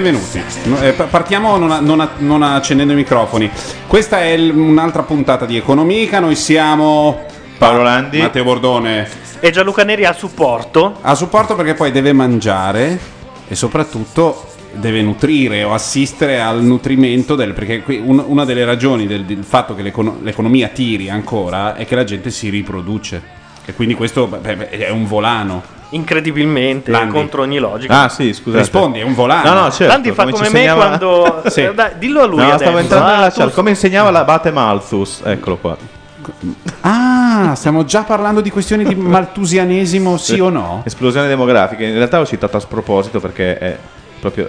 Benvenuti. Eh, pa- partiamo non, a- non a- non accendendo i microfoni. Questa è un'altra puntata di Economica. Noi siamo Paolo Landi, Matteo Bordone e Gianluca Neri a supporto. A supporto perché poi deve mangiare e soprattutto deve nutrire o assistere al nutrimento del perché qui un- una delle ragioni del, del fatto che l'econo- l'economia tiri ancora è che la gente si riproduce e quindi questo beh, beh, è un volano. Incredibilmente, Landi. contro ogni logica. Ah, sì, scusate. Rispondi, è un volano. No, no, certo. Landi fa come insegnava- me quando. Sì. Eh, dai, dillo a lui. No, adesso. stavo entrando nella chat. Come insegnava l'abate Malthus. Eccolo qua. Ah, stiamo già parlando di questioni di maltusianesimo, sì o no? Esplosione demografica. In realtà l'ho citato a sproposito perché è proprio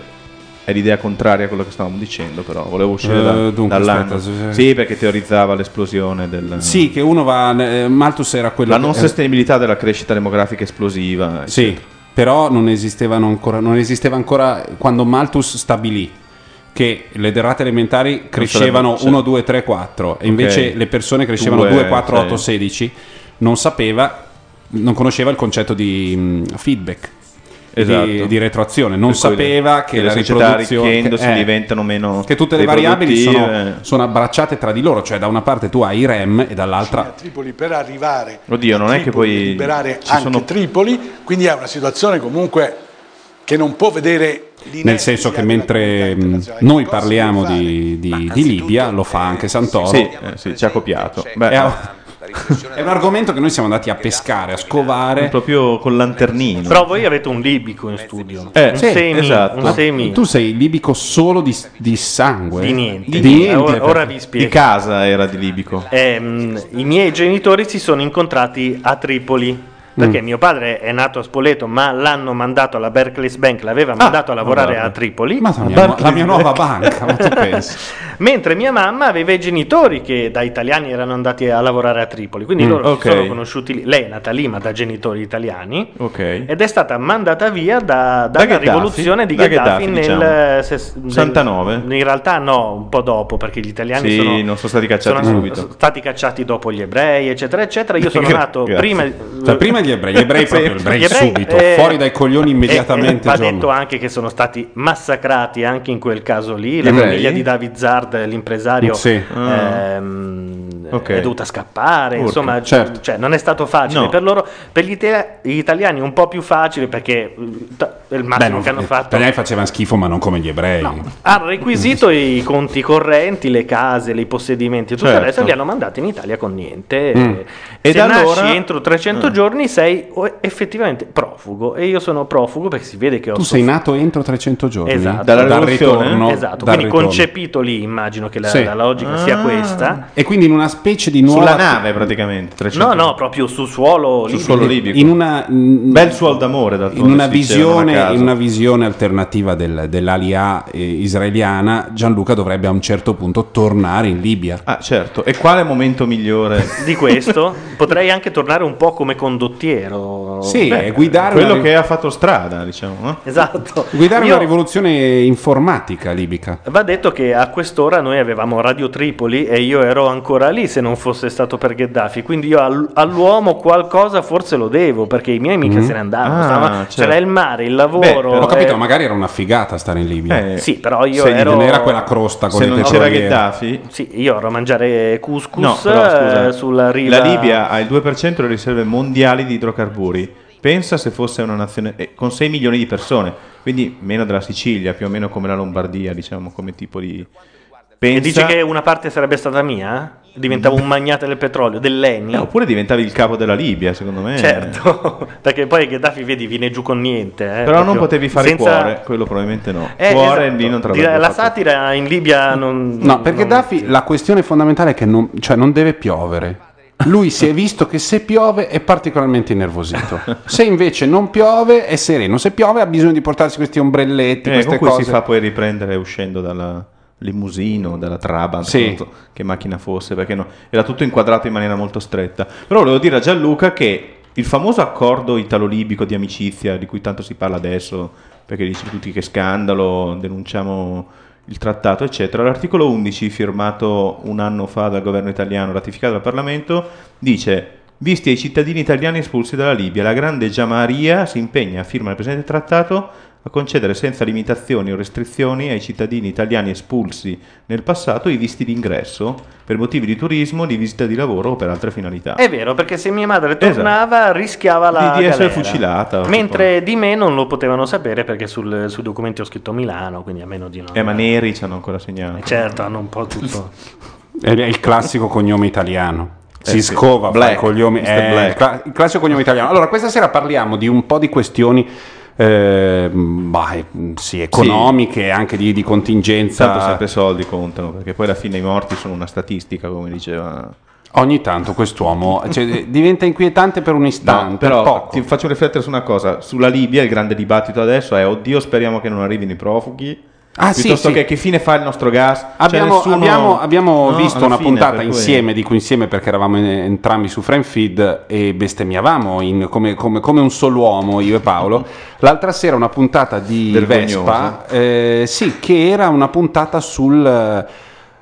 è l'idea contraria a quello che stavamo dicendo, però volevo uscire Eh, da- aspetta, se- Sì, perché teorizzava l'esplosione del Sì, che uno va. eh, Malthus era quello la che- non sostenibilità della crescita demografica esplosiva. Sì, però non esistevano ancora, non esisteva ancora quando Malthus stabilì che le derrate elementari crescevano sarebbero- 1, 2, 3, 4 e invece Ok. le persone crescevano Due, 2, 4, sei. 8, 16 non sapeva, non conosceva il concetto di mh, feedback. Esatto. Di, di retroazione, non sapeva che che le la riproduzione arricchendosi eh, diventano meno che tutte le variabili sono, sono abbracciate tra di loro, cioè da una parte tu hai i REM e dall'altra Tripoli per arrivare Oddio, non è che poi liberare ci anche sono Tripoli, quindi è una situazione comunque che non può vedere nel senso che mentre noi parliamo di, di- di Libia, lo fa anche Santoro. Sì, eh, sì, ci ha copiato. Beh, È, un argomento che noi siamo andati a pescare, a scovare. Proprio con lanternino. Però voi avete un libico in studio. Eh, un sì, semi. esatto. Un semi. Tu sei libico solo di, di sangue? Di niente. Di niente, Ora, ora vi spiego. Di casa era di libico. Ehm, I miei genitori si sono incontrati a Tripoli. Perché Mm. mio padre è nato a Spoleto, ma l'hanno mandato alla Berkeley Bank, l'aveva mandato a lavorare guarda. a Tripoli. Ma la mia, la mia nuova banca, ma tu pensi? Mentre mia mamma aveva i genitori che da italiani erano andati a lavorare a Tripoli, quindi Mm, loro ok. si sono conosciuti lì. Lei è nata lì, ma da genitori italiani. Ok. Ed è stata mandata via da- dalla Gheddafi? rivoluzione di Da Gheddafi, Gheddafi, nel diciamo. ses- nel- 69? In realtà no, un po' dopo, perché gli italiani Sì, sono, non sono stati cacciati sono subito. stati cacciati dopo gli ebrei, eccetera, eccetera. Io sono nato prima... Cioè, prima gli ebrei, gli ebrei proprio, gli ebrei Gli ebrei, subito, eh, fuori dai coglioni immediatamente. E, e va detto anche che sono stati massacrati anche in quel caso lì. La Gli famiglia di David Zard, l'impresario, Sì. ehm, Ok. è dovuta scappare. Urca, Insomma, certo. cioè, non è stato facile No. per loro. Per gli, ite- gli italiani un po' più facile perché eh, t- il Beh, massimo non, che hanno eh, fatto. per lei facevano schifo, ma non come gli ebrei. Hanno requisito i conti correnti, le case, i possedimenti e tutto Certo. il resto, li hanno mandati in Italia con niente. Mm. E Se nasci allora- entro 300 Eh. giorni sei effettivamente profugo. E io sono profugo perché si vede che ho Tu sei nato entro 300 giorni? Esatto. Dalla dal ritorno. Esatto, dal quindi ritorno. concepito lì, immagino che la, Sì. la logica sia Ah. questa. E quindi in una specie di nuova... Sulla nave praticamente. 300. No, no, proprio su suolo Sul libico. suolo libico. In una... in- Bel suolo d'amore, d'altronde, in una, visione, in una visione alternativa del- dell'Alia eh, israeliana, Gianluca dovrebbe a un certo punto tornare in Libia. Ah, certo. E quale momento migliore? Di questo potrei anche tornare un po' come condottiero. Sì, Beh, guidare, Quello una, che ha fatto strada, diciamo. no? Esatto. guidare Io- una rivoluzione informatica libica. Va detto che a quest'ora noi avevamo Radio Tripoli e io ero ancora lì se non fosse stato per Gheddafi, quindi io al- all'uomo qualcosa forse lo devo perché i miei mica Mhm. se ne andavano. Ah, Stava- certo. C'era il mare, il Beh, lavoro. Ho capito, eh, magari era una figata stare in Libia. Eh, Sì, però io se ero- Non era quella crosta con Se non c'era. Gheddafi, Sì, io ero a mangiare couscus No, però, scusa, eh, sulla riva. La Libia ha il 2% delle riserve mondiali di idrocarburi. Pensa se fosse una nazione eh, con 6 milioni di persone, quindi meno della Sicilia, più o meno come la Lombardia, diciamo, come tipo di... Pensa... E dici che una parte sarebbe stata mia? Diventavo un magnate del petrolio, dell'ENI? Eh, oppure diventavi il capo della Libia, secondo me. Certo, perché poi Gheddafi, vedi, viene giù con niente. eh, Però non potevi fare senza- cuore, quello probabilmente no. Eh, cuore esatto. lì non La fatto. satira in Libia non... No, perché non- Gheddafi la questione fondamentale è che non, cioè non deve piovere. Lui si è visto che se piove è particolarmente innervosito. Se invece non piove è sereno. Se piove ha bisogno di portarsi questi ombrelletti, Eh, queste con cui cose. si fa poi riprendere uscendo dalla limousine o dalla Trabant, Sì. che macchina fosse, perché no, era tutto inquadrato in maniera molto stretta. Però volevo dire a Gianluca che il famoso accordo italo-libico di amicizia di cui tanto si parla adesso, perché dice tutti che scandalo, denunciamo il trattato, eccetera. L'articolo 11, firmato un anno fa dal governo italiano, ratificato dal Parlamento, dice Visti ai cittadini italiani espulsi dalla Libia, la grande Giamaria si impegna a firmare il presente trattato a concedere senza limitazioni o restrizioni ai cittadini italiani espulsi nel passato i visti d'ingresso per motivi di turismo, di visita di lavoro o per altre finalità. È vero, perché se mia madre tornava rischiava la Di- di essere galera. fucilata, Mentre di me non lo potevano sapere perché sul- sui documenti ho scritto Milano, quindi a meno di no. Eh, ma neri ci hanno ancora segnato. Certo, hanno un po' tutto. È il classico cognome italiano. Eh Si sì. scova Black, è Black. il, cla- il classico cognome italiano. Allora, questa sera parliamo di un po' di questioni. Eh, bah, sì, economiche e anche di, di contingenza. Tanto sempre soldi contano, perché poi alla fine i morti sono una statistica, come diceva. Ogni tanto quest'uomo cioè, diventa inquietante per un istante. No, però poco. ti faccio riflettere su una cosa. Sulla Libia il grande dibattito adesso è oddio speriamo che non arrivino i profughi. Ah, sì, piuttosto sì. che che fine fa il nostro gas. Cioè, Abbiamo, nessuno- abbiamo- abbiamo No, visto una fine, puntata insieme, dico insieme perché eravamo en- entrambi su Frame Feed e bestemmiavamo in- come, come- come un solo uomo, io e Paolo. L'altra sera una puntata di Vergognosa. Vespa, eh, sì, che era una puntata sul,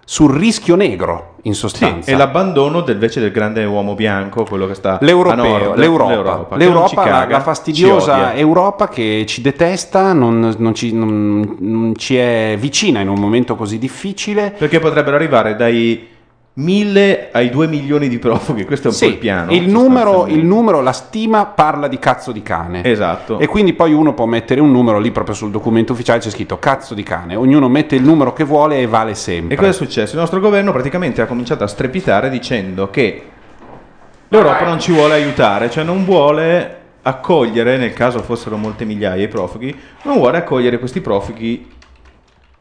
sul rischio negro, in Sì, sostanza. e l'abbandono del, invece del grande uomo bianco, quello che sta a L'europeo, nord, l'Europa, l'Europa, l'Europa, la, caga, la fastidiosa. Europa che ci detesta, non, non ci, non- non ci è vicina in un momento così difficile. Perché potrebbero arrivare dai 1000 ai 2 milioni di profughi, questo è un po' il piano. il numero, il numero, la stima parla di cazzo di cane. Esatto. E quindi poi uno può mettere un numero lì proprio sul documento ufficiale c'è scritto cazzo di cane. Ognuno mette il numero che vuole e vale sempre. E cosa è successo? Il nostro governo praticamente ha cominciato a strepitare dicendo che l'Europa non ci vuole aiutare, cioè non vuole accogliere, nel caso fossero molte migliaia i profughi, non vuole accogliere questi profughi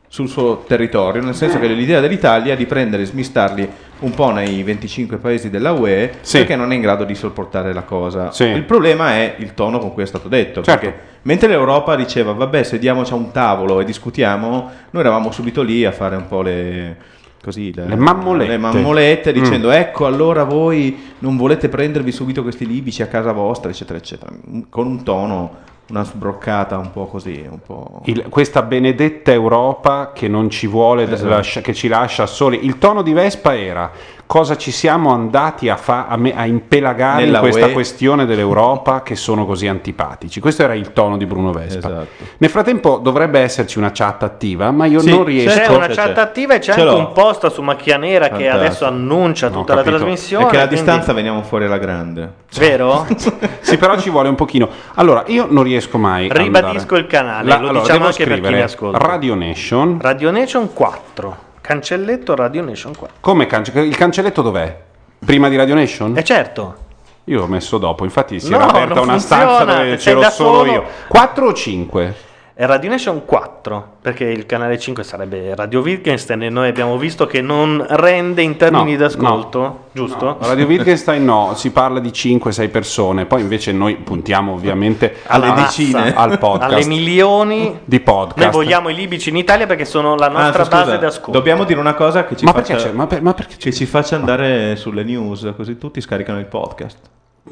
sul suo territorio, nel senso che l'idea dell'Italia è di prendere e smistarli un po' nei 25 paesi della UE Sì. perché non è in grado di sopportare la cosa. Sì. Il problema è il tono con cui è stato detto, Certo. perché mentre l'Europa diceva vabbè sediamoci a un tavolo e discutiamo, noi eravamo subito lì a fare un po' le... Così, le, Le mammolette. le mammolette, Mm. dicendo ecco allora voi non volete prendervi subito questi libici a casa vostra eccetera eccetera con un tono una sbroccata un po' così un po' Il- questa benedetta Europa che non ci vuole, Esatto. lascia- che ci lascia soli. Il tono di Vespa era cosa ci siamo andati a, fa- a me- a impelagare Nella in questa UE. questione dell'Europa che sono così antipatici. Questo era il tono di Bruno Vespa. Esatto. Nel frattempo dovrebbe esserci una chat attiva, ma io Sì, non riesco. C'è C'è, una chat c'è. attiva e c'è Ce anche l'ho. un post su Macchia Nera che Fantastico. adesso annuncia tutta la capito. trasmissione. perché alla quindi- distanza veniamo fuori alla grande Vero? Sì, però ci vuole un pochino. Allora, io non riesco mai. a Ribadisco il canale, La- lo allora, diciamo anche per chi mi ascolta. Radio Nation. Radio Nation 4. Cancelletto Radio Nation 4. Come cance- il cancelletto dov'è? Prima di Radio Nation? E certo. Io l'ho messo dopo, infatti si No, era aperta una funziona, stanza dove c'ero solo. io. 4 o 5? È Radio Nation 4, perché il canale 5 sarebbe Radio Wittgenstein e noi abbiamo visto che non rende in termini No, d'ascolto, giusto? Radio Wittgenstein no, si parla di 5-6 persone, poi invece noi puntiamo ovviamente alle massa, decine al podcast. Alle milioni. di podcast. Noi vogliamo i libici in Italia perché sono la nostra Anzi, scusa, base d'ascolto. dobbiamo dire una cosa che ci Ma faccia perché? Ma, per- ma perché che ci faccia andare sulle news così tutti scaricano il podcast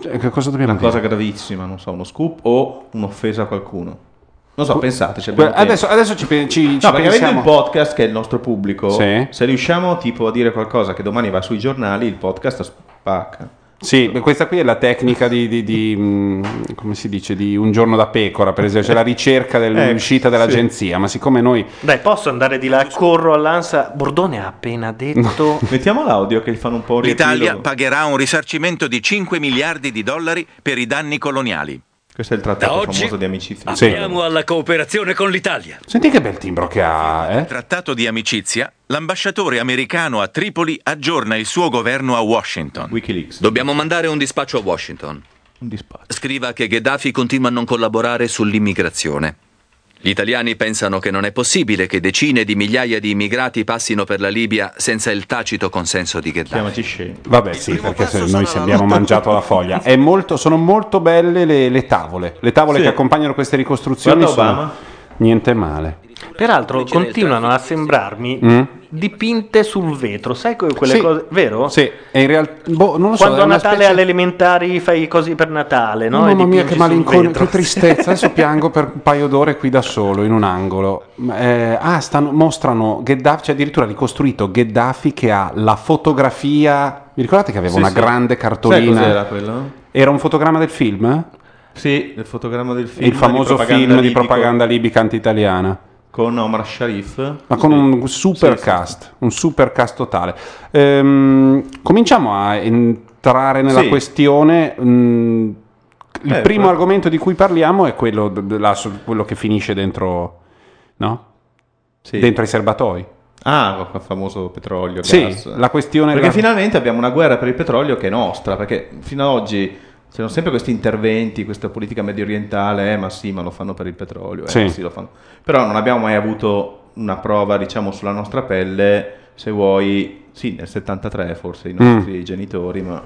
Cioè, Che cosa dobbiamo una dire? cosa gravissima non so uno scoop o un'offesa a qualcuno non so pensateci tempo. Adesso, adesso ci, ci, ci No, perché avendo pensiamo. il podcast che è il nostro pubblico, Sì. se riusciamo tipo a dire qualcosa che domani va sui giornali, il podcast spacca. Sì, questa qui è la tecnica di, di- di, mh, come si dice, di un giorno da pecora, per esempio, c'è la ricerca dell'uscita Ecco, dell'agenzia, ma siccome noi Dai, posso andare di là? Corro all'ansa. Bordone ha appena detto. Mettiamo l'audio che fanno un po' un L'Italia pagherà un risarcimento di 5 miliardi di dollari per i danni coloniali. Questo è il Da trattato oggi famoso di amicizia. Sì. apriamo alla cooperazione con l'Italia. Senti che bel timbro che ha, eh? Trattato di amicizia, l'ambasciatore americano a Tripoli aggiorna il suo governo a Washington. Wikileaks. Dobbiamo mandare un dispaccio a Washington. Un dispaccio. Scriva che Gheddafi continua a non collaborare sull'immigrazione. Gli italiani pensano che non è possibile che decine di migliaia di immigrati passino per la Libia senza il tacito consenso di Gheddafi. Chiamaci scemo. Vabbè, sì, perché se noi se abbiamo mangiato la foglia. È molto, sono molto belle le, le tavole. Le tavole Sì. che accompagnano queste ricostruzioni Guarda sono Obama. niente male. Peraltro continuano a sembrarmi Mm? Dipinte sul vetro, sai que- quelle Sì. cose, vero? Sì, e in realtà, boh, non lo so. Quando a Natale specie- alle elementari fai così per Natale, no? Mamma mia, che malinconia, che tristezza. Adesso piango per un paio d'ore qui da solo in un angolo. Eh, ah, stanno, mostrano Gheddafi, cioè addirittura ricostruito Gheddafi che ha la fotografia. Vi ricordate che aveva Sì, una sì. grande Sai cartolina? cos'era quello? Era un fotogramma del film? Sì, il fotogramma del film. il famoso propaganda film di libico propaganda libica anti-italiana. Con Omar Sharif. Ma con un super cast, un super cast totale. Ehm, cominciamo a entrare nella Sì. questione. mm, il Eh, primo però- argomento di cui parliamo è quello, la- quello che finisce dentro, no? Sì. dentro i serbatoi. Ah, il famoso petrolio, Sì, gas. la questione Perché della- finalmente abbiamo una guerra per il petrolio che è nostra, perché fino ad oggi c'erano sempre questi interventi, questa politica medio orientale, eh, ma sì, ma lo fanno per il petrolio, eh, Sì. sì, lo fanno. Però non abbiamo mai avuto una prova, diciamo, sulla nostra pelle, se vuoi, sì, nel 73 forse i Mm. nostri genitori, ma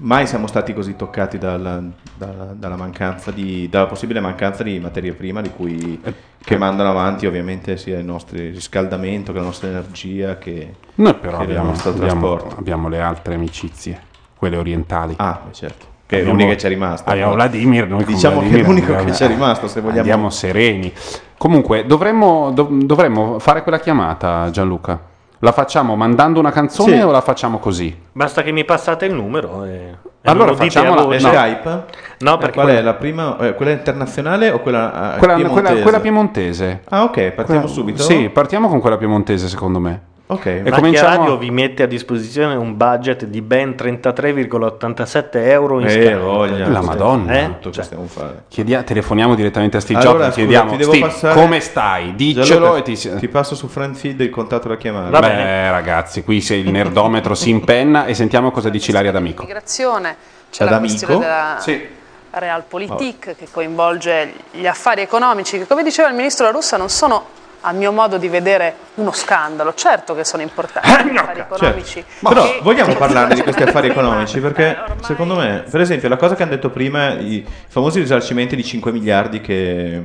mai siamo stati così toccati dalla, dalla- dalla mancanza di, dalla possibile mancanza di materia prima di cui, Eh, che mandano avanti ovviamente sia il nostro riscaldamento che la nostra energia che, Noi però che il abbiamo, nostro abbiamo- trasporto. abbiamo le altre amicizie, quelle orientali. Ah, certo. Che è Abbiamo- l'unica che ci è rimasta. Abbiamo Vladimir, noi Diciamo che è Vladimir l'unico andiamo- che ci è rimasto, se vogliamo. Andiamo sereni. Comunque, dovremmo, dov- dovremmo fare quella chiamata, Gianluca. La facciamo mandando una canzone Sì. o la facciamo così? Basta che mi passate il numero. E, e Allora me lo dite facciamola- a voce. È Skype? No, Eh, perché qual quella- è la prima? eh, quella internazionale o quella, eh, Quella piemontese? quella- quella piemontese. Ah, ok, partiamo Quella- subito. Sì, partiamo con quella piemontese, secondo me. Ok. E cominciamo- Radio vi mette a disposizione un budget di ben 33,87 euro in Eh, voglia. La Madonna. Eh? Tutto che stiamo fare. Chiedia- telefoniamo direttamente a Steve Allora, Jobs. scusa, Chiediamo, ti devo Steve, passare- come stai? Diccelo e ti... ti passo su Franfeed il contatto da chiamare. Va Beh, bene. ragazzi, qui se il nerdometro si impenna e sentiamo cosa dice Ilaria D'Amico. Migrazione, c'è Ad la questione della Sì. Realpolitik che coinvolge gli affari economici che come diceva il ministro La Russa non sono a mio modo di vedere uno scandalo, certo che sono importanti gli affari economici. Però che- vogliamo parlarne di questi affari economici perché secondo me, per esempio, la cosa che hanno detto prima, i famosi risarcimenti di 5 miliardi che,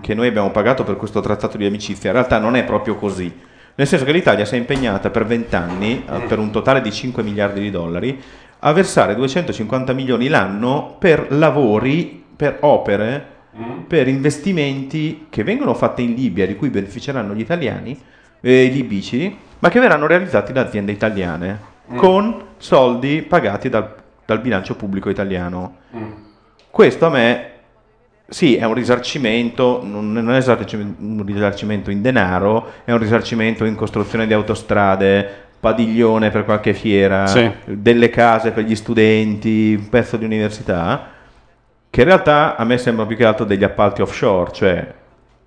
che noi abbiamo pagato per questo trattato di amicizia, in realtà non è proprio così. Nel senso che l'Italia si è impegnata per 20 anni, eh, per un totale di 5 miliardi di dollari, a versare 250 milioni l'anno per lavori, per opere, per investimenti che vengono fatti in Libia, di cui beneficeranno gli italiani, eh, i libici, ma che verranno realizzati da aziende italiane, con soldi pagati dal, dal bilancio pubblico italiano. Questo a me, sì, è un risarcimento, non non è risarcimento- un risarcimento in denaro, è un risarcimento in costruzione di autostrade, padiglione per qualche fiera, Sì. delle case per gli studenti, un pezzo di università, che in realtà a me sembra più che altro degli appalti offshore, cioè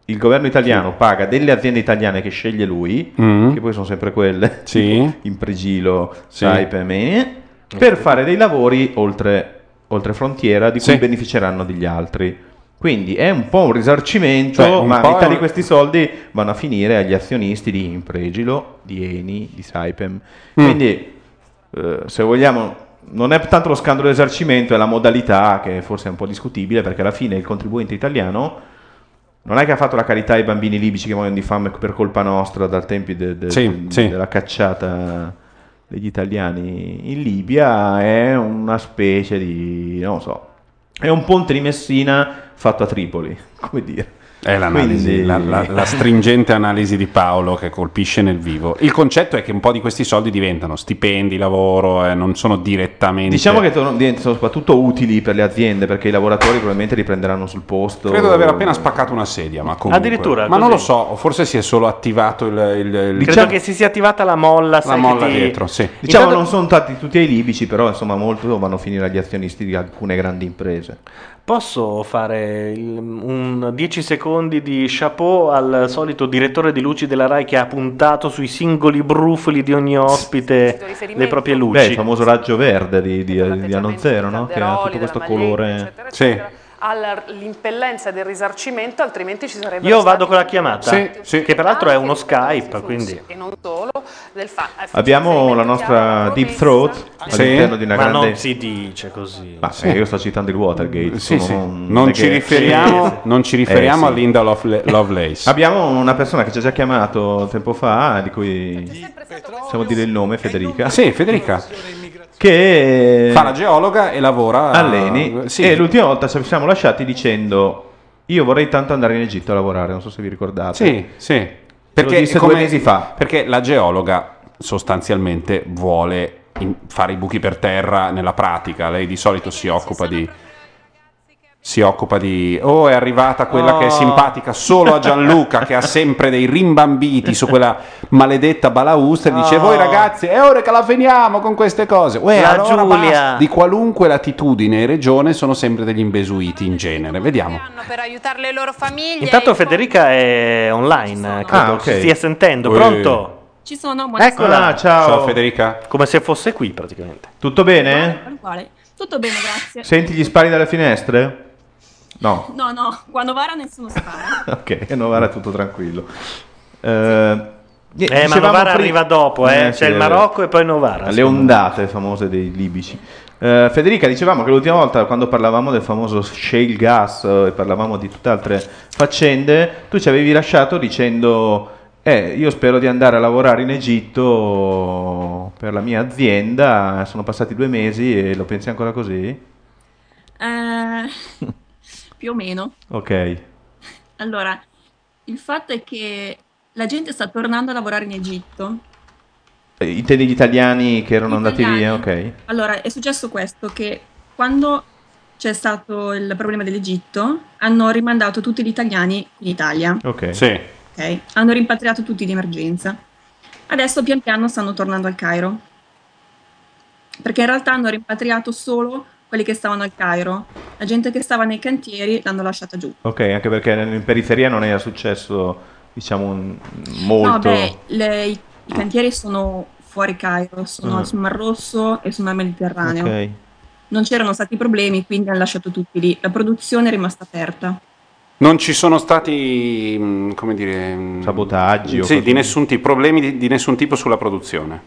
il governo italiano paga delle aziende italiane che sceglie lui, Mm. che poi sono sempre quelle, Sì. tipo Impregilo, Sì. Saipem, eh, per fare dei lavori oltre, oltre frontiera di cui Sì. beneficeranno degli altri. Quindi è un po' un risarcimento, Cioè, un ma metà di questi soldi vanno a finire agli azionisti di Impregilo, di Eni, di Saipem. Mm. Quindi, eh, se vogliamo, non è tanto lo scandalo di risarcimento, è la modalità che forse è un po' discutibile, perché alla fine il contribuente italiano non è che ha fatto la carità ai bambini libici che muoiono di fame per colpa nostra dal tempi de- de- Sì, sì. della cacciata degli italiani in Libia, è una specie di, non lo so, è un ponte di Messina fatto a Tripoli, come dire. È l'analisi, Quindi- la, la- la stringente analisi di Paolo che colpisce nel vivo. Il concetto è che un po' di questi soldi diventano stipendi, lavoro, eh, non sono direttamente. Diciamo che to- diventano soprattutto utili per le aziende perché i lavoratori probabilmente riprenderanno sul posto. Credo di aver appena spaccato una sedia, ma comunque. Addirittura, Ma non lo so, forse si è solo attivato il. il- il- Credo Diciamo- che si sia attivata la molla, la molla ti- dietro, sì. Diciamo Intanto- non sono stati tutti ai libici, però insomma molto vanno a finire agli azionisti di alcune grandi imprese. Posso fare il- un 10 secondi di chapeau al solito direttore di luci della RAI che ha puntato sui singoli brufoli di ogni ospite le proprie luci? Beh, il famoso raggio verde di, di, di l'atteggiamento Anno Zero, no? che ha tutto questo colore. eccetera, Sì. All'impellenza del risarcimento, altrimenti ci sarebbe Io vado con la chiamata, Sì, sì. che peraltro è uno Skype, quindi... e non solo del fa- Abbiamo la nostra Deep Throat Sì. all'interno di una Ma grande... non si dice così. Ma eh, io sto citando il Watergate. Sì, sì. un- Non, ci riferiamo, Sì. non ci riferiamo Eh, a sì. Linda Lovela- Lovelace. Abbiamo una persona che ci ha già chiamato tempo fa, di cui possiamo dire il nome, Federica, Sì, Federica. Che Fa la geologa e lavora alleni. Sì. E l'ultima volta ci siamo lasciati dicendo: Io vorrei tanto andare in Egitto a lavorare. Non so se vi ricordate. Sì, sì. Lo disse due mesi fa. Perché la geologa sostanzialmente vuole in- fare i buchi per terra nella pratica. Lei di solito si occupa di. Si occupa di... Oh, è arrivata quella che è Oh. simpatica solo a Gianluca, che ha sempre dei rimbambiti su quella maledetta balaustra e dice, Oh. voi ragazzi, è ora che la finiamo con queste cose. Uè, La allora Giulia. basta. Di qualunque latitudine e regione sono sempre degli imbesuiti in genere. Vediamo. per aiutare le loro famiglie. Intanto Federica è online, credo Ah, ok. si stia sentendo. Ui. Pronto? Ci sono, buonasera. Eccola. Ah, ciao. Ciao Federica. Come se fosse qui praticamente. Tutto bene? Tutto bene, grazie. Senti gli spari dalle finestre? No. No, no, quando Vara nessuno spara. Ok, a Novara è tutto tranquillo. Eh, Eh, ma Novara prima- arriva dopo, eh. Eh, C'è sì, il è Marocco e poi Novara. Le me. ondate famose dei libici. Eh, Federica, dicevamo che l'ultima volta quando parlavamo del famoso shale gas eh, e parlavamo di tutte altre faccende, tu ci avevi lasciato dicendo eh, io spero di andare a lavorare in Egitto per la mia azienda, sono passati due mesi e lo pensi ancora così? Eh, più o meno. Ok. Allora, il fatto è che la gente sta tornando a lavorare in Egitto. Eh, Intendi gli italiani che erano Gli andati italiani. via? Ok. Allora, è successo questo, che quando c'è stato il problema dell'Egitto, hanno rimandato tutti gli italiani in Italia. Ok. Sì. ok? Hanno rimpatriato tutti di emergenza. Adesso pian piano stanno tornando al Cairo. Perché in realtà hanno rimpatriato solo quelli che stavano al Cairo. La gente che stava nei cantieri l'hanno lasciata giù. Ok, anche perché in periferia non era successo, diciamo, un- molto... No, beh, le- i, i cantieri sono fuori Cairo, sono Ah. sul Mar Rosso e sul Mar Mediterraneo. Ok. Non c'erano stati problemi, quindi hanno lasciato tutti lì. La produzione è rimasta aperta. Non ci sono stati, mh, come dire... mh, Sabotaggi o Sì, di nessun tipo, problemi di, di nessun tipo sulla produzione.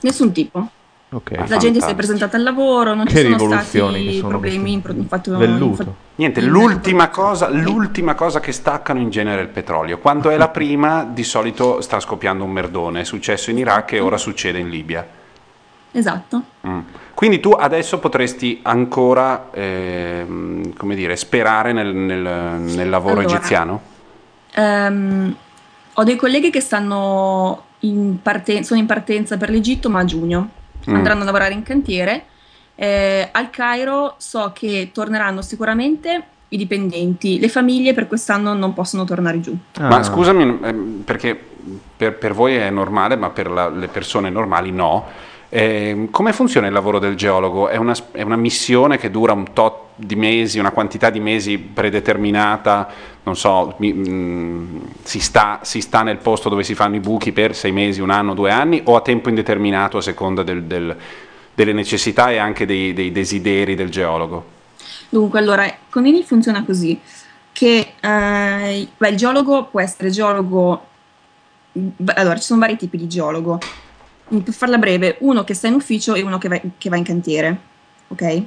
Nessun tipo. Ok. La gente si è presentata al lavoro, non Che ci sono stati sono problemi. in infatti- Velluto. Niente, l'ultima cosa, l'ultima cosa che staccano in genere è il petrolio. Quando è la prima, di solito sta scoppiando un merdone. È successo in Iraq e ora succede in Libia. Esatto. Mm. Quindi tu adesso potresti ancora, ehm, come dire, sperare nel, nel- nel lavoro Allora. egiziano? Ehm, ho dei colleghi che stanno in parten- sono in partenza per l'Egitto, ma a giugno Mm. andranno a lavorare in cantiere. Eh, al Cairo so che torneranno sicuramente i dipendenti, le famiglie per quest'anno non possono tornare giù. Ah. Ma scusami, ehm, perché per, per voi è normale, ma per la- le persone normali no. Ehm, come funziona il lavoro del geologo? È una, è una missione che dura un tot di mesi, una quantità di mesi predeterminata, non so, mi- mm, si, sta, si sta nel posto dove si fanno i buchi per sei mesi, un anno, due anni, o a tempo indeterminato a seconda del- del- delle necessità e anche dei, dei desideri del geologo? Dunque, allora, con Eni funziona così, che eh, beh, il geologo può essere geologo, beh, allora ci sono vari tipi di geologo, per farla breve, uno che sta in ufficio e uno che va, che va in cantiere, ok?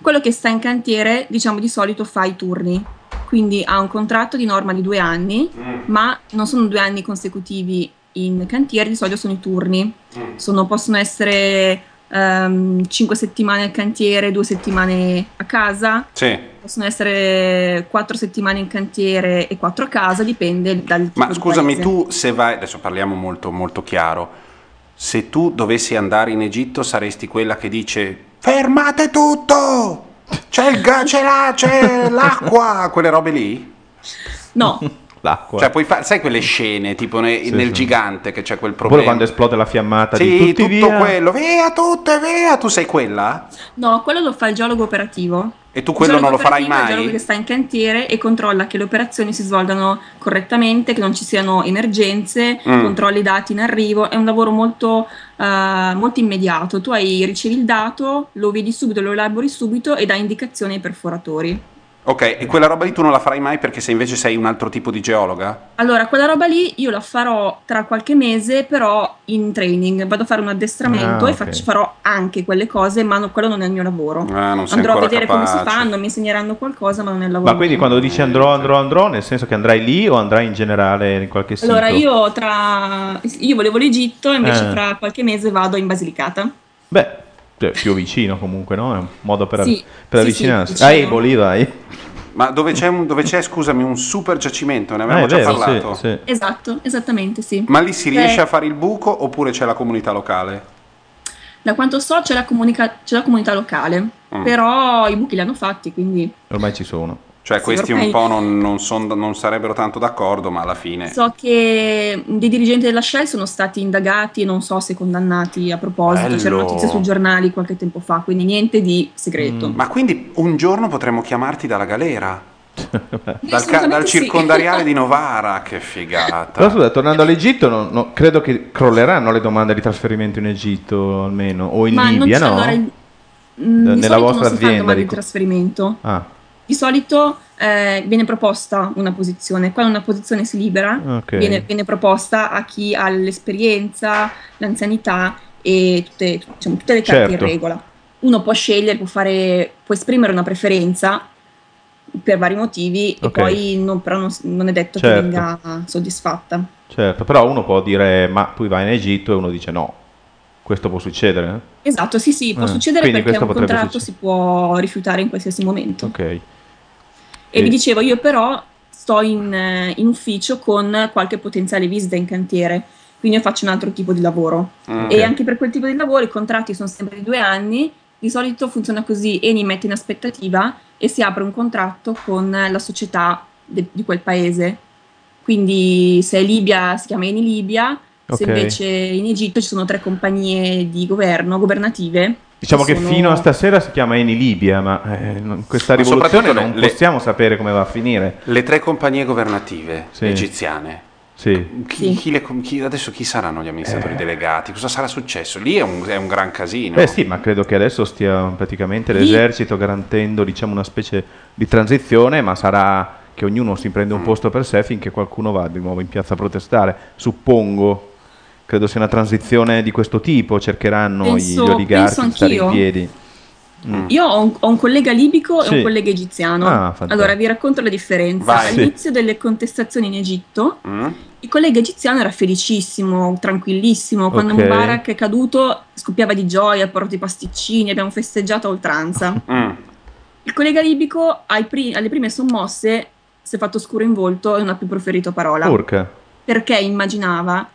Quello che sta in cantiere, diciamo di solito fa i turni, quindi ha un contratto di norma di due anni, ma non sono due anni consecutivi in cantiere, di solito sono i turni, Sono- possono essere ehm, cinque settimane al cantiere, due settimane a casa, Sì. possono essere quattro settimane in cantiere e quattro a casa, dipende dal tipo Ma scusami, tu se vai, adesso parliamo molto, molto chiaro, se tu dovessi andare in Egitto saresti quella che dice fermate tutto, c'è, il ga- c'è, la- c'è l'acqua, quelle robe lì? No, L'acqua. Cioè puoi fare, sai quelle scene tipo ne- Sì, nel sì. gigante che c'è quel problema? quando esplode la fiammata di Sì, tutti tutto via. quello, via tutte, via, tu sei quella? no, quello lo fa il geologo operativo. E tu quello non lo farai operativo è Il geologo mai? che sta in cantiere e controlla che le operazioni si svolgano correttamente, che non ci siano emergenze, Mm. controlli i dati in arrivo. È un lavoro molto, eh, molto immediato. Tu hai, ricevi il dato, lo vedi subito, lo elabori subito e dai indicazioni ai perforatori. Ok, e quella roba lì tu non la farai mai perché se invece sei un altro tipo di geologa? Allora, quella roba lì io la farò tra qualche mese, però in training. Vado a fare un addestramento Ah, e faccio- farò anche quelle cose, ma no- quello non è il mio lavoro. Ah, non Andrò a vedere come si capace. fanno, mi insegneranno qualcosa, ma non è il lavoro. Ma quindi quando dici andrò, andrò, andrò, nel senso che andrai lì o andrai in generale in qualche sito? Allora, io tra. Io volevo l'Egitto, invece Eh. tra qualche mese vado in Basilicata. Beh, più vicino comunque, no? È un modo per, Sì, per sì, avvicinarsi. sì, a vicino. Eboli, vai. Ma dove c'è, un- dove c'è, scusami, un super giacimento, ne Ah, avevamo è già vero, parlato. sì. Esatto, esattamente, sì. Ma lì si riesce Eh, a fare il buco oppure c'è la comunità locale? Da quanto so c'è la, comunica- c'è la comunità locale, Mm. però i buchi li hanno fatti, quindi Ormai ci sono. Cioè, Sì, questi un po' non, non son- non sarebbero tanto d'accordo, ma alla fine. so che dei dirigenti della Shell sono stati indagati e non so se condannati a proposito, Bello. c'erano notizie sui giornali qualche tempo fa, quindi niente di segreto. Ma quindi un giorno potremmo chiamarti dalla galera? Dal, ca- dal sì. circondariale di Novara, che figata. Però scusa, tornando all'Egitto, no- no, credo che crolleranno le domande di trasferimento in Egitto almeno, o in Ma non Libia, c'è no? allora mm, di Nella vostra non si fa azienda, domande di dico. trasferimento. Ah, Di solito eh, viene proposta una posizione, quando una posizione si libera, Ok. viene, viene proposta a chi ha l'esperienza, l'anzianità e tutte, diciamo, tutte le carte Certo. in regola. Uno può scegliere, può, fare, può esprimere una preferenza per vari motivi e Ok. poi non, però non, non è detto Certo. che venga soddisfatta. certo, però uno può dire ma tu vai in Egitto e uno dice no. Questo può succedere? eh? Esatto, sì, sì, può Ah, succedere perché un contratto si può rifiutare in qualsiasi momento. Ok. E E- vi dicevo, io però sto in, eh, in ufficio con qualche potenziale visita in cantiere, quindi io faccio un altro tipo di lavoro. Mm. E anche per quel tipo di lavoro i contratti sono sempre di due anni, di solito funziona così, Eni mette in aspettativa e si apre un contratto con la società de- di quel paese. Quindi se è Libia si chiama Eni Libia, Ok. se invece in Egitto ci sono tre compagnie di governo, governative. Diciamo che sono- fino a stasera si chiama Eni Libia, ma eh, questa Ma rivoluzione non le- possiamo sapere come va a finire. Le tre compagnie governative Sì. egiziane. Sì. Chi- chi le- chi- adesso chi saranno gli amministratori Eh. delegati? Cosa sarà successo? Lì è un, è un gran casino. Beh sì, ma credo che adesso stia praticamente Lì- l'esercito garantendo diciamo una specie di transizione, ma sarà che ognuno si prende un Mm. posto per sé finché qualcuno va di nuovo in piazza a protestare. Suppongo, credo sia una transizione di questo tipo, cercheranno Penso- gli oligarchi di stare in piedi. Mm. Io ho un, ho un collega libico e Sì. un collega egiziano. Ah, allora vi racconto la differenza. Vai. All'inizio delle contestazioni in Egitto, Mm? il collega egiziano era felicissimo, tranquillissimo. Quando Ok. Mubarak è caduto, scoppiava di gioia, ha portato i pasticcini, abbiamo festeggiato a oltranza. Mm. Il collega libico, ai pri- alle prime sommosse, si è fatto scuro in volto e non ha più proferito parola. Urca. Perché immaginava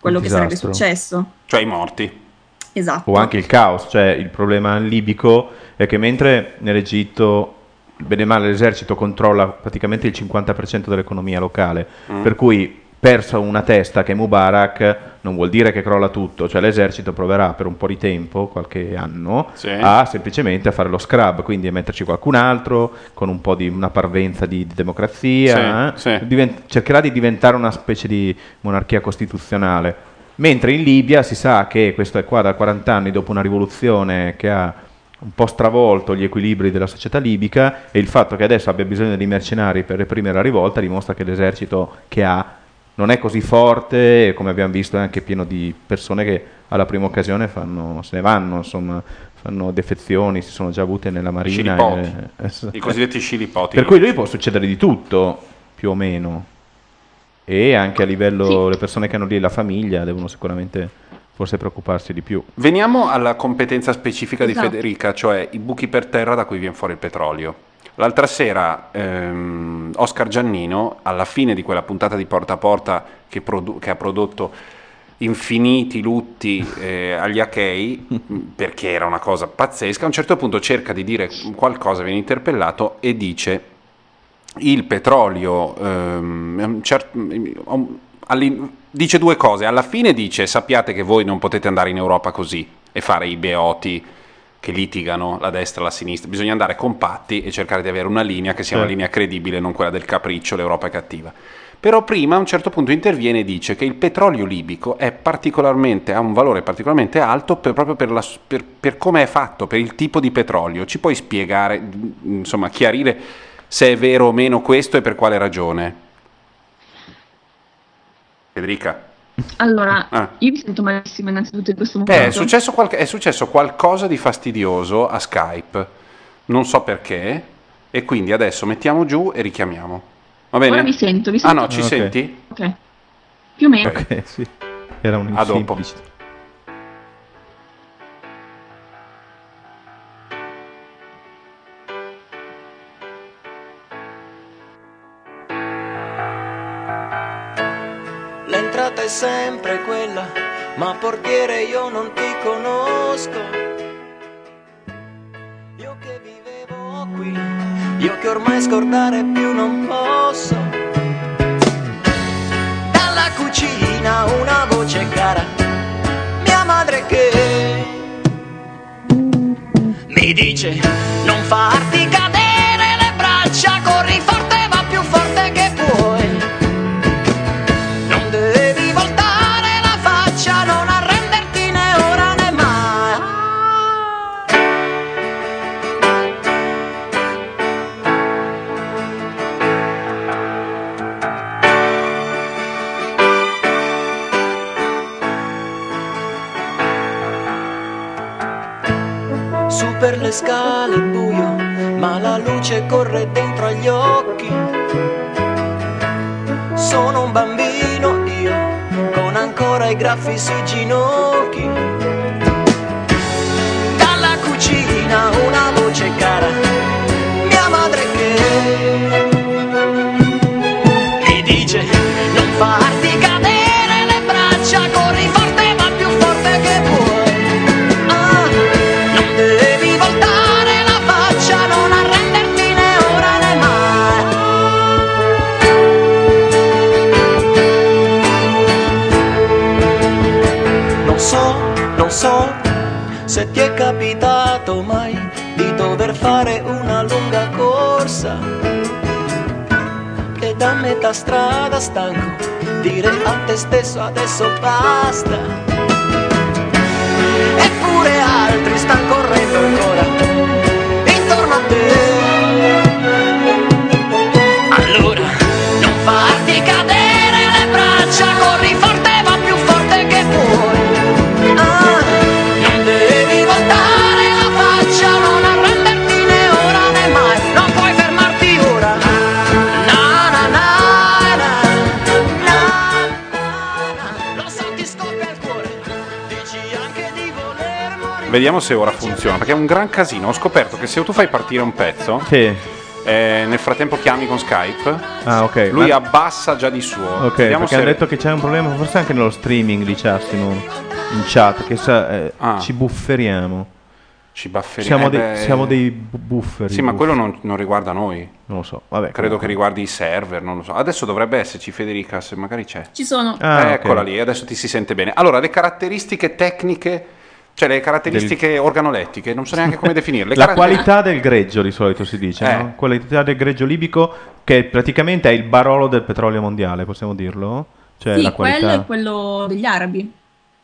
quello che sarebbe successo. Cioè i morti. Esatto. O anche il caos, cioè il problema libico è che mentre nell'Egitto, bene o male, l'esercito controlla praticamente il 50% dell'economia locale, Mm. per cui persa una testa che è Mubarak non vuol dire che crolla tutto, cioè l'esercito proverà per un po' di tempo, qualche anno, Sì. a semplicemente a fare lo scrub, quindi a metterci qualcun altro con un po' di una parvenza di, di democrazia, Sì, eh, sì. divent- cercherà di diventare una specie di monarchia costituzionale. Mentre in Libia si sa che questo è qua da 40 anni dopo una rivoluzione che ha un po' stravolto gli equilibri della società libica e il fatto che adesso abbia bisogno di mercenari per reprimere la rivolta dimostra che l'esercito che ha non è così forte e come abbiamo visto è anche pieno di persone che alla prima occasione fanno, se ne vanno, insomma, fanno defezioni, si sono già avute nella marina. E- eh, I cosiddetti scilipoti. per cui lui può succedere di tutto, più o meno. E anche a livello, le persone che hanno lì la famiglia devono sicuramente forse preoccuparsi di più. Veniamo alla competenza specifica di Esatto. Federica, cioè i buchi per terra da cui viene fuori il petrolio. L'altra sera ehm, Oscar Giannino, alla fine di quella puntata di Porta a Porta che, produ- che ha prodotto infiniti lutti eh, agli Achei, perché era una cosa pazzesca, a un certo punto cerca di dire qualcosa, viene interpellato e dice il petrolio ehm, cer- all'in- dice due cose. Alla fine dice sappiate che voi non potete andare in Europa così e fare i beoti che litigano la destra e la sinistra. Bisogna andare compatti e cercare di avere una linea che sia una Certo. linea credibile, non quella del capriccio, l'Europa è cattiva. Però prima a un certo punto interviene e dice che il petrolio libico è particolarmente, ha un valore particolarmente alto per- proprio per, la per- per come è fatto, per il tipo di petrolio. Ci puoi spiegare, insomma, chiarire se è vero o meno questo e per quale ragione? Federica? Allora, Ah. io mi sento malissimo innanzitutto in questo Eh, momento. è, successo qualche- è successo qualcosa di fastidioso a Skype, non so perché, e quindi adesso mettiamo giù e richiamiamo. Va bene? Ora vi sento, vi Ah sento. no, ci Ok. senti? Ok. Più o meno. Ok, sì. Era un A dopo. Sempre quella, ma portiere io non ti conosco. Io che vivevo qui, io che ormai scordare più non posso. Dalla cucina una voce cara, mia madre che mi dice non farti cadere le braccia, corri forte le scale è buio, ma la luce corre dentro agli occhi. Sono un bambino io, con ancora i graffi sui ginocchi. Dalla cucina una voce cara, se ti è capitato mai di dover fare una lunga corsa e da metà strada stanco dire a te stesso adesso basta. Eppure altri stanno correndo ancora Vediamo se ora funziona, perché è un gran casino. Ho scoperto che se tu fai partire un pezzo, eh, nel frattempo chiami con Skype, Ah, ok. lui Ma- abbassa già di suo. Ok, Vediamo perché se... ha detto che c'è un problema, forse anche nello streaming di in chat, che sa, eh, ci bufferiamo. Ci bufferiamo. Siamo, Eh dei, beh, siamo dei bu- bufferi. Sì, ma quello non, non riguarda noi. Non lo so, vabbè. Credo che riguardi i server, non lo so. Adesso dovrebbe esserci Federica, se magari c'è. Ci sono. Ah, Eh, Eccola lì, adesso ti si sente bene. Allora, le caratteristiche tecniche, cioè le caratteristiche organolettiche, non so neanche come definirle. La Caratter- qualità del greggio di solito si dice, Eh. no? Qualità del greggio libico che praticamente è il barolo del petrolio mondiale, possiamo dirlo? Cioè sì, la quello è quello degli arabi.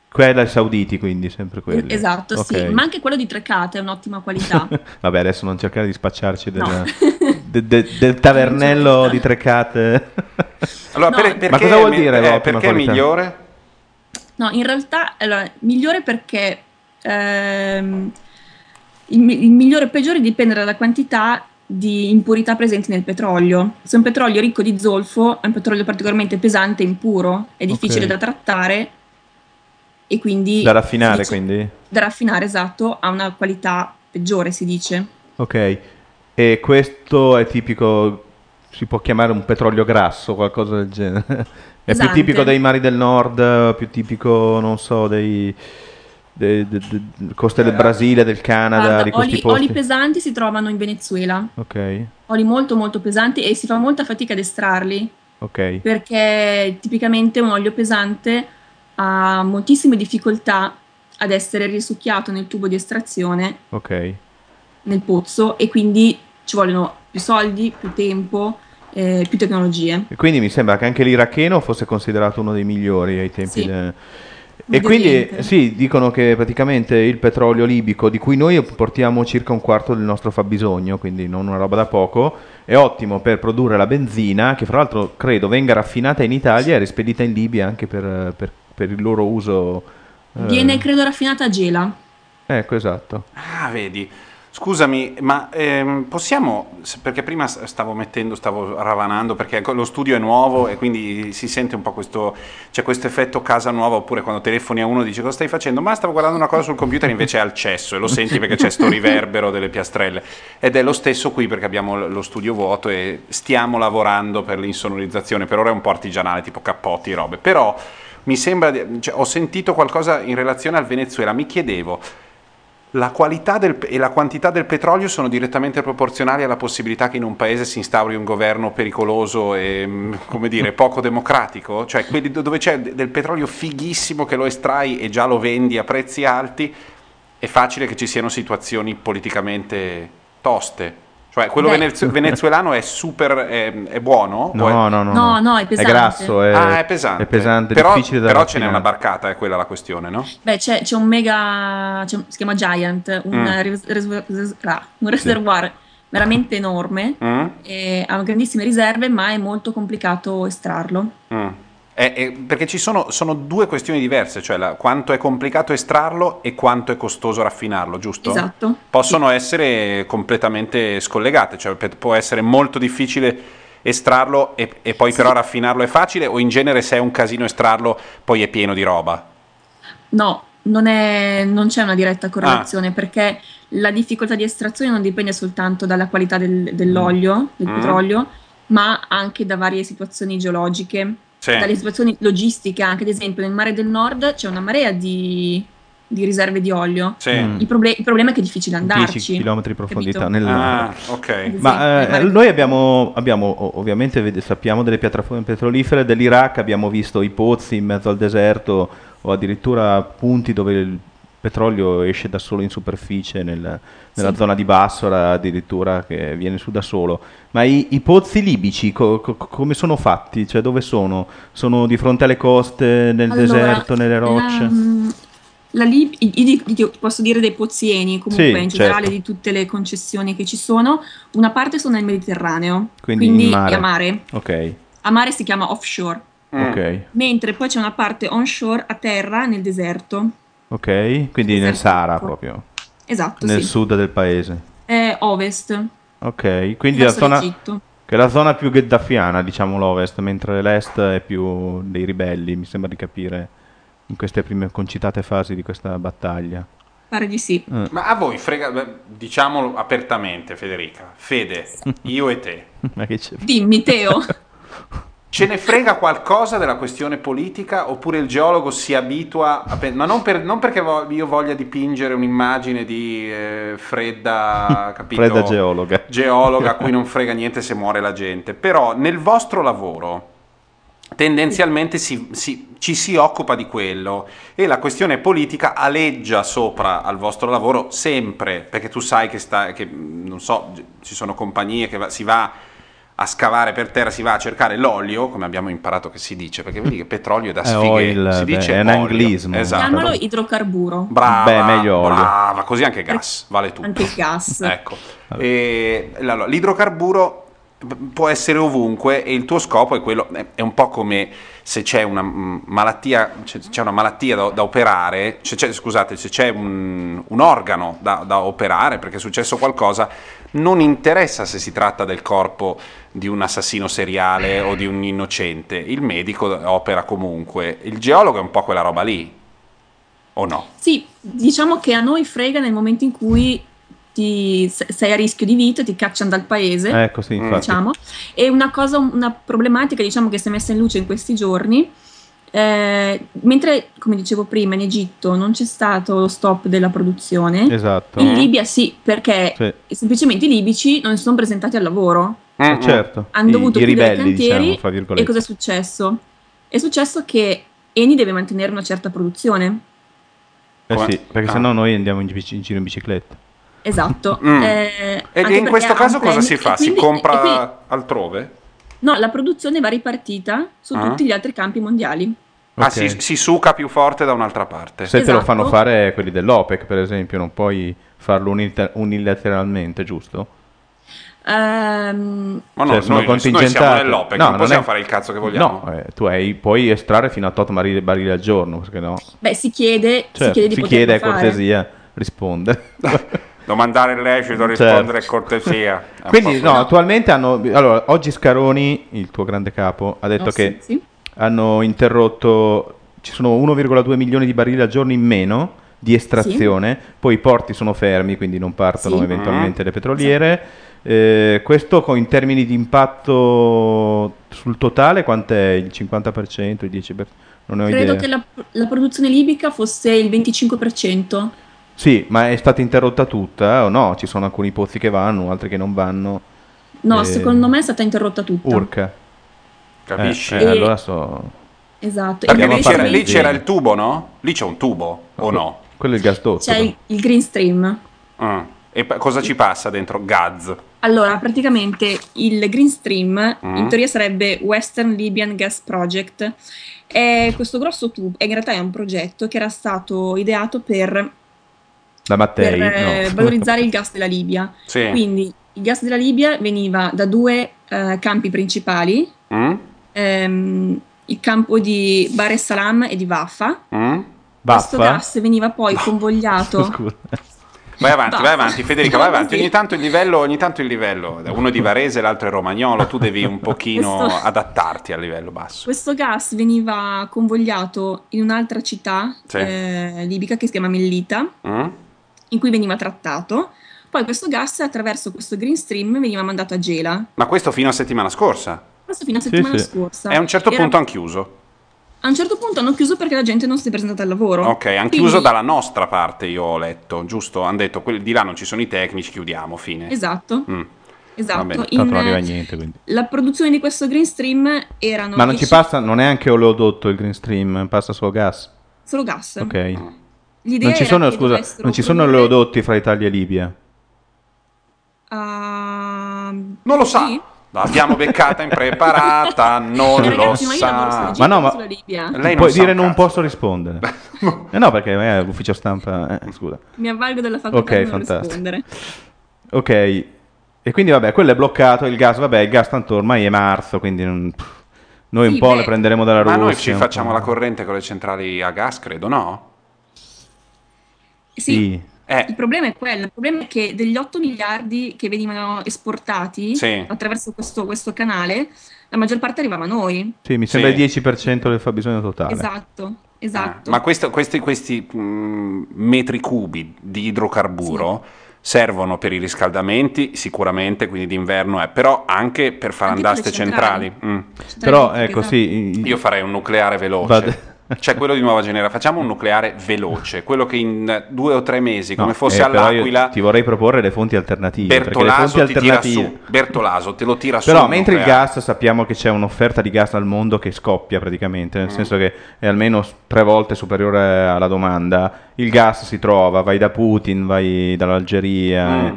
Quella ai sauditi, quindi sempre quello. Esatto, Ok. sì. Ma anche quello di Trecate è un'ottima qualità. Vabbè, adesso non cercare di spacciarci del, No. de- de- del tavernello di Trecate. Allora, No. per- perché, Ma cosa vuol è dire eh, l'ottima perché è qualità? migliore? No, in realtà, allora, migliore perché ehm, il, il migliore o peggiore dipende dalla quantità di impurità presenti nel petrolio. Se un petrolio ricco di zolfo, è un petrolio particolarmente pesante e impuro, è difficile Ok. da trattare e quindi da raffinare, dice- quindi. da raffinare, esatto, ha una qualità peggiore, si dice. Ok. E questo è tipico, si può chiamare un petrolio grasso, qualcosa del genere. È Esatto. più tipico dei mari del nord, più tipico, non so, dei... de- de- de- coste del Brasile, del Canada, Guarda, di questi oli, posti. oli pesanti si trovano in Venezuela, Ok, oli molto molto pesanti e si fa molta fatica ad estrarli. ok. perché tipicamente un olio pesante ha moltissime difficoltà ad essere risucchiato nel tubo di estrazione Ok. nel pozzo e quindi ci vogliono più soldi, più tempo, eh, più tecnologie. E quindi mi sembra che anche l'iracheno fosse considerato uno dei migliori ai tempi. Sì. de- E quindi sì, dicono che praticamente il petrolio libico, di cui noi portiamo circa un quarto del nostro fabbisogno, quindi non una roba da poco, è ottimo per produrre la benzina, che fra l'altro credo venga raffinata in Italia e rispedita in Libia anche per, per- per il loro uso. eh, Viene credo raffinata a Gela. Ecco, esatto. Ah, vedi. Scusami, ma ehm, possiamo, perché prima stavo mettendo, stavo ravanando, perché lo studio è nuovo e quindi si sente un po' questo, c'è questo effetto casa nuova, oppure quando telefoni a uno e dici cosa stai facendo? Ma stavo guardando una cosa sul computer invece è al cesso e lo senti perché c'è sto riverbero delle piastrelle. Ed è lo stesso qui perché abbiamo lo studio vuoto e stiamo lavorando per l'insonorizzazione, per ora è un po' artigianale, tipo cappotti e robe, però mi sembra, cioè, ho sentito qualcosa in relazione al Venezuela, mi chiedevo, la qualità del- e la quantità del petrolio sono direttamente proporzionali alla possibilità che in un paese si instauri un governo pericoloso e, mm, come dire, poco democratico? Cioè, quelli do- dove c'è de- del petrolio fighissimo che lo estrai e già lo vendi a prezzi alti, è facile che ci siano situazioni politicamente toste. Cioè, quello venez- venezuelano è super, è, è buono? No, è- no, no, No, no, è pesante. grasso, è, ah, è pesante. È pesante, però, difficile da però ce n'è raffinare. una barcata, è quella la questione, no? Beh, c'è, c'è un mega. c'è si chiama Giant, un, Mm. res- res- res- ah, un reservoir veramente enorme. Mm? e ha grandissime riserve, ma è molto complicato estrarlo. Mm. Eh, eh, perché ci sono, sono due questioni diverse, cioè la- quanto è complicato estrarlo e quanto è costoso raffinarlo, giusto? Esatto. Possono essere completamente scollegate, cioè pe- può essere molto difficile estrarlo e, e poi però raffinarlo è facile o in genere se è un casino estrarlo poi è pieno di roba? No, non, è- non c'è una diretta Ah. correlazione perché la difficoltà di estrazione non dipende soltanto dalla qualità del- dell'olio, del Mm. petrolio, ma anche da varie situazioni geologiche, Sì. dalle situazioni logistiche anche. Ad esempio, nel mare del nord c'è una marea di, di riserve di olio. Sì. Mm. Il, proble- il problema è che è difficile andarci. 10 km di profondità nel Ah, ok. Ma eh, noi abbiamo, abbiamo ovviamente vede- sappiamo delle piattaforme petrolifere dell'Iraq, abbiamo visto i pozzi in mezzo al deserto o addirittura punti dove il petrolio esce da solo in superficie nel- nella Sì. zona di Bassora addirittura che viene su da solo. Ma i, i pozzi libici co- co- come sono fatti? Cioè dove sono? Sono di fronte alle coste, nel Allora, deserto, nelle rocce? La, la Lib- i- i- di- ti posso dire dei pozieni, comunque Sì, in generale certo. di tutte le concessioni che ci sono. Una parte sono nel Mediterraneo, Quindi, quindi, in mare. a mare. Ok, A mare si chiama offshore, ok, mentre poi c'è una parte onshore a terra nel deserto. Ok. Quindi nel. Sahara proprio, Esatto, nel sì. sud del paese. È ovest, Ok, quindi la zona, che è la zona più gheddafiana, diciamo l'ovest, mentre l'est è più dei ribelli, mi sembra di capire, in queste prime concitate fasi di questa battaglia. Pare di sì. Eh. Ma a voi frega, diciamolo apertamente Federica, Fede, io e te. Ma che c'è? Dimmi, Teo. Ce ne frega qualcosa della questione politica oppure il geologo si abitua a pe- ma non, per- non perché vo- io voglia dipingere un'immagine di eh, fredda, capito? Fredda geologa. geologa a cui non frega niente se muore la gente, però nel vostro lavoro tendenzialmente si- si- ci si occupa di quello e la questione politica aleggia sopra al vostro lavoro sempre, perché tu sai che, sta, che non so, ci sono compagnie che va- si va a scavare per terra, si va a cercare l'olio, come abbiamo imparato che si dice, perché vedi che petrolio è da sfighe, si beh, dice è un olio. anglismo. Esatto. Chiamalo idrocarburo. Brava, Beh, meglio olio. brava, così anche gas, vale tutto. Anche il gas. Ecco. E, allora, l'idrocarburo può essere ovunque e il tuo scopo è quello, è- un po' come se c'è una malattia, c'è, c'è una malattia da, da operare, se c'è- scusate, se c'è un, un organo da, da operare perché è successo qualcosa, non interessa se si tratta del corpo di un assassino seriale o di un innocente, il medico opera comunque, il geologo è un po' quella roba lì, o no? Sì, diciamo che a noi frega nel momento in cui ti- se- sei a rischio di vita, ti cacciano dal paese. Ecco, sì, infatti. diciamo. E una cosa, una problematica, diciamo, che si è messa in luce in questi giorni, eh, mentre, come dicevo prima, in Egitto non c'è stato lo stop della produzione, Esatto. in Libia sì, perché Sì. semplicemente i libici non si sono presentati al lavoro. Eh, certo. Hanno I- dovuto i chiudere i ribelli, cantieri diciamo, e cosa è successo? È successo che Eni deve mantenere una certa produzione. Eh sì, perché ah. sennò noi andiamo in, bici- in giro in bicicletta. Esatto. Mm. Eh, E in questo caso cosa si fa? Si quindi- e compra quindi- altrove? no, la produzione va ripartita su Ah. tutti gli altri campi mondiali. Ah, Ok. si, si succa più forte da un'altra parte. Se te lo Esatto. fanno fare quelli dell'OPEC, per esempio, non puoi farlo unita- unilateralmente, giusto? Ehm, Ma no, Cioè, sono noi, noi siamo contingentati. nell'OPEC, No, non possiamo è- fare il cazzo che vogliamo. No, eh, tu hai- puoi estrarre fino a 8 barili, barili al giorno, perché no? beh, si chiede, si Certo, chiede di si chiede cortesia, risponde. Domandare il lecito, rispondere è cortesia. Quindi, no, attualmente hanno. Allora, oggi Scaroni, il tuo grande capo, ha detto No, che sì, sì. Hanno interrotto. Ci sono 1,2 milioni di barili al giorno in meno di estrazione. Poi i porti sono fermi, quindi non partono Sì. eventualmente le petroliere. Eh, questo in termini di impatto sul totale, quant'è il 50%, il 10%? Non ne ho Credo idea. che la, la produzione libica fosse il 25%. Sì, ma è stata interrotta tutta o no? Ci sono alcuni pozzi che vanno, altri che non vanno. No, Eh, secondo me è stata interrotta tutta. Urca. Capisci? Eh, eh, allora so... Esatto. Perché lì c'era, lì c'era il tubo, no? Lì c'è un tubo, o no? Quello è il gasdotto. c'è il, il green stream. Ah. E pa- cosa ci passa dentro? Gaz. Allora, praticamente il Green Stream Mm. in teoria sarebbe Western Libyan Gas Project. È questo grosso tubo, in realtà è un progetto che era stato ideato per, Da Mattei. per eh, no. valorizzare il gas della Libia. Sì. Quindi il gas della Libia veniva da due eh, campi principali, Mm? Ehm, il campo di Bar es Salam e di Vafa. Mm? Questo Baffa? gas veniva poi convogliato. Scusa. Vai avanti, vai avanti, Federica, vai avanti. Ogni tanto il livello, ogni tanto il livello. Uno è di Varese, l'altro è romagnolo, tu devi un pochino Questo- adattarti al livello basso. Questo gas veniva convogliato in un'altra città Sì. eh, libica che si chiama Mellita, Mm? in cui veniva trattato. Poi questo gas attraverso questo Green Stream veniva mandato a Gela. Ma questo fino a settimana scorsa. Questo fino a settimana scorsa. E a un certo Era- punto hanno chiuso. a un certo punto hanno chiuso perché la gente non si è presentata al lavoro. Ok, hanno Quindi- chiuso dalla nostra parte, io ho letto, giusto? Hanno detto, di là non ci sono i tecnici, chiudiamo, fine. Esatto. Mm. Esatto. In- Tanto non arriva niente, quindi. La produzione di questo Green Stream erano Ma non ci 10 passa, non è anche oleodotto il Green Stream, passa solo gas. solo gas. Ok. L'idea Non ci era sono, scusa, non ci sono produrre- oleodotti fra Italia e Libia. Ah, Non lo sa. L'abbiamo beccata impreparata, non Eh, lo ragazzi, ma sa. sulla Ma no, ma sulla Libia. Lei non puoi dire un non posso rispondere. eh no, perché è l'ufficio stampa. eh, scusa. Mi avvalgo della facoltà Ok, di non fantastico. rispondere. Ok. E quindi vabbè, quello è bloccato, il gas, vabbè, il gas tanto ormai è marzo, quindi non- noi un Sì, po' beh. le prenderemo dalla Ma Russia. noi ci un facciamo la corrente con le centrali a gas, credo, no? Sì, Eh, il problema è quello. Il problema è che degli 8 miliardi che venivano esportati Sì. attraverso questo, questo canale, la maggior parte arrivava a noi. Sì, mi sembra Sì. il 10% del fabbisogno totale. Esatto, esatto. ma questo- questi, questi, metri cubi di idrocarburo servono per i riscaldamenti, sicuramente, quindi d'inverno è, però anche per far Anche andare per le queste centrali. Mm. Però ecco, sì. Io farei un nucleare veloce. Vado- Cioè quello di nuova generazione, facciamo un nucleare veloce, quello che in due o tre mesi, come No, fosse eh, all'Aquila, Ti vorrei proporre le fonti alternative. Bertolaso fonti ti tira su, Bertolaso te lo tira su. Però il mentre il nucleare. gas sappiamo che c'è un'offerta di gas al mondo che scoppia praticamente, Mm. nel senso che è almeno tre volte superiore alla domanda, il gas si trova, vai da Putin, vai dall'Algeria. Mm. eh.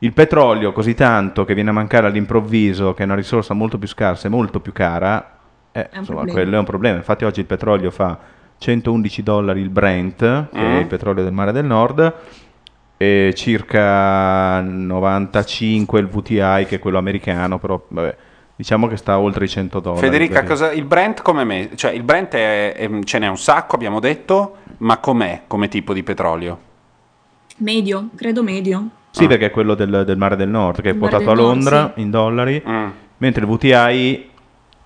Il petrolio così tanto che viene a mancare all'improvviso, che è una risorsa molto più scarsa e molto più cara, eh, insomma, problema. quello è un problema. Infatti oggi il petrolio fa 111 dollari il Brent, che è Mm. il petrolio del mare del nord, e circa 95 il VTI, che è quello americano, però vabbè, diciamo che sta oltre i 100 dollari. Federica, cosa, il Brent come me? Cioè il Brent è- è- ce n'è un sacco, abbiamo detto, ma com'è come tipo di petrolio? Medio, credo medio. Sì, perché è quello del, del mare del nord, che è Il mare quotato a del nord, Londra sì. in dollari, Mm. mentre il VTI,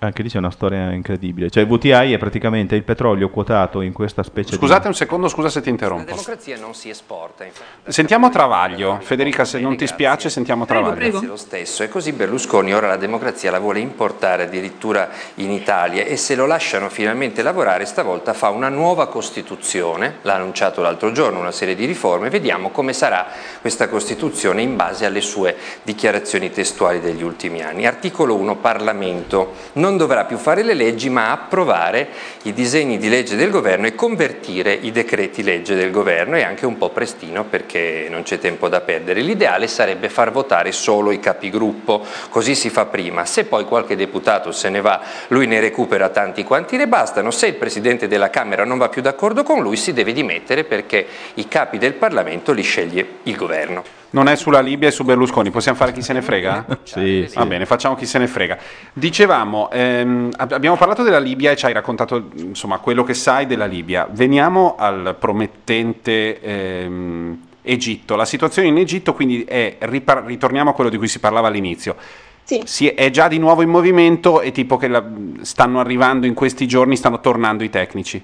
anche lì c'è una storia incredibile, cioè il VTI è praticamente il petrolio quotato in questa specie Scusate un secondo, scusa se ti La interrompo. democrazia non si esporta, infatti. Sentiamo Travaglio. Federica, se non ti spiace, sentiamo Travaglio. Grazie lo stesso. E così Berlusconi ora la democrazia la vuole importare addirittura in Italia e se lo lasciano finalmente lavorare stavolta fa una nuova Costituzione, l'ha annunciato l'altro giorno, una serie di riforme, vediamo come sarà questa Costituzione in base alle sue dichiarazioni testuali degli ultimi anni. Articolo 1 Parlamento non dovrà più fare le leggi ma approvare i disegni di legge del governo e convertire i decreti legge del governo e anche un po' prestino perché non c'è tempo da perdere. L'ideale sarebbe far votare solo i capigruppo, così si fa prima. Se poi qualche deputato se ne va, lui ne recupera tanti quanti ne bastano. Se il Presidente della Camera non va più d'accordo con lui, si deve dimettere perché i capi del Parlamento li sceglie il governo. Non è sulla Libia e su Berlusconi, possiamo fare chi se ne frega? Sì, Va bene, facciamo chi se ne frega. Dicevamo, ehm, ab- abbiamo parlato della Libia e ci hai raccontato insomma quello che sai della Libia. Veniamo al promettente ehm, Egitto. La situazione in Egitto quindi è, ripar- ritorniamo a quello di cui si parlava all'inizio. Sì. Si è, è già di nuovo in movimento e tipo che la- stanno arrivando in questi giorni, stanno tornando i tecnici.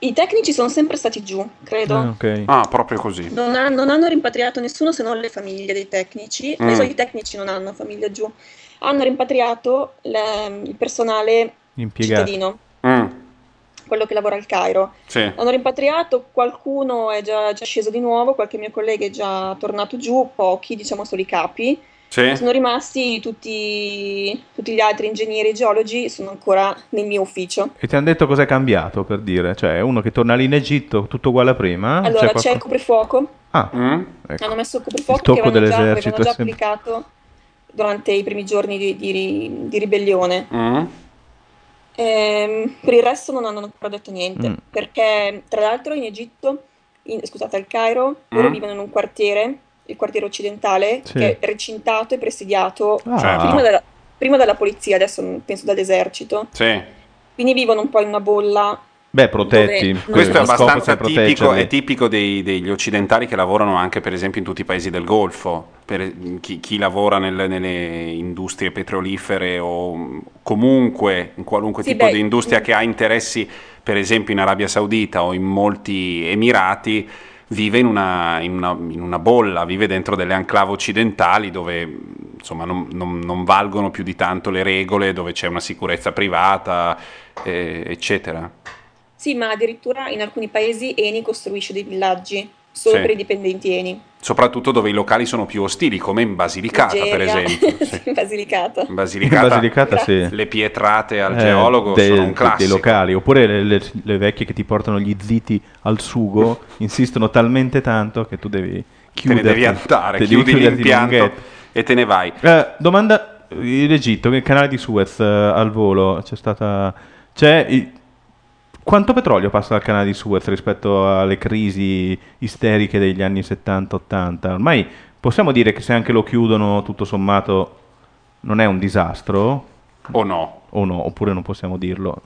I tecnici sono sempre stati giù, credo. Ah, ok. Ah, proprio così. Non, ha- non hanno rimpatriato nessuno se non le famiglie dei tecnici. Mm. I soliti tecnici non hanno famiglia giù. Hanno rimpatriato le- il personale Impiegato. cittadino. Mm. quello che lavora al Cairo. Sì. Hanno rimpatriato, qualcuno è già, già sceso di nuovo, qualche mio collega è già tornato giù, pochi, diciamo solo i capi. Sì. Sono rimasti tutti, tutti gli altri ingegneri e geologi, sono ancora nel mio ufficio. E ti hanno detto cos'è cambiato per dire? Cioè, uno che torna lì in Egitto, tutto uguale a prima? Allora, c'è, C'è il coprifuoco, Ah, Mm? ecco. hanno messo il Il coprifuoco tocco che avevano già, avevano già applicato durante i primi giorni di, di di ribellione. Mm? Ehm, per il resto non hanno ancora detto niente, Mm. perché tra l'altro in Egitto, in- scusate, al Cairo, loro Mm. vivono in un quartiere, il quartiere occidentale, Sì. che è recintato e presidiato Ah. Certo. prima, dalla, prima dalla polizia, adesso penso dall'esercito. Sì. Quindi vivono un po' in una bolla. Beh, protetti. Dove- Questo è abbastanza tipico, è tipico dei- degli occidentali che lavorano anche per esempio in tutti i paesi del Golfo, per chi, chi lavora nel- nelle industrie petrolifere o mh, comunque in qualunque Sì, tipo beh, di industria mm. che ha interessi per esempio in Arabia Saudita o in molti Emirati, vive in una, in una- in una bolla, vive dentro delle enclave occidentali dove insomma non, non- non valgono più di tanto le regole, dove c'è una sicurezza privata, eh, eccetera. Sì, ma addirittura in alcuni paesi Eni costruisce dei villaggi solo Sì. per i dipendenti Eni. Soprattutto dove i locali sono più ostili, come in Basilicata, per Nigeria, esempio. Sì. in Basilicata. In Basilicata, In Basilicata, sì. le pietrate al Eh, geologo dei- sono un dei- classico. Dei locali, oppure le, le- le vecchie che ti portano gli ziti al sugo insistono talmente tanto che tu devi Te ne chiudere. devi andare, chiudi l'impianto e te ne vai. Eh, domanda in Egitto, il canale di Suez eh, al volo, c'è stata... C'è i- quanto petrolio passa dal canale di Suez rispetto alle crisi isteriche degli anni 70-80? Ormai possiamo dire che se anche lo chiudono tutto sommato non è un disastro? O no? O no, oppure non possiamo dirlo.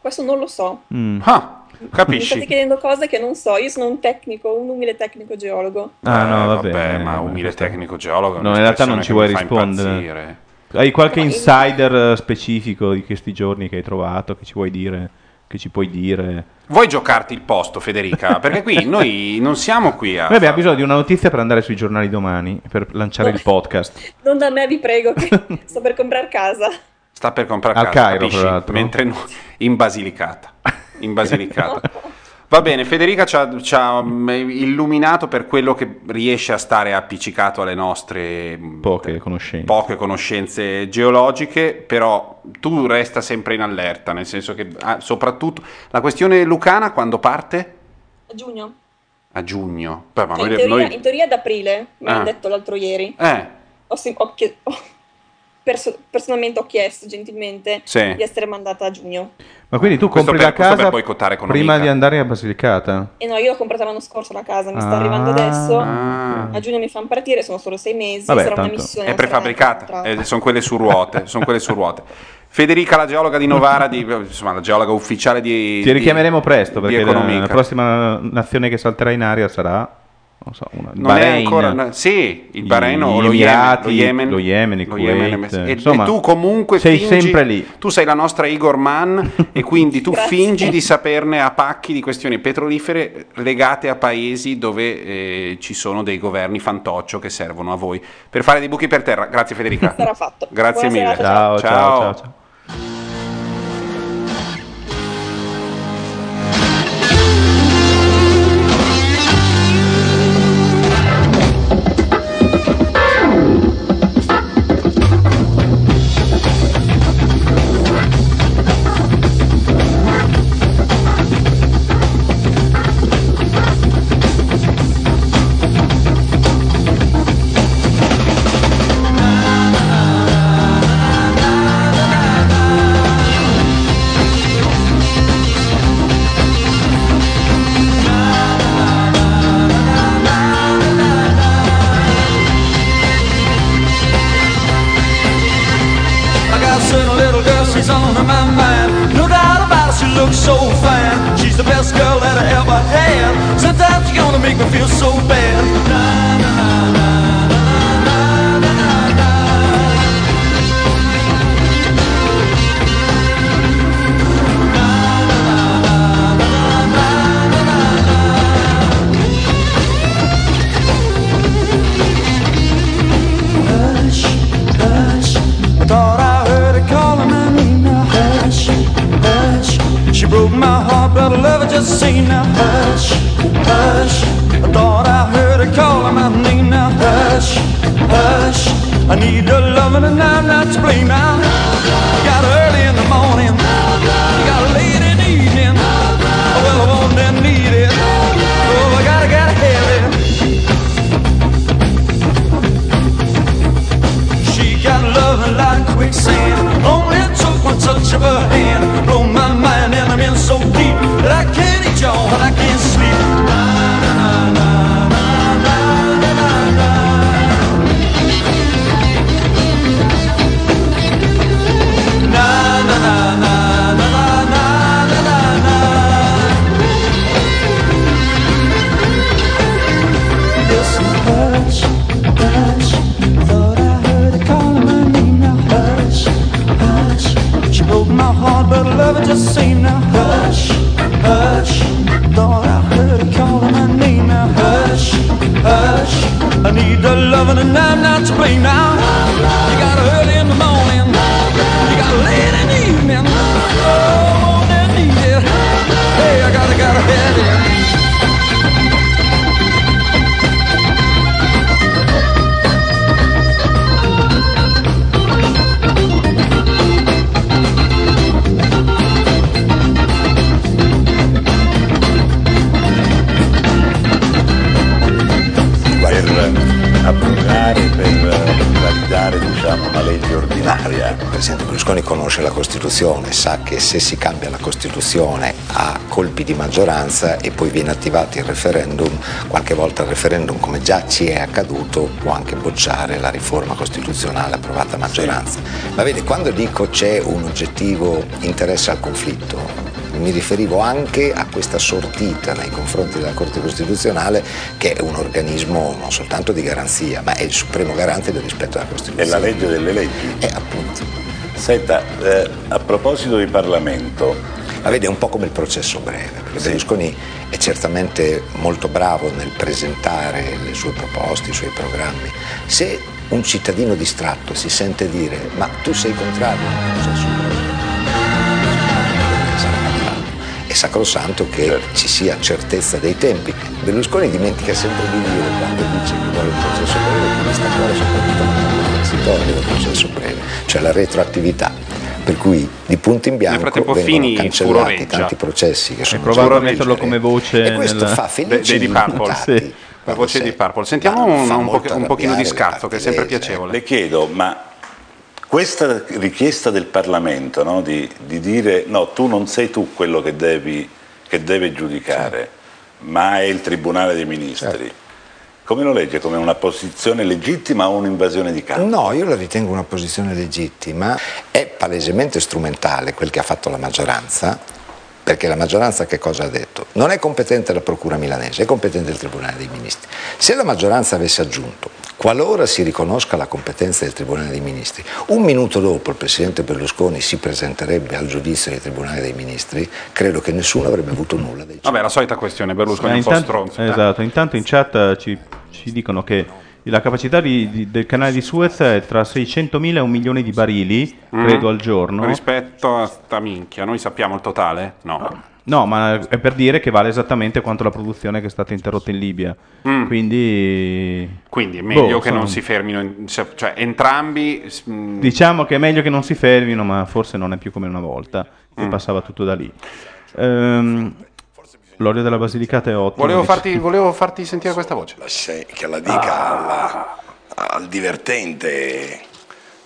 Questo non lo so. Mm. Ah, Mi state capisci? chiedendo cose che non so. Io sono un tecnico, un umile tecnico geologo. Ah, no, Eh, vabbè, vabbè, ma vabbè, umile tecnico geologo. No, in realtà non ci vuoi mi rispondere. impazzire. Hai qualche No, insider eh, specifico di questi giorni che hai trovato, che ci vuoi dire, che ci puoi dire? Vuoi giocarti il posto, Federica? Perché qui noi non siamo qui a... Noi abbiamo bisogno di una notizia per andare sui giornali domani, per lanciare il podcast. Non da me, vi prego, che sto per comprare casa. Sta per comprare Al casa, Cairo, capisci? tra l'altro. Mentre no, in Basilicata. In Basilicata. Va bene, Federica ci ha, ci ha, mm, illuminato per quello che riesce a stare appiccicato alle nostre mm, Poche conoscenze. poche conoscenze geologiche, però tu resta sempre in allerta, nel senso che ah, soprattutto la questione lucana quando parte? A giugno. A giugno. Beh, ma Cioè, in, noi, teoria, noi- in teoria ad aprile, mi Ah. hanno detto l'altro ieri. Eh, Ho ho ho- perso- personalmente ho chiesto gentilmente Sì. di essere mandata a giugno. Ma quindi tu compri per- la casa prima di andare a Basilicata? E no, io l'ho comprata l'anno scorso la casa, mi sta Ah. arrivando adesso. Ah. A giugno mi fanno partire, sono solo sei mesi, Vabbè, sarà una tanto- missione. è prefabbricata, eh, sono quelle su ruote, sono quelle su ruote. Federica, la geologa di Novara, di- insomma, la geologa ufficiale di Ti richiameremo di- presto perché la, Economica. la prossima nazione che salterà in aria sarà non so, una, il Non è Bahrain, ancora, no, sì, il Bahrain o gli lo Yemen, Emirati, lo Yemen, lo Yemen, il lo Yemen, e, insomma, e tu comunque sei fingi- sempre lì. Tu sei la nostra Igor Mann e quindi tu fingi di saperne a pacchi di questioni petrolifere legate a paesi dove eh, ci sono dei governi fantoccio che servono a voi per fare dei buchi per terra. Grazie Federica. Sarà fatto. Grazie Buona mille. serata, Ciao, ciao, ciao, ciao. Se si cambia la Costituzione a colpi di maggioranza e poi viene attivato il referendum, qualche volta il referendum, come già ci è accaduto, può anche bocciare la riforma costituzionale approvata a maggioranza. Ma vede, quando dico c'è un oggettivo interesse al conflitto, mi riferivo anche a questa sortita nei confronti della Corte Costituzionale che è un organismo non soltanto di garanzia, ma è il supremo garante del rispetto della È Costituzione. la legge delle leggi. Eh, appunto. Senta, eh, a proposito di Parlamento, Ma vede, è un po' come il processo breve, perché Berlusconi è certamente molto bravo nel presentare le sue proposte, i suoi programmi. Se un cittadino distratto si sente dire ma tu sei contrario al processo breve, è sacrosanto che ci sia certezza dei tempi. Berlusconi dimentica sempre di dire quando dice che vuole il processo breve che questa cosa soprattutto non transitoria del processo breve, cioè la retroattività. Per cui di punto in bianco vengono Fini cancellati tanti processi che sono provato a già metterlo come voce e questo nel- fa felice gli Purple. Sì. La voce di Purple. Sentiamo un, un po- un pochino di scazzo, che è sempre piacevole. le chiedo, ma questa richiesta del Parlamento no, di, di dire no, tu non sei tu quello che, devi, che deve giudicare, ma è il Tribunale dei Ministri, come lo legge? Come una posizione legittima o un'invasione di campo? No, io la ritengo una posizione legittima, è palesemente strumentale quel che ha fatto la maggioranza, perché la maggioranza che cosa ha detto? Non è competente la Procura milanese, è competente il Tribunale dei Ministri. Se la maggioranza avesse aggiunto, qualora si riconosca la competenza del Tribunale dei Ministri, un minuto dopo il Presidente Berlusconi si presenterebbe al giudizio del Tribunale dei Ministri, credo che nessuno avrebbe avuto nulla da Vabbè, la solita questione, Berlusconi è un po' intanto, stronzo. esatto, intanto in chat eh, ci, ci dicono che la capacità di- di- del canale di Suez è tra 600.000 e un milione di barili, Mm. credo, al giorno. Rispetto a sta minchia, noi sappiamo il totale? No. No, ma è per dire che vale esattamente quanto la produzione che è stata interrotta in Libia. Mm. Quindi... Quindi è meglio Boh, che non sono- si fermino, in- cioè cioè, entrambi... mm, Diciamo che è meglio che non si fermino, ma forse non è più come una volta, che Mm. passava tutto da lì. Ehm, l'olio della Basilicata è ottimo. volevo, farti, volevo farti sentire questa voce. Se- che la dica alla- al divertente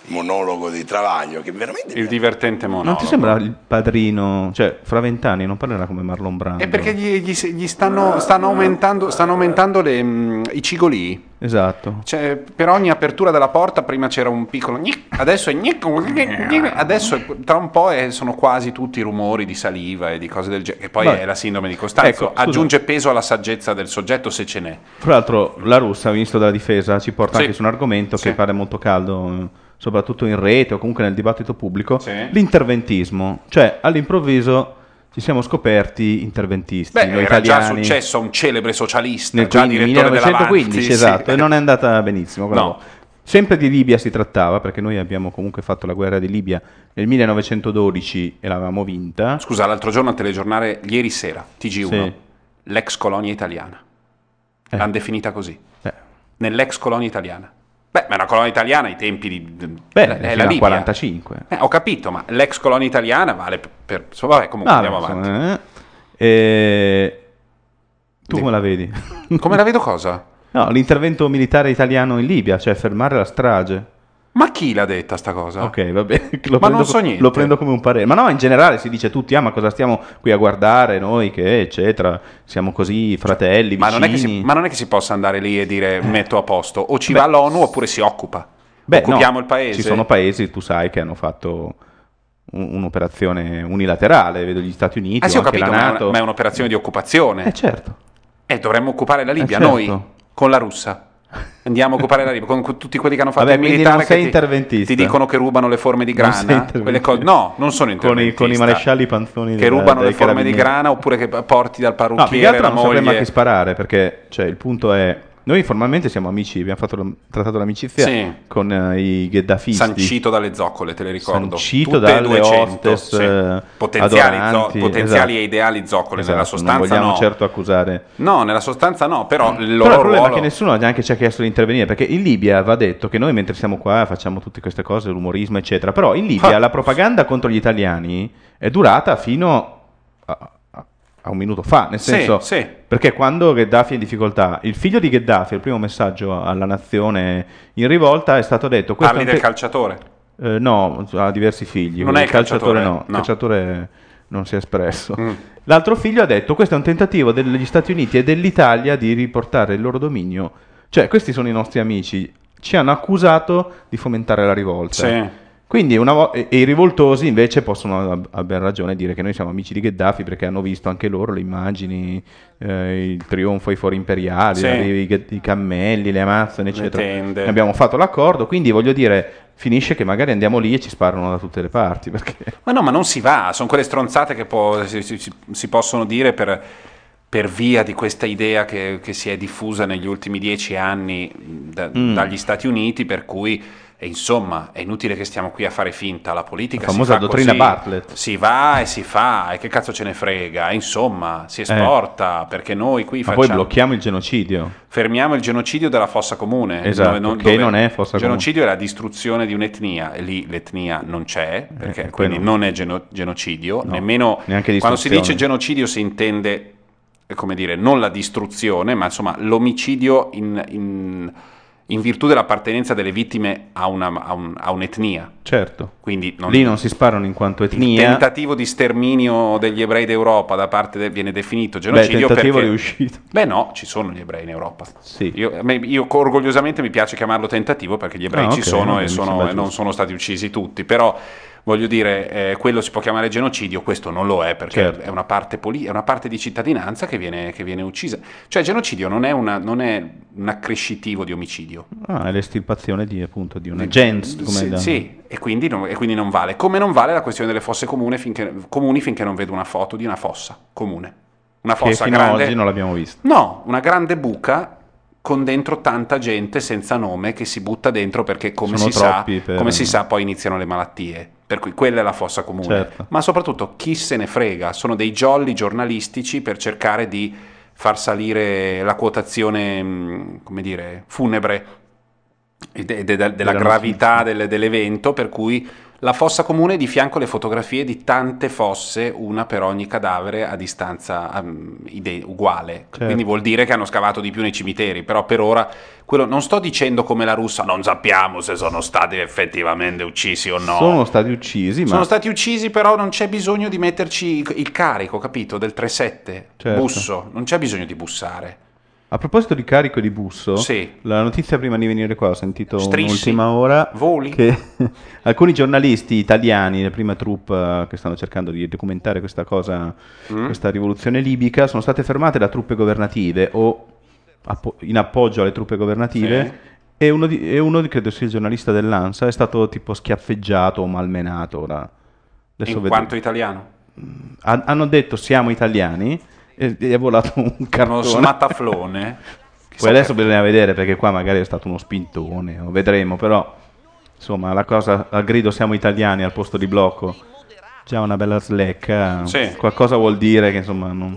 monologo di Travaglio che veramente Il divertente monologo. Non ti sembra il padrino, cioè fra vent'anni non parlerà come Marlon Brando? È perché gli, gli- gli stanno, stanno aumentando, stanno aumentando le, mm, i cigolii. Esatto. Cioè, per ogni apertura della porta prima c'era un piccolo gnic, adesso è gnic, gnic, gnic, adesso è- tra un po' è- sono quasi tutti rumori di saliva e di cose del genere, che poi Beh. è la sindrome di Costanzo. Ecco. Aggiunge peso alla saggezza del soggetto se ce n'è. Fra l'altro la russa, ministro della difesa, ci porta Sì. anche su un argomento Sì. che pare molto caldo, eh, soprattutto in rete o comunque nel dibattito pubblico, Sì. l'interventismo. Cioè all'improvviso ci siamo scoperti interventisti, Beh, noi era già italiani. successo a un celebre socialista, nel già quindi- direttore della 1915, esatto, e non è andata benissimo. No. Sempre di Libia si trattava, perché noi abbiamo comunque fatto la guerra di Libia nel 1912 e l'avevamo vinta. Scusa, l'altro giorno al telegiornale, ieri sera, TG1, Sì. l'ex colonia italiana. Eh. L'hanno definita così. Eh. Nell'ex colonia italiana. Beh, ma è una colonia italiana ai tempi di... Beh, è fino la Libia. 45. Eh, ho capito, ma l'ex colonia italiana vale per... per- insomma, vabbè, comunque Ah, andiamo avanti. insomma, eh. Tu come la vedi? Come la vedo cosa? No, l'intervento militare italiano in Libia, cioè fermare la strage. Ma chi l'ha detta sta cosa? Ok, va bene. Lo prendo non so niente. Lo prendo come un parere. Ma no, in generale si dice tutti, ah, ma cosa stiamo qui a guardare noi che, eccetera, siamo così fratelli, Ma non, è che vicini. si, ma non è che si possa andare lì e dire metto a posto. O ci Beh, va l'ONU oppure si occupa. Beh, no, Occupiamo il paese. Ci sono paesi, tu sai, che hanno fatto un- un'operazione unilaterale, vedo gli Stati Uniti, Eh sì, ho capito, la ma è, Nato. una- ma è un'operazione di occupazione. Eh certo. Eh, dovremmo occupare la Libia, Eh, certo. noi, con la russa. Andiamo a occupare la Libia, con tutti quelli che hanno fatto Vabbè, il militare non sei che ti, interventista. ti dicono che rubano le forme di Non grana. quelle cose- no, non sono Con i, interventista. con i marescialli panzoni Che rubano le forme di grana oppure che porti dal No, più che parrucchiere altro la non sapremmo a moglie. chi sparare, perché cioè, il punto è... Noi formalmente siamo amici, abbiamo fatto il trattato l'amicizia Sì. con eh, i gheddafisti. Sancito dalle zoccole, te le ricordo. Sancito Tutte dalle 200, hostess sì. eh, potenziali, adoranti, zo- potenziali esatto. e ideali zoccole. Nella Esatto, sostanza non vogliamo no. certo accusare No, nella sostanza no, però il Però loro il problema ruolo... è che nessuno neanche ci ha chiesto di intervenire perché in Libia va detto che noi mentre siamo qua facciamo tutte queste cose, l'umorismo eccetera, però in Libia Ah. la propaganda contro gli italiani è durata fino a, a- un minuto fa, nel Sì, senso sì. perché quando Gheddafi è in difficoltà, il figlio di Gheddafi, il primo messaggio alla nazione in rivolta è stato detto Parli del calciatore. eh, no, ha diversi figli. Non è il calciatore, no. Il no. calciatore non si è espresso. Mm. L'altro figlio ha detto: Questo è un tentativo degli Stati Uniti e dell'Italia di riportare il loro dominio. Cioè, questi sono i nostri amici. Ci hanno accusato di fomentare la rivolta. Sì. Quindi vo- e, e i rivoltosi invece possono a, a ben ragione dire che noi siamo amici di Gheddafi perché hanno visto anche loro le immagini, eh, il trionfo ai fori imperiali, Sì. i, i- cammelli, le amazzoni, Le eccetera. Ne abbiamo fatto l'accordo, quindi voglio dire, finisce che magari andiamo lì e ci sparano da tutte le parti. Perché... Ma no, ma non si va, sono quelle stronzate che si, si- si- si possono dire per, per via di questa idea che, che si è diffusa negli ultimi dieci anni da- Mm. dagli Stati Uniti, per cui e insomma è inutile che stiamo qui a fare finta, la politica La si famosa fa dottrina così, Bartlett. si va e si fa, e che cazzo ce ne frega, e insomma si esporta, perché noi qui Eh. Ma facciamo... poi blocchiamo il genocidio. Fermiamo il genocidio della fossa comune. Esatto, che non è fossa Il genocidio è la distruzione di un'etnia, e lì l'etnia non c'è, perché Eh, quindi non è geno- genocidio, No, nemmeno neanche quando si dice genocidio si intende, eh, come dire, non la distruzione, ma insomma l'omicidio in, in- in virtù dell'appartenenza delle vittime a, una- a un- a un'etnia. Certo. Quindi non- Lì non si sparano in quanto il etnia. tentativo di sterminio degli ebrei d'Europa da parte de- viene definito Beh, genocidio tentativo perché... riuscito. Beh no, ci sono gli ebrei in Europa. Sì. Io, io orgogliosamente mi piace chiamarlo tentativo perché gli ebrei Ah, ci ok, sono vabbè, e, sono- e non sono stati uccisi tutti, però voglio dire, eh, quello si può chiamare genocidio, questo non lo è perché Certo. è, una parte poli- è una parte di cittadinanza che viene, che viene uccisa. Cioè genocidio non è, una- non è un accrescitivo di omicidio. Ah, è l'estirpazione di, appunto, di una gens. Come Sì, da- sì, e, quindi non, e quindi non vale. Come non vale la questione delle fosse comune finché- comuni finché non vedo una foto di una fossa comune. Una Che fossa fino grande. ad oggi non l'abbiamo vista. No, una grande buca con dentro tanta gente senza nome che si butta dentro perché come, si sa, per- come si sa poi iniziano le malattie. Per cui quella è la fossa comune. Certo. Ma soprattutto chi se ne frega, sono dei jolly giornalistici per cercare di far salire la quotazione, mh, come dire, funebre de- de- de- della gravità del- dell'evento, per cui la fossa comune è di fianco le fotografie di tante fosse, una per ogni cadavere a distanza um, ide- uguale. Certo. Quindi vuol dire che hanno scavato di più nei cimiteri, però per ora quello, non sto dicendo come la russa, non sappiamo se sono stati effettivamente uccisi o no. Sono stati uccisi, ma Sono stati uccisi, però non c'è bisogno di metterci il- il carico, capito? Del 3-7, Certo. busso, non c'è bisogno di bussare. A proposito di carico e di busso, Sì. la notizia prima di venire qua ho sentito Strisci? un'ultima ora Voli? che alcuni giornalisti italiani, le prime troupe eh, che stanno cercando di documentare questa cosa, Mm. questa rivoluzione libica, sono state fermate da truppe governative o in appoggio alle truppe governative. E uno, di, e uno credo sia il giornalista dell'ANSA, è stato tipo schiaffeggiato o malmenato. Ora. Adesso In vedo- quanto italiano. Ha- hanno detto siamo italiani e e è volato un Uno cartone. smattaflone. Poi adesso bisogna vedere perché qua magari è stato uno spintone, o vedremo, però insomma la cosa al grido siamo italiani al posto di blocco, già una bella slecca, Sì. qualcosa vuol dire che insomma non-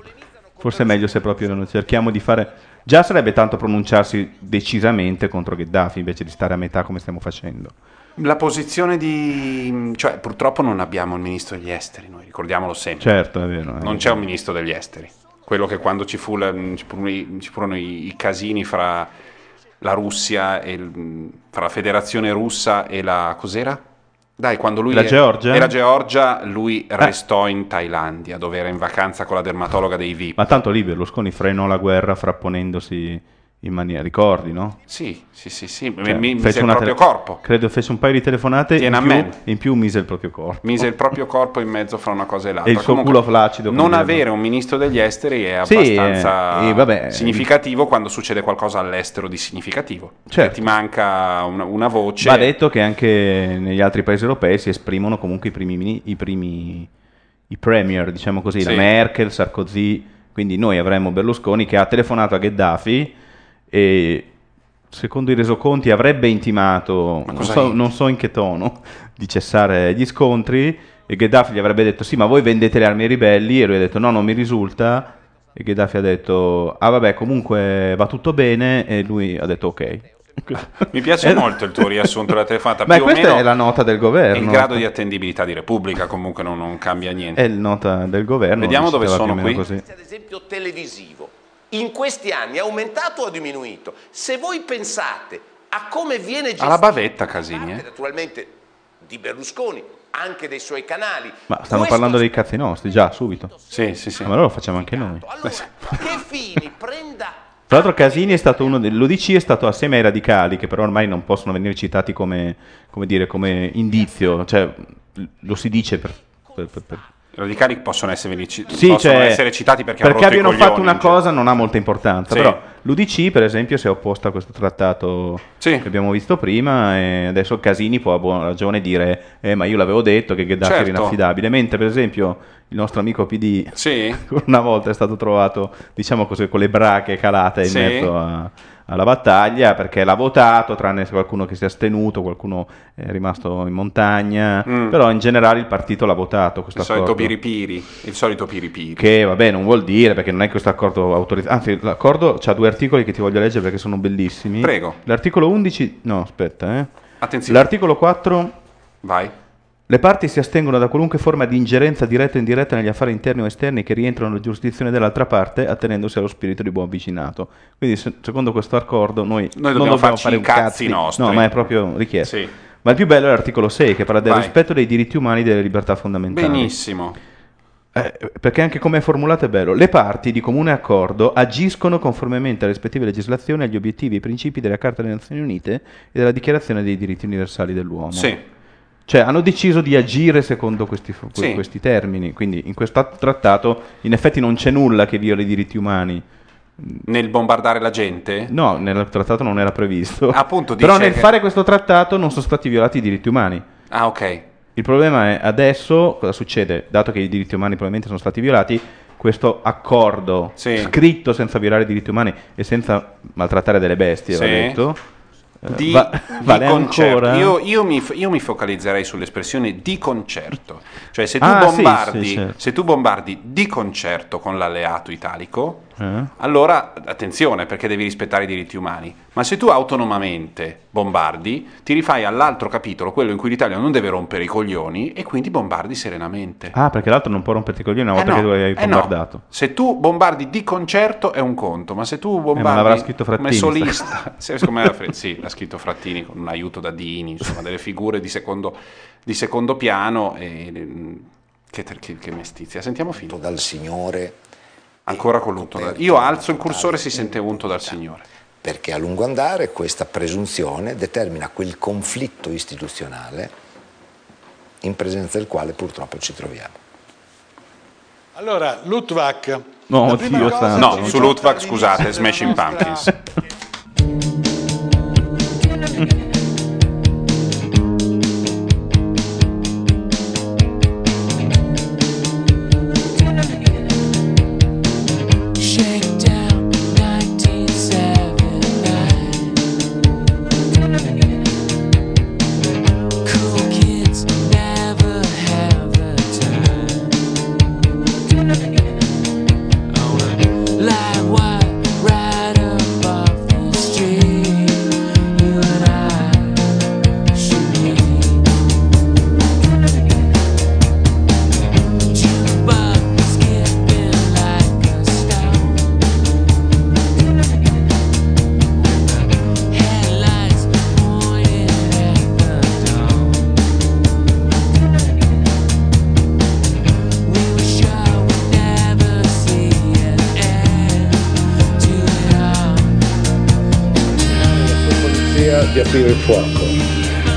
forse è meglio se proprio non cerchiamo di fare Già sarebbe tanto pronunciarsi decisamente contro Gheddafi invece di stare a metà come stiamo facendo. La posizione di... cioè purtroppo non abbiamo il ministro degli esteri, noi ricordiamolo sempre. Certo, è vero. è Non c'è un ministro degli esteri. Quello che quando ci, fu la- ci furono, i, ci furono i- i casini fra la Russia e il- fra la federazione russa e la... cos'era? Dai, quando lui La Georgia? era Georgia, lui restò in Thailandia, dove era in vacanza con la dermatologa dei VIP. Ma tanto lì Berlusconi frenò la guerra frapponendosi in maniera, ricordi, no? Sì, sì, sì, sì. Cioè, mi, mise il proprio tele- corpo. Credo fece un paio di telefonate in Tiananmen. più, in più mise il proprio corpo. Mise il proprio corpo in mezzo fra una cosa e l'altra. E il suo Comunque, culo flaccido. Non avere un ministro degli esteri è Sì, abbastanza eh, e vabbè, significativo quando succede qualcosa all'estero di significativo. Certo. Cioè, ti manca una, una voce. Va detto che anche negli altri paesi europei si esprimono comunque i primi, i primi i premier, diciamo così, la Sì. Merkel, Sarkozy, quindi noi avremmo Berlusconi che ha telefonato a Gheddafi e secondo i resoconti avrebbe intimato, non so, non so in che tono, di cessare gli scontri e Gheddafi gli avrebbe detto sì ma voi vendete le armi ai ribelli e lui ha detto no non mi risulta e Gheddafi ha detto ah vabbè comunque va tutto bene e lui ha detto ok. Mi piace molto il tuo riassunto della telefonata. O questa meno è la nota del governo. il grado di attendibilità di Repubblica, comunque non, non cambia niente. È il nota del governo. Vediamo dove sono qui. così. ad esempio televisivo, in questi anni è aumentato o ha diminuito? Se voi pensate a come viene gestito, Alla bavetta Casini, eh. naturalmente di Berlusconi, anche dei suoi canali, Ma stanno parlando dei cazzi nostri, già, subito. Sì, sì, sì. Ma allora lo facciamo anche noi. che fini prenda Tra l'altro Casini è stato uno dei... L'UDC è stato assieme ai radicali, che però ormai non possono venire citati come, come dire, come indizio, cioè lo si dice per... per- per- per- radicali possono essere, Sì, possono cioè, essere citati perché, perché abbiano fatto una cioè. cosa non ha molta importanza, Sì. però l'UDC per esempio si è opposta a questo trattato che abbiamo visto prima e adesso Casini può a buona ragione dire eh, ma io l'avevo detto che Gheddafi era Certo. inaffidabile, mentre per esempio il nostro amico PD una volta è stato trovato diciamo così con le brache calate in Sì. mezzo a- alla battaglia perché l'ha votato tranne qualcuno che si è astenuto, qualcuno è rimasto in montagna, Mm. però in generale il partito l'ha votato questo Il solito piripiri, il solito piripiri. Che vabbè, non vuol dire perché non è questo accordo autorizzato. Anzi, l'accordo ha due articoli che ti voglio leggere perché sono bellissimi. Prego. L'articolo 11, no, aspetta, eh. Attenzione. L'articolo 4. Vai. Le parti si astengono da qualunque forma di ingerenza diretta o indiretta negli affari interni o esterni che rientrano nella giurisdizione dell'altra parte, attenendosi allo spirito di buon vicinato. Quindi, se- secondo questo accordo, noi, non dobbiamo farci fare i cazzi cazzi nostri. No, ma è proprio richiesto. Sì. Ma il più bello è l'articolo 6 che parla del Vai. rispetto dei diritti umani e delle libertà fondamentali. Benissimo. Eh, perché anche come è formulato è bello. Le parti di comune accordo agiscono conformemente alle rispettive legislazioni, agli obiettivi e ai principi della Carta delle Nazioni Unite e della Dichiarazione dei diritti universali dell'uomo. Sì. Cioè hanno deciso di agire secondo questi, Sì. questi termini, quindi in questo trattato in effetti non c'è nulla che viola i diritti umani. Nel bombardare la gente? No, nel trattato non era previsto. Appunto, Però nel che- fare questo trattato non sono stati violati i diritti umani. Ah, ok. Il problema è adesso cosa succede? Dato che i diritti umani probabilmente sono stati violati, questo accordo scritto senza violare i diritti umani e senza maltrattare delle bestie, Sì. detto, eh, Di, va- di vale concerto. ancora? Io, io mi, io mi focalizzerei sull'espressione di concerto. Cioè, se tu, Ah, sì, bombardi, sì, certo. se tu bombardi di concerto con l'alleato italico, Eh? allora attenzione perché devi rispettare i diritti umani. Ma se tu autonomamente bombardi, ti rifai all'altro capitolo, quello in cui l'Italia non deve rompere i coglioni, e quindi bombardi serenamente. Ah, perché l'altro non può romperti i coglioni una Eh volta no, che tu hai eh no. bombardato. Se tu bombardi di concerto è un conto, ma se tu bombardi Eh, l'avrà scritto come Frattini, solista, se- secondo me Fre- sì, l'ha scritto Frattini con un aiuto da Dini, insomma, delle figure di secondo, di secondo piano. E, mm, che, che, che mestizia. Sentiamo fino. Dal Signore. Ancora con l'unto. Io alzo il cursore si sente unto dal Signore. perché a lungo andare questa presunzione determina quel conflitto istituzionale in presenza del quale purtroppo ci troviamo. Allora, Luttwak. No, la prima Dio cosa santo. No, su Lutvak, scusate, Smashing Pumpkins.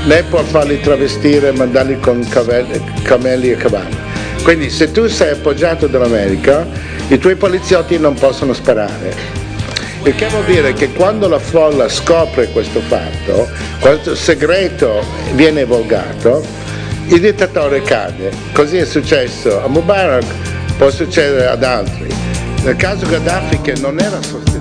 né può farli travestire e mandarli con cavelli- camelli e cavalli. Quindi se tu sei appoggiato dall'America, i tuoi poliziotti non possono sparare. Il che vuol dire che quando la folla scopre questo fatto, questo segreto viene volgato, il dittatore cade. Così è successo a Mubarak, può succedere ad altri. Nel caso Gaddafi che non era sostenuto.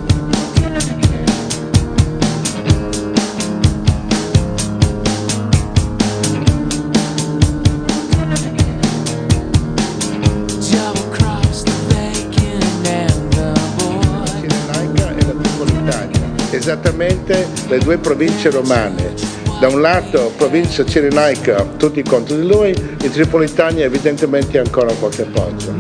Le due province romane. Da un lato provincia cirenaica tutti contro di lui, in Tripolitania evidentemente ancora qualche appoggio.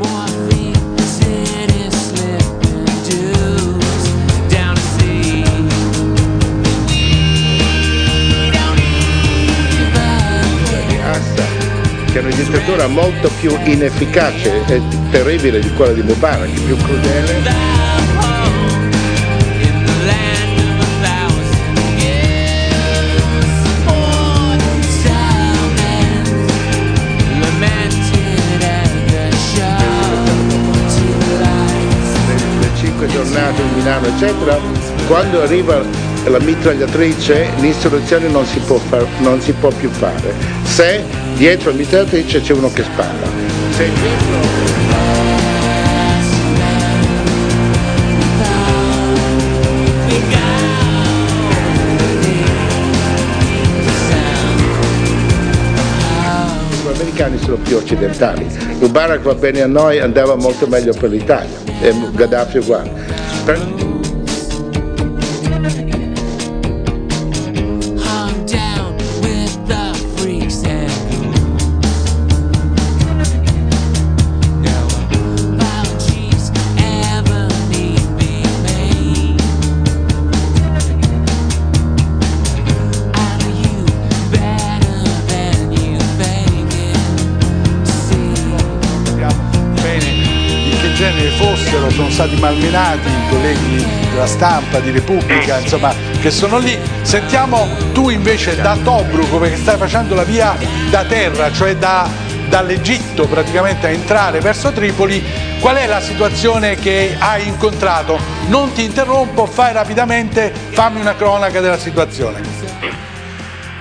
di Assad, che è una dittatura molto più inefficace e terribile di quella di Mubarak, più crudele. Milano, eccetera, quando arriva la mitragliatrice l'insurrezione non si non si può più fare. Se dietro la mitragliatrice c'è uno che spara. Americani sono più occidentali. Mubarak va bene a noi, andava molto meglio per l'Italia e Gaddafi uguale. Per- stati malmenati i colleghi della stampa, di Repubblica, insomma, che sono lì. Sentiamo tu invece da Tobruk, come stai facendo la via da terra, cioè da- dall'Egitto praticamente a entrare verso Tripoli, qual è la situazione che hai incontrato? Non ti interrompo, fai rapidamente, fammi una cronaca della situazione.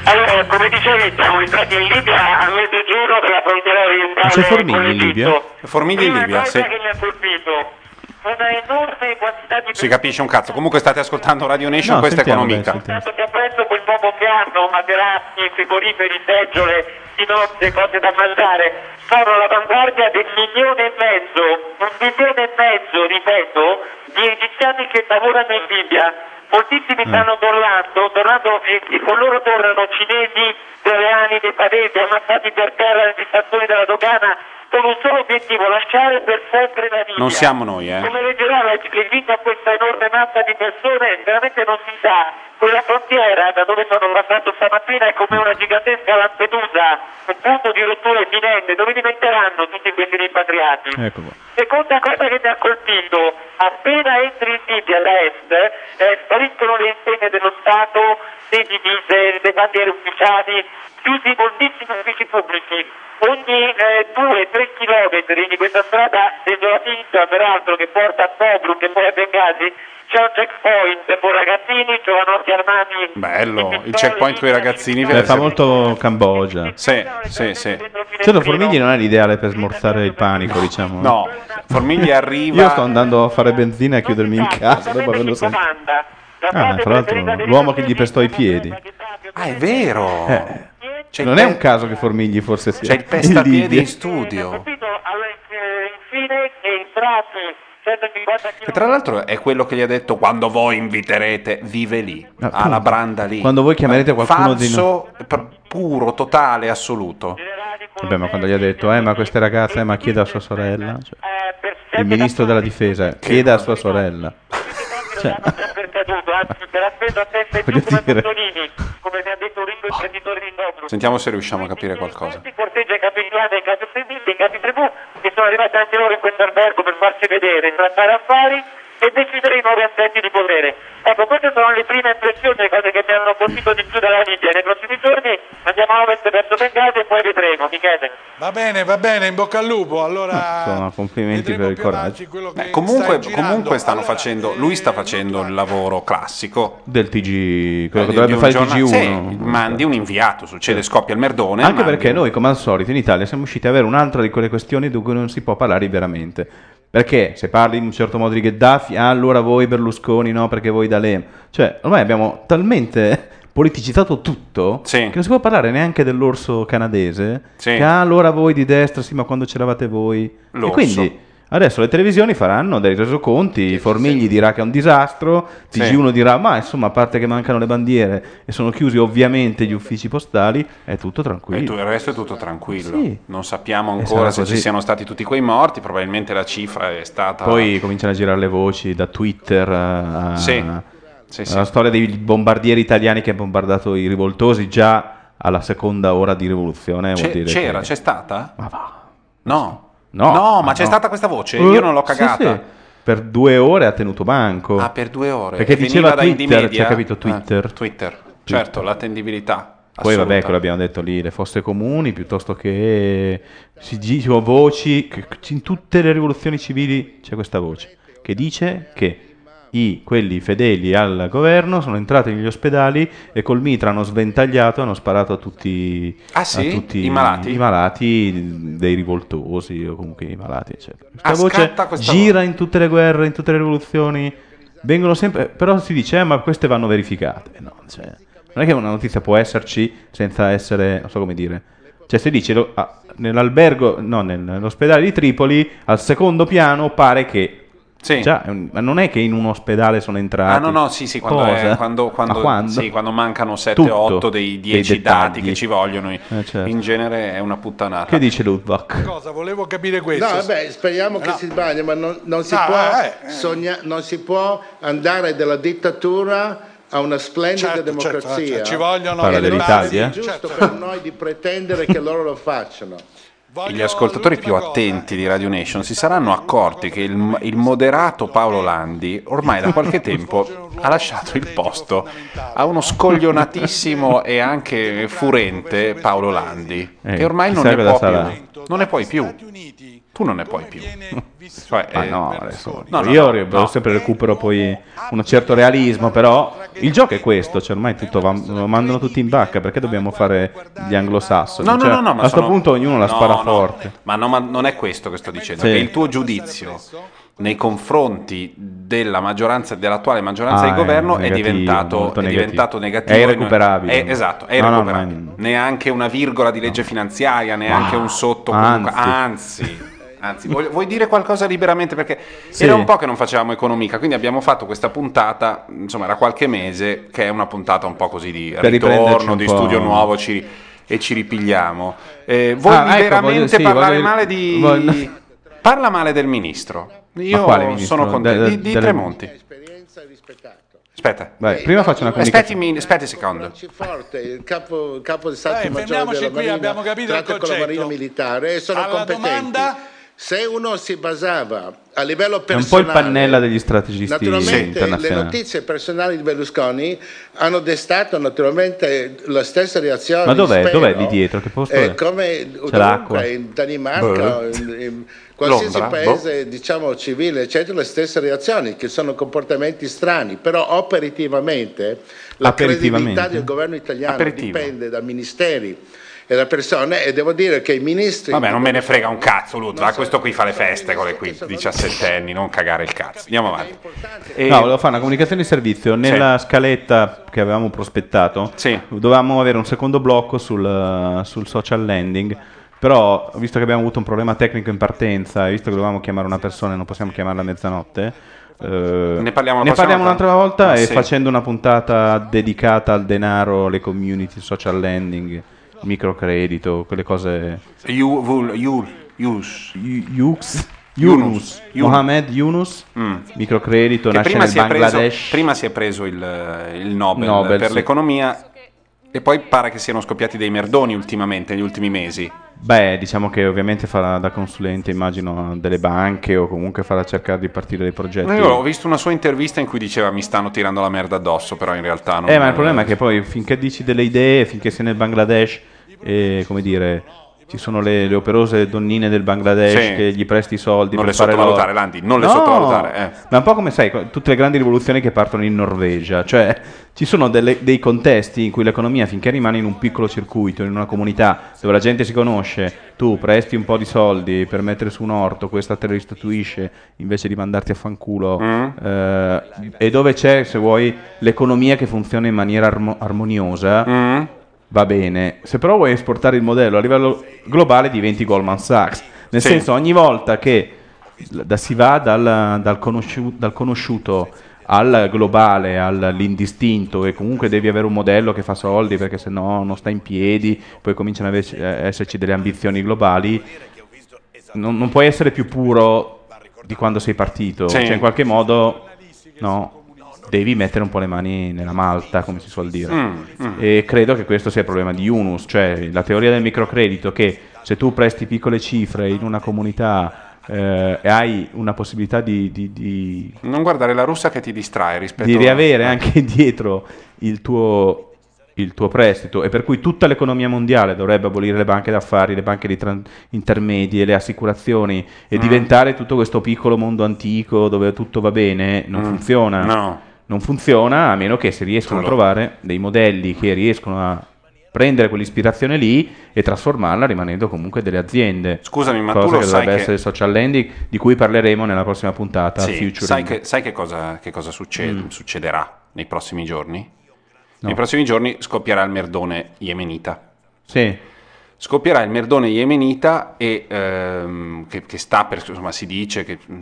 Allora, come dicevi, siamo entrati in Libia a mezzogiorno per la frontiera orientale. c'è Formigli con in Libia? Formigli in Libia, cosa sì. che mi ha colpito, una enorme quantità di Si capisce un cazzo. Comunque state ascoltando Radio Nation, No, questa è sentiamo, economica. dai, sentiamo. che apprezzo quel poco che hanno, materassi, frigoriferi, seggiole, di notte, cose da mangiare, sono all'avanguardia del milione e mezzo, un milione e mezzo, ripeto, di egiziani che lavorano in Libia. Moltissimi stanno tornando, tornando e, e con loro tornano cinesi, coreani, nepalesi, ammazzati per terra nelle stazioni della dogana con un solo obiettivo, lasciare per sempre la Libia. Non siamo noi, eh. Come reggerà la- l'invito a questa enorme massa di persone veramente non si sa. Quella frontiera da dove sono passato stamattina è come una gigantesca Lampedusa, un punto di rottura imminente, dove diventeranno tutti questi rimpatriati? Ecco qua. Seconda cosa che mi ha colpito, appena entri in Libia da est, eh, spariscono le insegne dello Stato, le divise, le bandiere ufficiali, chiusi moltissimi uffici pubblici. Ogni 2-3 chilometri di questa strada desolativa, peraltro, che porta a Tobruk e poi a Benghazi, c'è un checkpoint con ragazzini, giovanotti armati. Bello, il checkpoint con i ragazzini. Eh, fa molto Cambogia. Sì, sì, sì. Certo, Formigli non è l'ideale per smorzare il panico, diciamo. No, Formigli arriva... Io sto andando a fare benzina e a chiudermi in casa dopo averlo sentito. Ah, tra l'altro, l'uomo che gli pestò i piedi. Ah, è vero. Eh. C'è non è un caso che Formigli forse sia C'è il pestapiedi in studio. Infine è entrati 150 Che tra l'altro è quello che gli ha detto quando voi inviterete, vive lì, Ah, alla branda lì. Quando voi chiamerete qualcuno di pr- puro, totale, assoluto. Vabbè, ma quando gli ha detto, eh, ma queste ragazze, eh, ma chieda a sua sorella. Cioè, il ministro della difesa chieda a sua sorella. Cioè, Voglio dire. Ricco imprenditore di Tobruk. Sentiamo se riusciamo a capire qualcosa. corteggia i capitolati e i capi servizi, i capi tribù che sono arrivati anche loro in questo albergo per farsi vedere, trattare affari e decidere i nuovi assetti di potere. Ecco, queste sono le prime impressioni, le cose che mi hanno colpito di più dalla Libia. Nei prossimi giorni andiamo a ovest verso Bengasi e poi vedremo, Michele. Va bene, va bene, in bocca al lupo. Allora, Insomma, complimenti per il coraggio. Beh, comunque, comunque stanno facendo, lui sta facendo il lavoro classico. Del TG, quello che Eh, dovrebbe fare il giorna- TG1. sì, mandi un inviato, succede, scoppia il merdone. Anche mandi- perché noi, come al solito, in Italia siamo riusciti ad avere un'altra di quelle questioni di cui non si può parlare veramente. Perché se parli in un certo modo di Gheddafi, ah, allora voi Berlusconi, no, perché voi D'Alema. Cioè, ormai abbiamo talmente politicizzato tutto che non si può parlare neanche dell'orso canadese. Sì. Che ah, allora voi di destra, sì, ma quando c'eravate voi. E L'orso. quindi adesso le televisioni faranno dei resoconti, Formigli dirà che è un disastro, Sì. TG1 dirà ma insomma a parte che mancano le bandiere e sono chiusi ovviamente gli uffici postali, è tutto E tranquillo. tu- il resto è tutto tranquillo. Sì. Non sappiamo E ancora se così. ci siano stati tutti quei morti, probabilmente la cifra è stata... Poi cominciano a girare le voci da Twitter a, Sì. Sì, sì. alla storia dei bombardieri italiani che hanno bombardato i rivoltosi già alla seconda ora di rivoluzione. C'è- c'era, che- c'è stata? Ma va. No. No, ma c'è no. stata questa voce? Eh, Io non l'ho sì, cagata. sì. Per due ore ha tenuto banco. Ah, per due ore. Perché diceva veniva Indie Twitter, Media? c'è capito Ah, Twitter. Twitter. Certo, l'attendibilità. Poi vabbè, quello abbiamo detto lì, le fosse comuni, piuttosto che si dicono voci, in tutte le rivoluzioni civili c'è questa voce, che dice che i, quelli fedeli al governo sono entrati negli ospedali e col mitra hanno sventagliato, hanno sparato a tutti, Ah, sì? a tutti I malati? i malati dei rivoltosi o comunque i malati, eccetera. Questa Ah, voce gira in tutte le guerre, in tutte le rivoluzioni, vengono sempre, però si dice, eh, ma queste vanno verificate. No, cioè, non è che una notizia può esserci senza essere, non so come dire. Cioè, se dici lo- ah, nell'albergo, no, nel- nell'ospedale di Tripoli, al secondo piano pare che. Già, è un- ma non è che in un ospedale sono entrati. Ah no no sì sì quando, è- quando, quando- quando? sì, quando mancano 7 Tutto. 8 dei 10 Dei dati che ci vogliono Eh, certo. in genere è una puttanata Che dice Ludwig? cosa? Volevo capire questo. No, vabbè, speriamo che No. si sbagli, ma non, non si No, può eh, eh. sogna- non si può andare dalla dittatura a una splendida Certo, democrazia. certo, ci vogliono Parla non dell'Italia, è giusto per noi di pretendere che loro lo facciano. gli ascoltatori più attenti di Radio Nation si saranno accorti che il, il moderato Paolo Landi ormai da qualche tempo ha lasciato il posto a uno scoglionatissimo e anche furente Paolo Landi che ormai non ne può più non ne puoi più tu non ne puoi più Cioè, Ma eh, no, adesso no, no, io no, no. sempre recupero poi un certo realismo, però il gioco è questo, cioè ormai tutto va, lo mandano tutti in bacca, perché dobbiamo fare gli anglosassoni? No, no, Cioè, no, no, ma a questo sono- punto ognuno la No, spara no, forte. Ma, no, ma non è questo che sto dicendo, Sì. è che il tuo giudizio nei confronti della maggioranza, dell'attuale maggioranza Ah, di governo è è, negativo, diventato, molto è negativo. diventato negativo. È irrecuperabile. È- esatto, è No, no, irrecuperabile. ma- Neanche una virgola di legge finanziaria, neanche un sotto. comunque- Anzi. Anzi, vuoi, vuoi dire qualcosa liberamente? Perché Sì. era un po' che non facevamo economica, quindi abbiamo fatto questa puntata, insomma, era qualche mese, che è una puntata un po' così di Per ritorno, di studio nuovo, ci- e ci ripigliamo. Eh, vuoi Ah, ecco, veramente voglio- sì, parlare voglio- male di... voglio- Parla male del ministro. Io ministro? sono contento. Di, di Tremonti. Aspetta. Vai, prima faccio una comunicazione. Aspetti, un secondo. Forte, il capo, il capo di Stato Dai, Maggiore fermiamoci della qui, Marina abbiamo capito il tratta con la concetto. Marina Militare e sono Alla competenti. domanda? Se uno si basava a livello È un po' personale... il pannella degli strategisti Naturalmente le notizie personali di Berlusconi hanno destato naturalmente la stessa reazione. Ma dov'è? spero, Dov'è lì dietro? Che posto eh, è? come C'è l'acqua? ovunque, in Danimarca, Boh. in, in qualsiasi Londra? paese diciamo civile, eccetera, le stesse reazioni, che sono comportamenti strani, però operativamente la credibilità del governo italiano Aperitivo. dipende da ministeri da persone e devo dire che i ministri... Vabbè, non me ne frega un cazzo, Ludwig. Questo qui fa le feste con le qui 17 anni, non cagare il cazzo. Andiamo avanti. E- No, volevo fare una comunicazione di servizio. Nella scaletta che avevamo prospettato, dovevamo avere un secondo blocco sul, sul social landing. Però, visto che abbiamo avuto un problema tecnico in partenza, e visto che dovevamo chiamare una persona e non possiamo chiamarla a mezzanotte, eh, Ne parliamo la ne parliamo un'altra volta Ma e sì. facendo una puntata dedicata al denaro, alle community, social landing, microcredito, quelle cose. Yu- Vul- Yul- Yus. Yux? Yunus. Yunus. Mohamed Yunus, microcredito, Che nasce prima nel si, è preso, Bangladesh. prima si è preso il, il Nobel, Nobel, per sì. l'economia e poi pare che siano scoppiati dei merdoni ultimamente, negli ultimi mesi. Beh, diciamo che ovviamente farà da consulente, immagino, delle banche o comunque farà cercare di partire dei progetti. Io ho visto una sua intervista in cui diceva mi stanno tirando la merda addosso, però in realtà non Eh, ma il problema è che poi finché dici delle idee, finché sei nel Bangladesh e come dire, ci sono le, le operose donnine del Bangladesh Sì. che gli presti i soldi Non per le fare sottovalutare, l'oro. Landi, non le No, sottovalutare, eh. Ma un po' come sai, tutte le grandi rivoluzioni che partono in Norvegia, cioè ci sono delle- dei contesti in cui l'economia finché rimane in un piccolo circuito, in una comunità dove la gente si conosce, tu presti un po' di soldi per mettere su un orto, questa te lo restituisce invece di mandarti a fanculo Mm. eh, e dove c'è, se vuoi, l'economia che funziona in maniera armo- armoniosa, Mm. Va bene. Se però vuoi esportare il modello a livello globale diventi Goldman Sachs. Nel Sì. senso, ogni volta che da- si va dal, dal conosciu- dal conosciuto al globale, all'indistinto e comunque devi avere un modello che fa soldi perché se no non sta in piedi, poi cominciano ad a esserci delle ambizioni globali, non, non puoi essere più puro di quando sei partito, Sì. cioè in qualche modo no, devi mettere un po' le mani nella malta, come si suol dire. Mm, mm. E credo che questo sia il problema di Yunus, cioè la teoria del microcredito che se tu presti piccole cifre in una comunità eh, e hai una possibilità di, di- di- Non guardare la russa che ti distrae rispetto di a- riavere anche dietro il tuo, il tuo prestito e per cui tutta l'economia mondiale dovrebbe abolire le banche d'affari, le banche di tran- intermedie, le assicurazioni e Mm. diventare tutto questo piccolo mondo antico dove tutto va bene, non Mm. funziona. No. Non funziona a meno che si riescono a trovare dei modelli che riescono a prendere quell'ispirazione lì e trasformarla rimanendo comunque delle aziende. Scusami, ma Cosa tu lo che sai dovrebbe che- essere social lending di cui parleremo nella prossima puntata. Sì, sai che, sai che cosa, che cosa succede- Mm. succederà nei prossimi giorni? Nei prossimi giorni scoppierà il merdone yemenita. Sì. Scoppierà il merdone yemenita e ehm, che, sta per, insomma, si dice che, mm,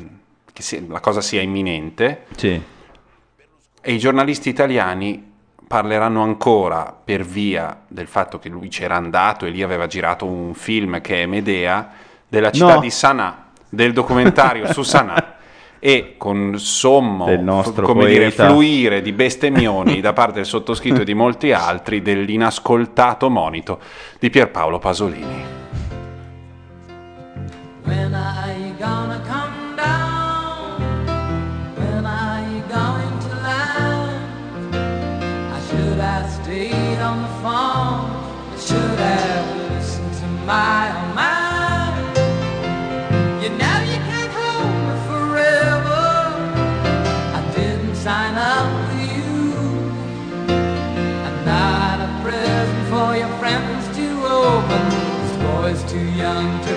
che si- la cosa sia imminente. Sì. E i giornalisti italiani parleranno ancora per via del fatto che lui c'era andato e lì aveva girato un film che è Medea della città No. di Sana'a, del documentario su Sana'a e con sommo Del nostro come dire, fluire di bestemmioni da parte del sottoscritto e di molti altri dell'inascoltato monito di Pierpaolo Pasolini. When my oh own mind. You know you can't hold me forever. I didn't sign up with you. I'm not a present for your friends to open. This boy's too young to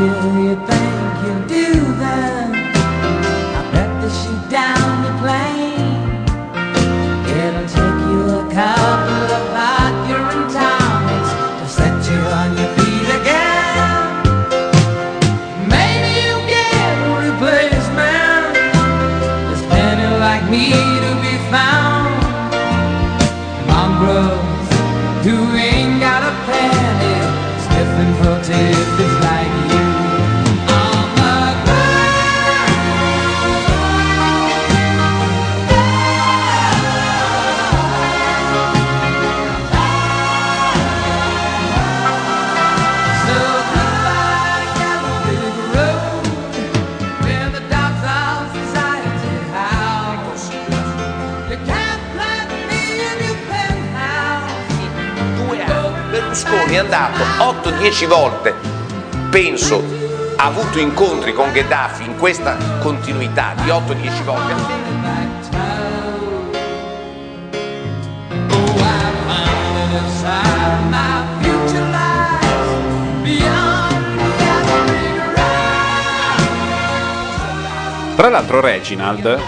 do you think you'll do then? 8-10 volte, penso, ha avuto incontri con Gheddafi in questa continuità di 8-10 volte. Tra l'altro Reginald,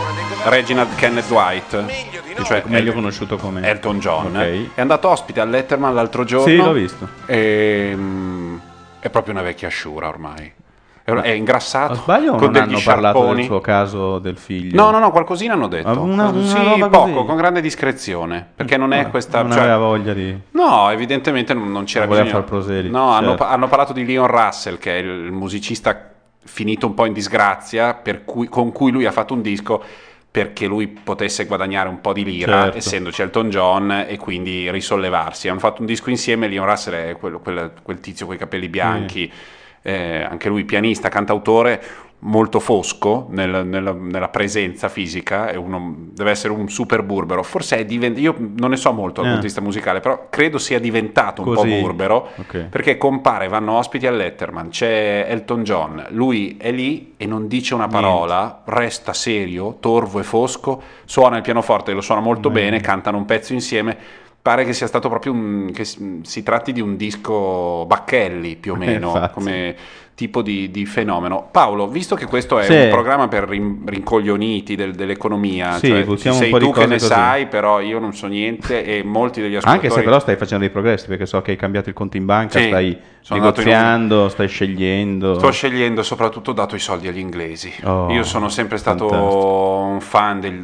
Reginald Kenneth White, cioè Meglio conosciuto come Elton John, Ok. è andato ospite al Letterman l'altro giorno. Sì, l'ho visto. E, mm, è proprio una vecchia sciura ormai. È, è ingrassato. Sbaglio con non degli hanno parlato del sciarponi. suo caso del figlio? No, no, no, qualcosina hanno detto. Ma una- una sì, poco, così? con grande discrezione. Perché non è questa. Non cioè- aveva voglia di... No, evidentemente non, non c'era Non voleva bisogno. far proseliti, No, hanno, certo. hanno parlato di Leon Russell, che è il musicista finito un po' in disgrazia, per cui- con cui lui ha fatto un disco perché lui potesse guadagnare un po' di lira, Certo. essendoci Elton John, e quindi risollevarsi. Hanno fatto un disco insieme, Leon Russell è quello- quel, quel tizio con i capelli bianchi, eh, anche lui pianista, cantautore, molto fosco nel- nella, nella presenza fisica, è uno- deve essere un super burbero. Forse è diventato, io non ne so molto dal Eh. punto di vista musicale, però credo sia diventato un Così. po' burbero, Ok. perché compare, vanno ospiti al Letterman, c'è Elton John, lui è lì e non dice una parola, resta serio, torvo e fosco, suona il pianoforte, lo suona molto Bene. bene, cantano un pezzo insieme. Pare che sia stato proprio un, che si tratti di un disco Bacchelli più o meno, Infatti. come tipo di, di fenomeno. Paolo, visto che questo è Sì. un programma per rin- rincoglioniti del- dell'economia, Sì, cioè, sei un po' di tu che ne così. sai, però io non so niente e molti degli ascoltatori... Anche se però stai facendo dei progressi, perché so che hai cambiato il conto in banca, Sì, stai sono in un- negoziando, stai scegliendo. Sto scegliendo soprattutto dato i soldi agli inglesi. Oh, io sono sempre stato fantastico. un fan del,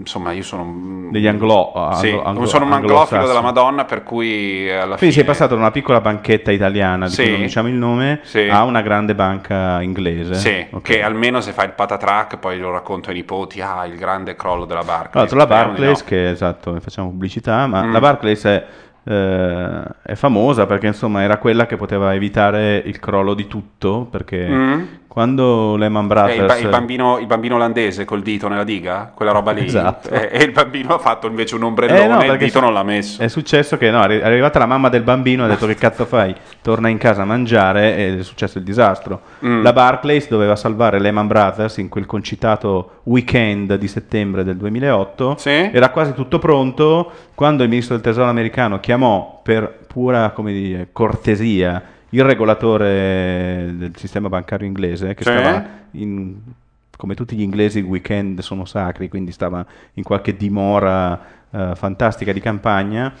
insomma, io sono un- Degli anglo- Sì, anglo- sono un anglofilo della Madonna, per cui alla Quindi sei fine passato da una piccola banchetta italiana, di Sì. cui non diciamo il nome, Sì. a una grande banca inglese. Sì, Ok. che almeno se fai il patatrack poi lo racconto ai nipoti, ah, il grande crollo della Tra Barclays. l'altro la Barclays, no. che esatto, facciamo pubblicità, ma Mm. la Barclays è, eh, è famosa perché insomma era quella che poteva evitare il crollo di tutto, perché Mm. quando Lehman Eh, Brothers... il, ba- il bambino, il bambino olandese col dito nella diga, quella roba lì. Esatto. Eh, E, il bambino ha fatto invece un ombrellone Eh, no, e il dito non l'ha messo. È successo che no, è arri- è arrivata la mamma del bambino, ha detto che cazzo fai? Torna in casa a mangiare ed è successo il disastro. Mm. La Barclays doveva salvare Lehman Brothers in quel concitato weekend di settembre del 2008. Era quasi tutto pronto quando il ministro del tesoro americano chiamò per pura come dire, cortesia il regolatore del sistema bancario inglese che Sì. stava in come tutti gli inglesi il weekend sono sacri, quindi stava in qualche dimora eh, fantastica di campagna.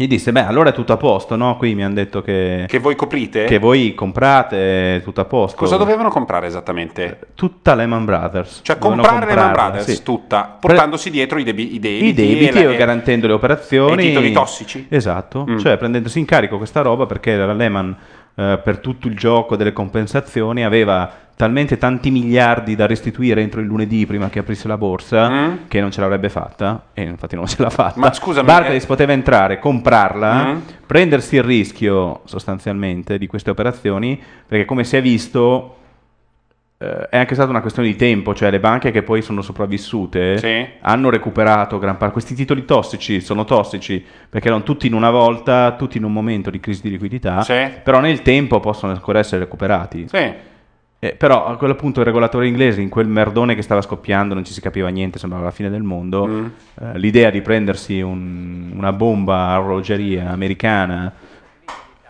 Gli disse, beh, allora è tutto a posto, no? Qui mi hanno detto che... Che voi coprite? Che voi comprate, è tutto a posto. Cosa dovevano comprare esattamente? Tutta Lehman Brothers. Cioè comprare Lehman Brothers sì. tutta, portandosi dietro i, debi- i debiti, I debiti e e garantendo le operazioni. i titoli tossici? Esatto, Mm. cioè prendendosi in carico questa roba perché la Lehman eh, per tutto il gioco delle compensazioni aveva talmente tanti miliardi da restituire entro il lunedì prima che aprisse la borsa che non ce l'avrebbe fatta e infatti non ce l'ha fatta. Mm. Ma scusami, Barclays eh- poteva entrare, comprarla, Mm. prendersi il rischio sostanzialmente di queste operazioni perché come si è visto eh, è anche stata una questione di tempo, cioè le banche che poi sono sopravvissute Sì. hanno recuperato gran parte. Questi titoli tossici sono tossici perché erano tutti in una volta, tutti in un momento di crisi di liquidità, Sì. però nel tempo possono ancora essere recuperati. Sì. Eh, però a quel punto il regolatore inglese, in quel merdone che stava scoppiando, non ci si capiva niente, sembrava la fine del mondo. Mm. eh, l'idea di prendersi un- una bomba a orologeria americana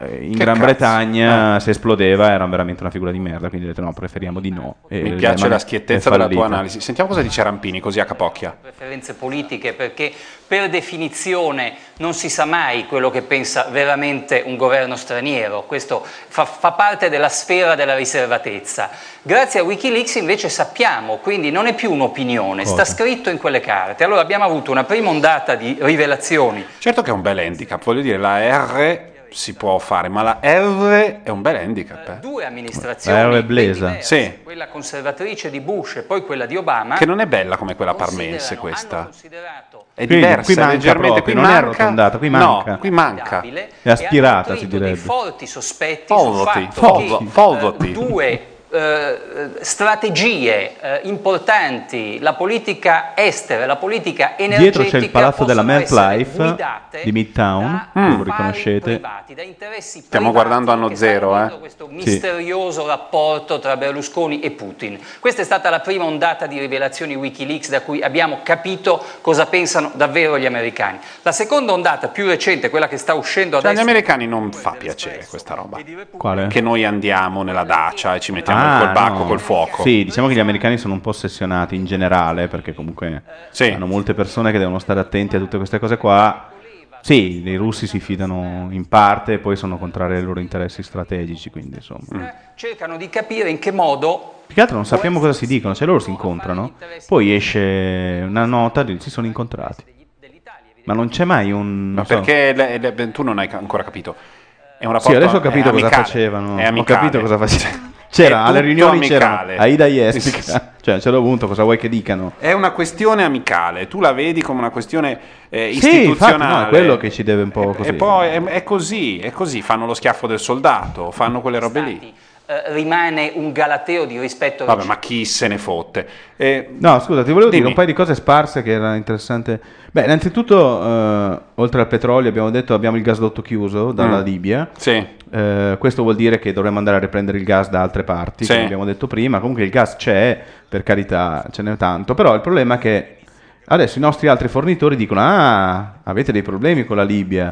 in Che Gran cazzo? Bretagna, se esplodeva, era veramente una figura di merda. Quindi ho detto no, preferiamo di no. E Mi piace la schiettezza della tua analisi. Sentiamo cosa dice Rampini, così a capocchia. preferenze politiche perché per definizione non si sa mai quello che pensa veramente un governo straniero, questo fa, fa parte della sfera della riservatezza. Grazie a Wikileaks invece sappiamo, quindi non è più un'opinione, sta Cosa? scritto in quelle carte. Allora abbiamo avuto una prima ondata di rivelazioni Certo che è un bel handicap, voglio dire, la R si può fare, ma la R è un bel handicap. eh. due amministrazioni, La R blesa. Sì. quella conservatrice di Bush e poi quella di Obama. Che non è bella come quella parmense questa. È Quindi diversa, qui manca leggermente. proprio, qui non è manca- arrotondata, qui manca. No, qui manca. È aspirata, si direbbe. forti sospetti Folvoti, sul fatto folvo- che folvoti. eh, due eh, strategie eh, importanti, la politica estera, la politica energetica Dietro c'è il palazzo della guidate di Midtown, Mm. lo riconoscete. Stiamo guardando anno zero, eh. questo misterioso rapporto tra Berlusconi e Putin. Questa è stata la prima ondata di rivelazioni Wikileaks da cui abbiamo capito cosa pensano davvero gli americani. La seconda ondata, più recente, quella che sta uscendo Cioè, agli adesso, americani non fa piacere questa roba. Quale? Che noi andiamo nella dacia e ci mettiamo Ah, col bacco, no. col fuoco. Sì, diciamo che gli americani sono un po' ossessionati in generale, perché comunque hanno molte persone che devono stare attenti a tutte queste cose qua. Sì, i russi si fidano in parte e poi sono contrari ai loro interessi strategici, quindi insomma. cercano di capire in che modo Più che altro non sappiamo cosa si dicono, cioè loro si incontrano, poi esce una nota di si sono incontrati. Ma non c'è mai un... Ma so- perché le- le- tu non hai ancora capito. È un Sì, rapporto adesso ho capito cosa facevano. Ho capito cosa facevano. C'era alle riunioni amicale. Aida Jespica. cioè, a un certo punto cosa vuoi che dicano? È una questione amicale, tu la vedi come una questione eh, Sì, infatti, istituzionale. no, è quello che ci deve un po' così. E poi è, è così, è così, fanno lo schiaffo del soldato, fanno quelle robe lì. eh, rimane un galateo di rispetto Vabbè, ma chi se ne fotte? Eh, No, scusa, ti volevo dire Dimmi. un paio di cose sparse che era interessante. Beh, innanzitutto, eh, oltre al petrolio, abbiamo detto abbiamo il gasdotto chiuso dalla Mm. Libia. Sì. Eh, questo vuol dire che dovremmo andare a riprendere il gas da altre parti, Sì. come abbiamo detto prima. Comunque il gas c'è, per carità, ce n'è tanto. Però il problema è che adesso i nostri altri fornitori dicono: Ah, avete dei problemi con la Libia.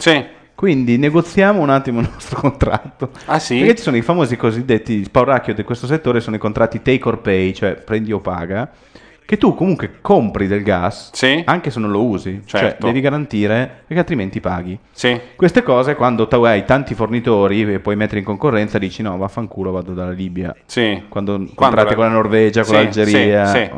Quindi negoziamo un attimo il nostro contratto. Ah, sì? Perché ci sono i famosi cosiddetti spauracchio di questo settore, sono i contratti take or pay, cioè prendi o paga, che tu comunque compri del gas, anche se non lo usi. Cioè Certo. devi garantire, perché altrimenti paghi. Sì. Queste cose, quando tu hai tanti fornitori e puoi mettere in concorrenza, dici no, vaffanculo, vado dalla Libia. Quando contratti la- con la Norvegia, con Sì, l'Algeria. sì, sì.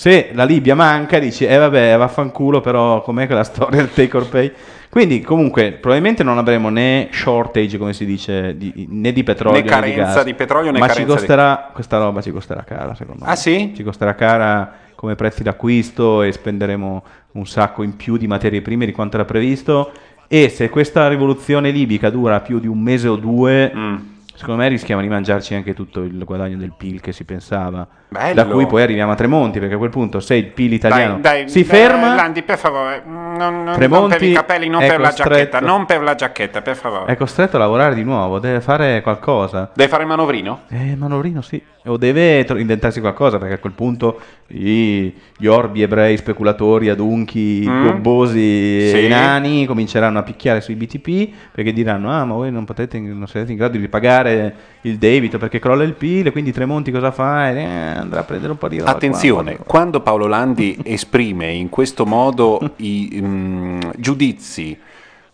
Se la Libia manca, dici, eh vabbè, vaffanculo, però com'è quella storia del take or pay? Quindi, comunque, probabilmente non avremo né shortage, come si dice, di- né di petrolio Né carenza gas, di petrolio, né ma ci carenza di- costerà, questa roba ci costerà cara, secondo me. Ah, sì? Ci costerà cara come prezzi d'acquisto e spenderemo un sacco in più di materie prime di quanto era previsto. E se questa rivoluzione libica dura più di un mese o due, Mm. secondo me rischiamo di mangiarci anche tutto il guadagno del PIL che si pensava. Bello. Da cui poi arriviamo a Tremonti, perché a quel punto se il PIL italiano Dai, dai, si dai, ferma, Landi, per favore, non, non Tremonti rompevi i capelli, non per la giacchetta, non per la giacchetta, per favore. è costretto a lavorare di nuovo, deve fare qualcosa. Deve fare il manovrino? Eh, manovrino sì. O deve inventarsi qualcosa, perché a quel punto i- gli orbi ebrei speculatori, adunchi, Mm. gobbosi Sì. nani cominceranno a picchiare sui BTP perché diranno: Ah, ma voi non, potete, non siete in grado di ripagare il debito perché crolla il PIL. E quindi Tremonti cosa fa? Eh, andrà a prendere un po' di roba. Attenzione, qua, quando Paolo Landi esprime in questo modo i mm, giudizi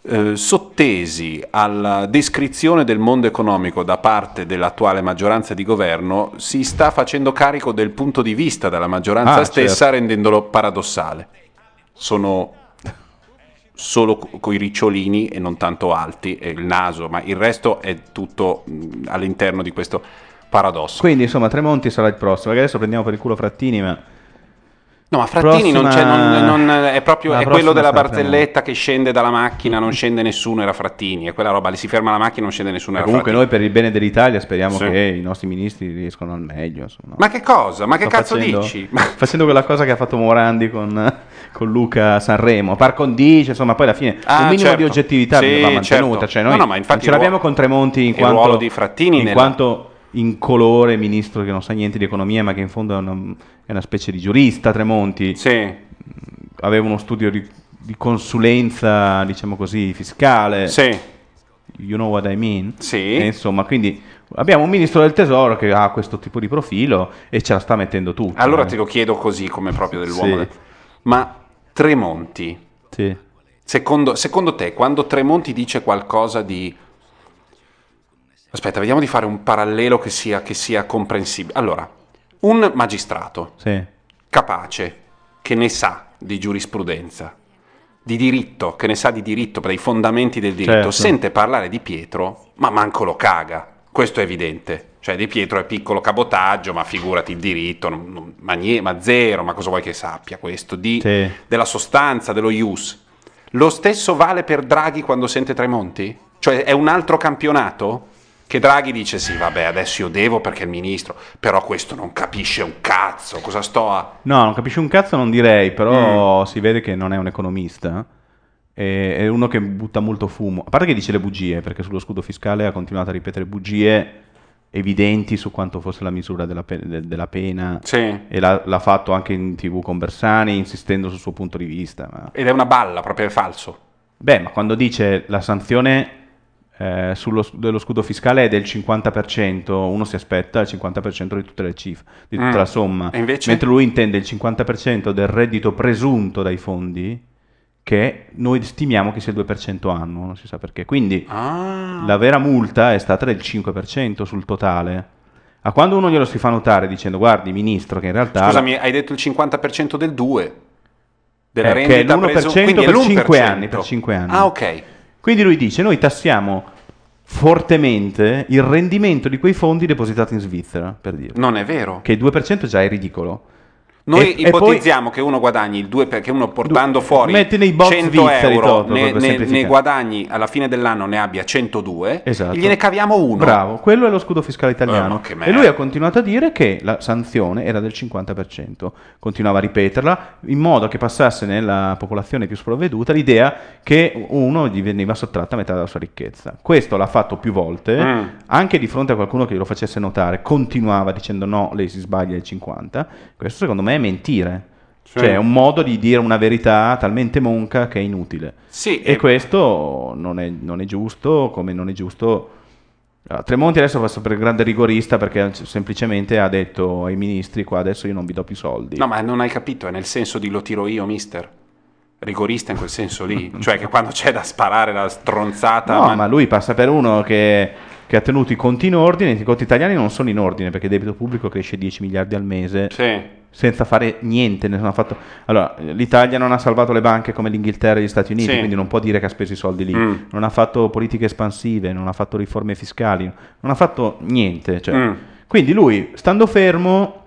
eh, sottesi alla descrizione del mondo economico da parte dell'attuale maggioranza di governo, si sta facendo carico del punto di vista della maggioranza Ah, stessa, certo. rendendolo paradossale. Sono solo con i ricciolini e non tanto alti, e il naso, ma il resto è tutto mm, all'interno di questo paradosso. Quindi insomma Tremonti sarà il prossimo. Perché adesso prendiamo per il culo Frattini, ma... No, ma Frattini non c'è, non- non- è proprio è quello prossima della barzelletta che scende dalla macchina, non scende nessuno, era Frattini, è quella roba lì, si ferma la macchina, non scende nessuno, era comunque Frattini. noi per il bene dell'Italia speriamo Sì. che i nostri ministri riescano al meglio. insomma. Ma che cosa? Ma che Sto cazzo facendo- dici? Facendo quella cosa che ha fatto Morandi con, con Luca Sanremo, par condicio, insomma, poi alla fine Ah, un minimo certo. di oggettività Sì, va mantenuta. certo. Cioè, No, noi no, ma infatti non ce l'abbiamo il con Tremonti in il quanto, ruolo di Frattini in nella- quanto incolore ministro che non sa niente di economia, ma che in fondo è una, è una specie di giurista. Tremonti aveva uno studio di, di consulenza, diciamo così, fiscale. You know what I mean? E insomma, quindi abbiamo un ministro del tesoro che ha questo tipo di profilo e ce la sta mettendo tutto. Allora eh. te lo chiedo così come proprio dell'uomo. Sì. Ma Tremonti, secondo, secondo te, quando Tremonti dice qualcosa di... Aspetta, vediamo di fare un parallelo che sia, che sia comprensibile. Allora, un magistrato Sì. capace, che ne sa di giurisprudenza, di diritto, che ne sa di diritto, per i fondamenti del diritto, Certo. sente parlare di Pietro, ma manco lo caga. Questo è evidente. Cioè, Di Pietro è piccolo cabotaggio, ma figurati il diritto, non- non- ma, nie- ma zero, ma cosa vuoi che sappia questo? Di, Sì. Della sostanza, dello ius. Lo stesso vale per Draghi quando sente Tremonti? Cioè, è un altro campionato? Che Draghi dice sì, vabbè, adesso io devo perché è il ministro, però questo non capisce un cazzo, cosa sto a... No, non capisci un cazzo, non direi, però Mm. si vede che non è un economista. È è uno che butta molto fumo. A parte che dice le bugie, perché sullo scudo fiscale ha continuato a ripetere bugie evidenti su quanto fosse la misura della, pe- de- della pena. E l'ha, l'ha fatto anche in tv con Bersani, insistendo sul suo punto di vista. ma- Ed è una balla, proprio è falso. Beh, ma quando dice la sanzione eh, sullo, dello scudo fiscale è del 50%, uno si aspetta il 50% di tutte le cifre, di tutta Mm. la somma. Mentre lui intende il 50% del reddito presunto dai fondi, che noi stimiamo che sia il 2% annuo, non si sa perché. Quindi Ah. la vera multa è stata del 5% sul totale. A quando uno glielo si fa notare dicendo guardi ministro che in realtà... Scusami, hai detto il 50% del 2 della Eh, rendita che è l'1% presu- quindi è per l'1%. 5 anni, per 5 anni. Ah, ok. Quindi lui dice: Noi tassiamo fortemente il rendimento di quei fondi depositati in Svizzera, per dire. Non è vero. Che il 2% già è ridicolo. Noi E- e poi- ipotizziamo che uno guadagni il 2 perché uno portando fuori metti nei box 100 svizzeri, euro ne, ne- ne guadagni alla fine dell'anno ne abbia 102 Esatto. e gliene caviamo uno. Bravo, quello è lo scudo fiscale Eh, italiano. che e lui ha continuato a dire che la sanzione era del 50%. Continuava a ripeterla in modo che passasse nella popolazione più sprovveduta l'idea che uno gli veniva sottratta metà della sua ricchezza. Questo l'ha fatto più volte, Mm. anche di fronte a qualcuno che glielo facesse notare, continuava dicendo no, lei si sbaglia il 50%. Questo secondo me è mentire. Sì. Cioè è un modo di dire una verità talmente monca che è inutile. Sì, e e- questo non è, non è giusto, come non è giusto allora, Tremonti adesso fa sempre il grande rigorista perché semplicemente ha detto ai ministri qua adesso io non vi do più soldi. No, ma non hai capito, è nel senso di lo tiro io, mister. Rigorista in quel senso lì, cioè che quando c'è da sparare la stronzata No, ma- ma lui passa per uno che, che ha tenuto i conti in ordine, i conti italiani non sono in ordine perché il debito pubblico cresce 10 miliardi al mese senza fare niente. fatto... Allora, l'Italia non ha salvato le banche come l'Inghilterra e gli Stati Uniti, Sì. quindi non può dire che ha speso i soldi lì. Mm. Non ha fatto politiche espansive, non ha fatto riforme fiscali, non ha fatto niente. cioè. Mm. Quindi lui, stando fermo,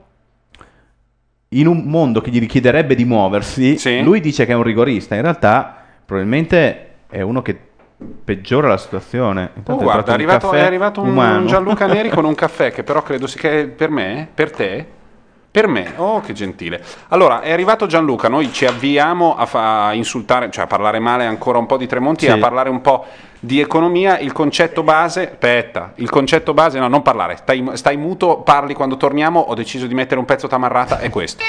in un mondo che gli richiederebbe di muoversi, lui dice che è un rigorista. In realtà, probabilmente è uno che peggiora la situazione. Oh, Intanto guarda, è un arrivato, è arrivato un umano. Gianluca Neri con un caffè che però credo sia per me, per te, per me. Oh, che gentile. Allora, è arrivato Gianluca, noi ci avviamo a, fa- insultare, cioè a parlare male ancora un po' di Tremonti e Sì. a parlare un po' di economia. Il concetto base, aspetta, il concetto base, no, non parlare, stai, stai muto, parli quando torniamo. Ho deciso di mettere un pezzo tamarrata, è questo.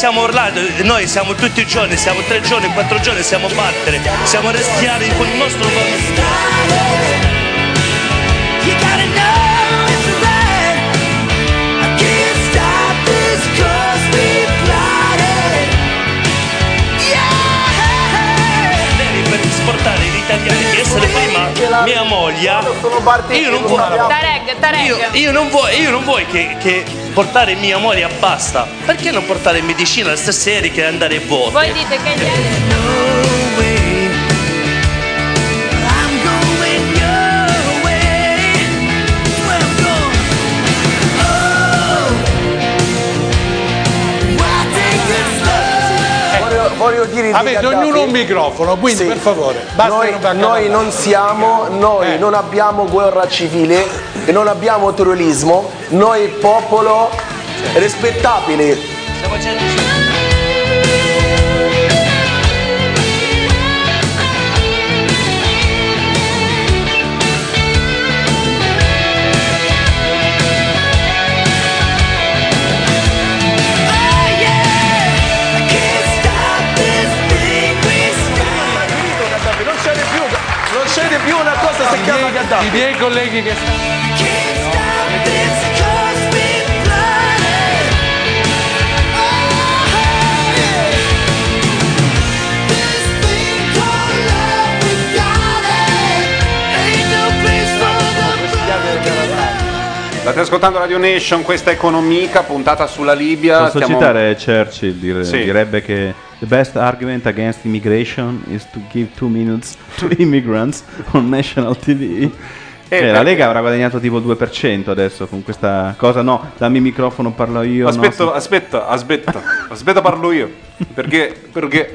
Perché stiamo urlando. Noi siamo tutti i giorni, siamo tre giorni, quattro giorni, siamo a battere, siamo restiati con il nostro essere prima mia moglie io non voglio io, io non vuoi, io non vuoi che, che portare mia moglie a basta. Perché non portare medicina stasera che andare a voto Voi dite che gli Voglio, dire di Avete ognuno un microfono, quindi Sì. per favore, basta noi, noi non siamo, noi Eh. non abbiamo guerra civile e non abbiamo terrorismo, noi popolo rispettabile. Chiama Gheddafi I miei colleghi che State ascoltando Radio Nation, questa Economica, puntata sulla Libia. Posso Stiamo- citare Churchill, dire- Sì. direbbe che the best argument against immigration is to give two minutes to immigrants on national TV. Eh, Cioè, la perché- Lega avrà guadagnato tipo il 2% adesso con questa cosa. No, dammi il microfono, parlo io. no, Aspetta, sì. aspetta, aspetta, aspetta, parlo io. Perché? Perché?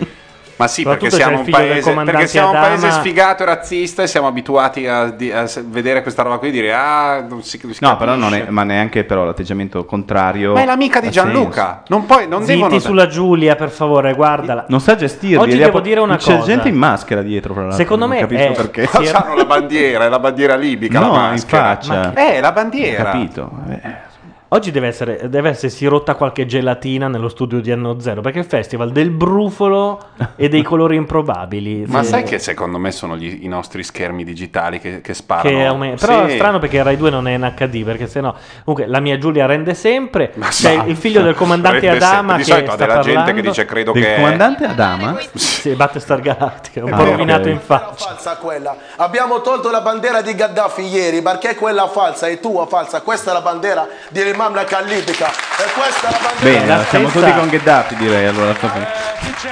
Ma sì, perché c'è siamo, un paese, perché siamo un paese sfigato e razzista e siamo abituati a, a vedere questa roba qui e dire ah, non si, si No, però non capisce". è, ma neanche però l'atteggiamento contrario. Ma è l'amica di Gianluca. Non, puoi, non Zitti devono sulla Giulia, per favore, guardala. Non sa gestirli. Oggi devo po- dire una C'è cosa. gente in maschera dietro, fra l'altro. Secondo non me capisco è- perché. Ma hanno la bandiera, è la bandiera libica, la No, in maschera. faccia. Eh, la bandiera. Ho capito. Eh. Oggi deve, essere, deve essersi rotta qualche gelatina nello studio di Anno Zero, perché è il festival del brufolo e dei colori improbabili. Ma Sì. sai che secondo me sono gli- i nostri schermi digitali che, che sparano? Che aume- Però Sì. è strano perché Rai 2 non è in HD, perché sennò. Comunque, la mia Giulia rende sempre. C'è no. il figlio del comandante Adama. Di che solito sta della gente parlando. che dice credo Del che. comandante Adama? Sì, Battlestar Galactica, un Ah, po' rovinato in faccia. Falsa quella. Abbiamo tolto la bandiera di Gheddafi ieri perché quella falsa è tua falsa. Questa è la bandiera dell'imam Libica. E questa è la bandiera Bene, La siamo tutti con Gheddafi, direi. Allora,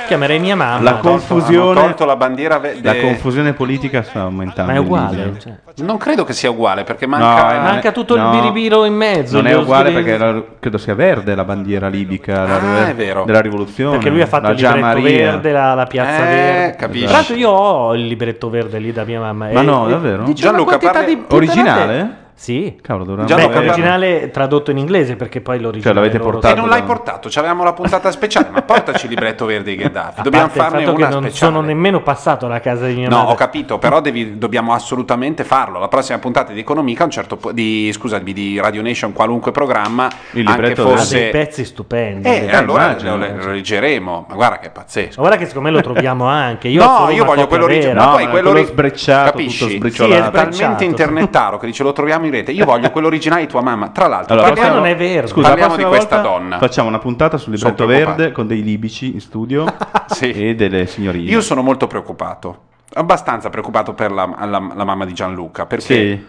Chiamerei mia mamma. la confusione, hanno tolto la bandiera ve- la de- confusione politica sta aumentando. Ma è in uguale. Cioè. Non credo che sia uguale perché No, manca. eh, Manca tutto il no, biribiro in mezzo. Non è gli uguale perché la- credo sia verde la bandiera libica la- Ah, è vero. della rivoluzione. Perché lui ha fatto la il libretto Giamaria. verde, la, la piazza Eh, verde. capisci. Tra l'altro io ho il libretto verde lì da mia mamma. Ma e- no, davvero? una Gianluca, parli- Originale? Sì. Cavolo, dovremmo Gianluca, Beh, l'originale tradotto in inglese perché poi l'originale Cioè, l'avete portato E non l'hai portato, avevamo la puntata speciale, ma portaci il libretto verde di Gheddafi. Dobbiamo parte il farne fatto una che non speciale. sono nemmeno passato alla casa di mia No, madre. ho capito, però devi- dobbiamo assolutamente farlo. La prossima puntata di Economica, un certo po- di, scusami, di Radio Nation, qualunque programma, Il anche libretto Ha dei fosse... pezzi stupendi. Eh, Ma allora immagino. lo, lo leggeremo, ma guarda che pazzesco. guarda che secondo me lo troviamo anche. Io ho no, io voglio quello originale. Ma poi ma quello, quello sbrecciato, capisci? tutto è Sì, è talmente internettaro che dice lo troviamo in rete. Io voglio quello originale di tua mamma. Tra l'altro, Allora, parliamo, non è vero. Scusa, parliamo di questa donna. Facciamo una puntata sul libretto verde con dei libici in studio Sì. e delle signorine. Io sono molto preoccupato, abbastanza preoccupato per la, la- la mamma di Gianluca, perché Sì.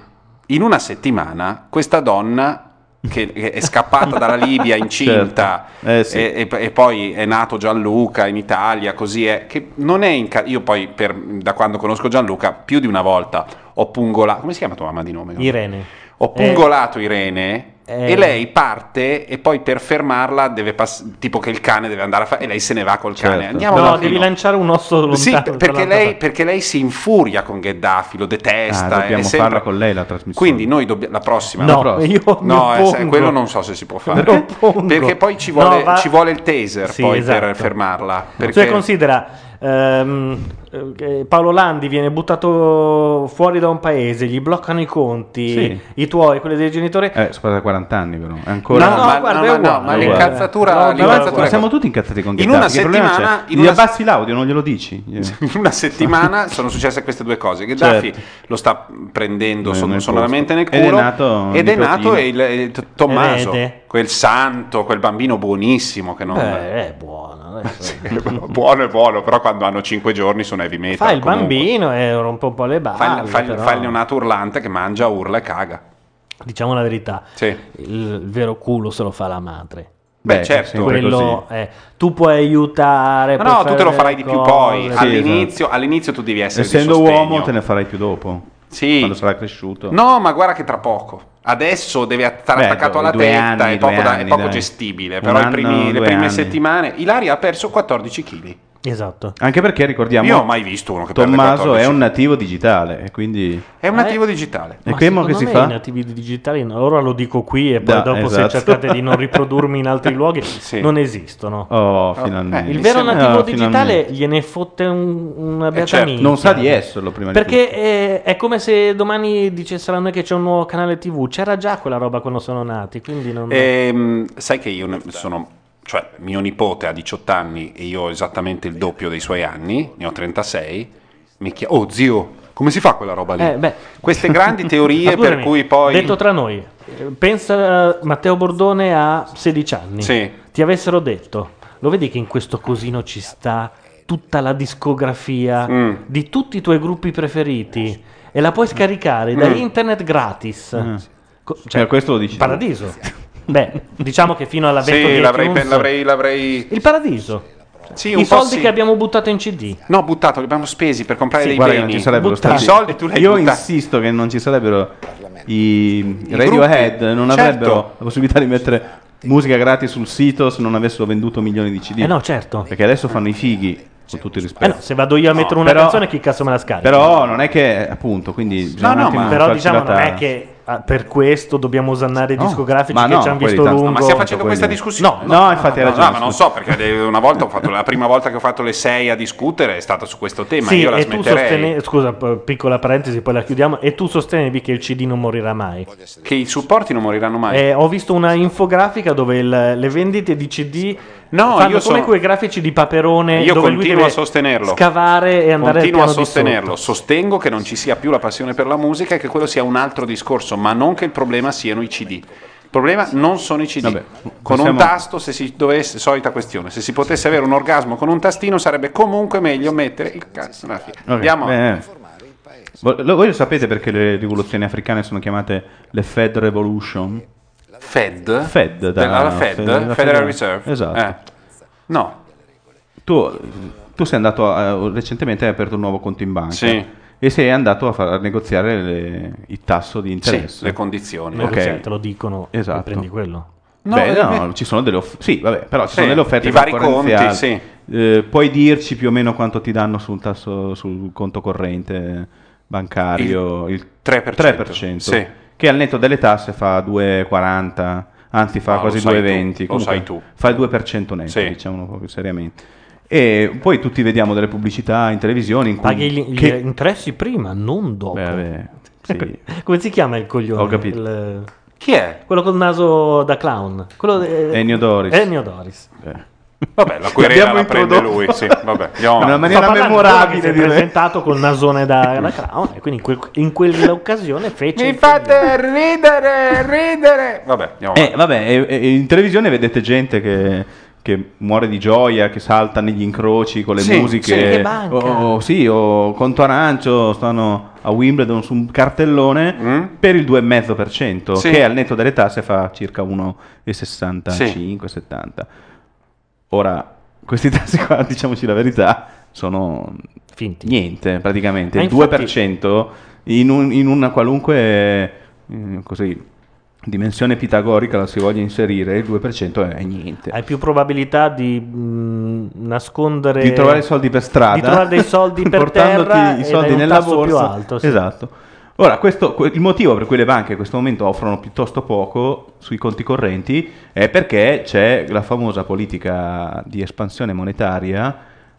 in una settimana questa donna che che è scappata dalla Libia incinta Certo. Eh, sì. e, e- e poi è nato Gianluca in Italia, così è, che non è in ca- io poi per- da quando conosco Gianluca più di una volta ho pungolato, come si chiama tua mamma di nome? Irene. Ho pungolato Irene eh. e lei parte e poi per fermarla deve pass- tipo che il cane deve andare a fare e lei se ne va col cane. Certo. Andiamo No, no, devi lanciare un osso lontano. sì, per- perché lei, perché lei si infuria con Gheddafi, lo detesta. Ah, dobbiamo è sempre- farla con lei la trasmissione. Quindi noi dobbiamo la prossima. No, la prossima. io no, eh, quello non so se si può fare. Perché poi ci No, vuole, va- ci vuole il taser Sì, poi esatto. per fermarla. Perché Cioè, considera, ehm, eh, Paolo Landi viene buttato fuori da un paese, gli bloccano i conti, Sì. i tuoi, quelli dei genitori. Eh, aspetta, 40 anni, però. È ancora. No, ma- no, no, no, ma l'incazzatura- Ma- l'incazzatura ma è siamo tutti incazzati con In Gheddafi. una che problema settimana- c'è? in Gli una- abbassi l'audio, non glielo dici. In una settimana sono successe queste due cose. Gheddafi Certo. lo sta prendendo Nel- son- nel sonoramente nel. Ed è culo nato ed è nato il, il T- Tommaso, Vede. Quel santo, quel bambino buonissimo che non Eh, è buono. Sì, buono è buono, però quando hanno 5 giorni sono heavy metal. Fa il comunque. bambino e rompe un po' le balle. Fa il, fa il- fa il neonato urlante che mangia, urla e caga. Diciamo la verità. Sì. Il, il vero culo se lo fa la madre. Beh, Beh, certo. Quello è, tu puoi aiutare. Ma puoi no, tu te lo farai di più cose. poi. Sì, all'inizio, all'inizio tu devi essere Essendo uomo, te ne farai più dopo. Sì. Quando sarà cresciuto. No, ma guarda che tra poco. Adesso deve stare Beh, attaccato alla testa, anni, è poco, da- è poco dai. gestibile. Però anno, primi- le prime anni. settimane. Ilaria ha perso 14 kg. Esatto. Anche perché ricordiamo. Io ho mai visto uno che Tommaso 14. è un nativo digitale. E quindi. È un nativo digitale. E Ma che si me fa? I nativi digitali, ora lo dico qui e poi Da, dopo esatto. se cercate di non riprodurmi in altri luoghi, non esistono. Oh, finalmente. Il vero Eh, nativo oh, digitale finalmente. gliene fotte un, una beata certo, minchia. non sa di esserlo prima di Perché è, è come se domani dicessero a noi che c'è un nuovo canale TV. C'era già quella roba quando sono nati, quindi non... Ehm, sai che io ne- sono. Cioè, mio nipote ha 18 anni e io ho esattamente il doppio dei suoi anni, ne ho 36. Mi chia- oh, zio, come si fa quella roba lì? Eh, beh. Queste grandi teorie per cui poi. Detto tra noi, pensa eh, Matteo Bordone a 16 anni. Sì. Ti avessero detto, lo vedi che in questo cosino ci sta tutta la discografia Mm. di tutti i tuoi gruppi preferiti e la puoi scaricare da Mm. internet gratis. Mm. Co- Eh, questo lo dici tu. Paradiso. Beh, diciamo che fino all'avvento Sì, di l'avrei, iTunes- l'avrei, l'avrei- Il paradiso. Sì, un I po' soldi sì. che abbiamo buttato in CD. No, buttato, li abbiamo spesi per comprare Sì, dei guarda che beni. non ci sarebbero Buttati. stati I soldi tu li hai Io buttati. insisto che non ci sarebbero i, I Radiohead, gruppi, non certo. avrebbero la possibilità di mettere musica gratis sul sito se non avessero venduto milioni di CD. Eh no, certo. Perché adesso fanno i fighi, con tutto il rispetto. Eh no, se vado io a mettere una però- canzone, chi cazzo me la scarica? Però non è che, appunto, quindi bisogna un attimo però farci diciamo la non è che ah, per questo dobbiamo osannare i No, discografici che no, ci hanno visto tanto- lungo. Ma stiamo facendo questa discussione? No, no, infatti hai no, ragione, no, ma non so perché una volta ho fatto la prima volta che ho fatto le 6 a discutere è stata su questo tema. Sì, io la e tu smetterei. sostenevi, scusa, piccola parentesi, poi la chiudiamo. E tu sostenevi che il CD non morirà mai. Che i supporti non moriranno mai. Eh, ho visto una infografica dove il- le vendite di CD No, fanno io come sono- quei grafici di Paperone Io dove lui continuo deve a sostenerlo. scavare e andare Continuo al a piano di sostenerlo. Sostengo che non ci sia più la passione per la musica e che quello sia un altro discorso, ma non che il problema siano i CD. Il problema non sono i CD. Vabbè, con un tasto, se si dovesse, solita questione, se si potesse avere un orgasmo con un tastino sarebbe comunque meglio mettere il cazzo nella fila. Ok, Andiamo. Vo- lo- Voi lo sapete perché le rivoluzioni africane sono chiamate le Fed Revolution? Fed? Fed, da, Della Fed? della Federal Reserve? Esatto. Eh. No. Tu, tu sei andato a- recentemente hai aperto un nuovo conto in banca Sì. e sei andato a, far- a negoziare le- il tasso di interesse. le condizioni. Ma Ok. cos'è? Te lo dicono Esatto. prendi quello. No, Beh, eh, no, ci sono delle offerte. Sì, vabbè, però ci Sì, sono delle offerte i vari conti, sì. Eh, puoi dirci più o meno quanto ti danno sul tasso sul conto corrente bancario? Il, 3%, 3%, sì. Che al netto delle tasse fa 2,40, anzi fa No, quasi lo sai 2,20. tu, lo comunque sai tu. Fa il 2% netto, Sì. diciamo proprio seriamente. E poi tutti vediamo delle pubblicità in televisione in cui... Paghi gli, gli che- interessi prima, non dopo. Beh, vabbè, sì. Come si chiama il coglione? Ho capito. Il- Chi è? Quello col naso da clown. Quello de- Ennio Doris. Ennio Doris. Vabbè, la querela la prende lui, sì, vabbè. Andiamo In una maniera memorabile, si è presentato col nasone da, da clown e quindi in, quel- in quell'occasione fece Mi fate ridere, ridere. Vabbè, andiamo Eh, vabbè, e- e in televisione vedete gente che, che muore di gioia, che salta negli incroci con le Sì, musiche. sì, banca. O, sì, o conto arancio, stanno a Wimbledon su un cartellone Mm? per il 2,5%, Sì. che al netto delle tasse fa circa 1,65-70. Ora, questi tassi qua, diciamoci la verità, sono Finti. niente praticamente. Ma Il infatti- 2% in, un- in una qualunque eh, così, dimensione pitagorica la si voglia inserire, il 2% è niente. Hai più probabilità di mh, nascondere Di trovare soldi per strada, di trovare dei soldi per portandoti terra i soldi nella tasso più borsa. alto, sì. Esatto. Ora, questo, que- il motivo per cui le banche in questo momento offrono piuttosto poco sui conti correnti è perché c'è la famosa politica di espansione monetaria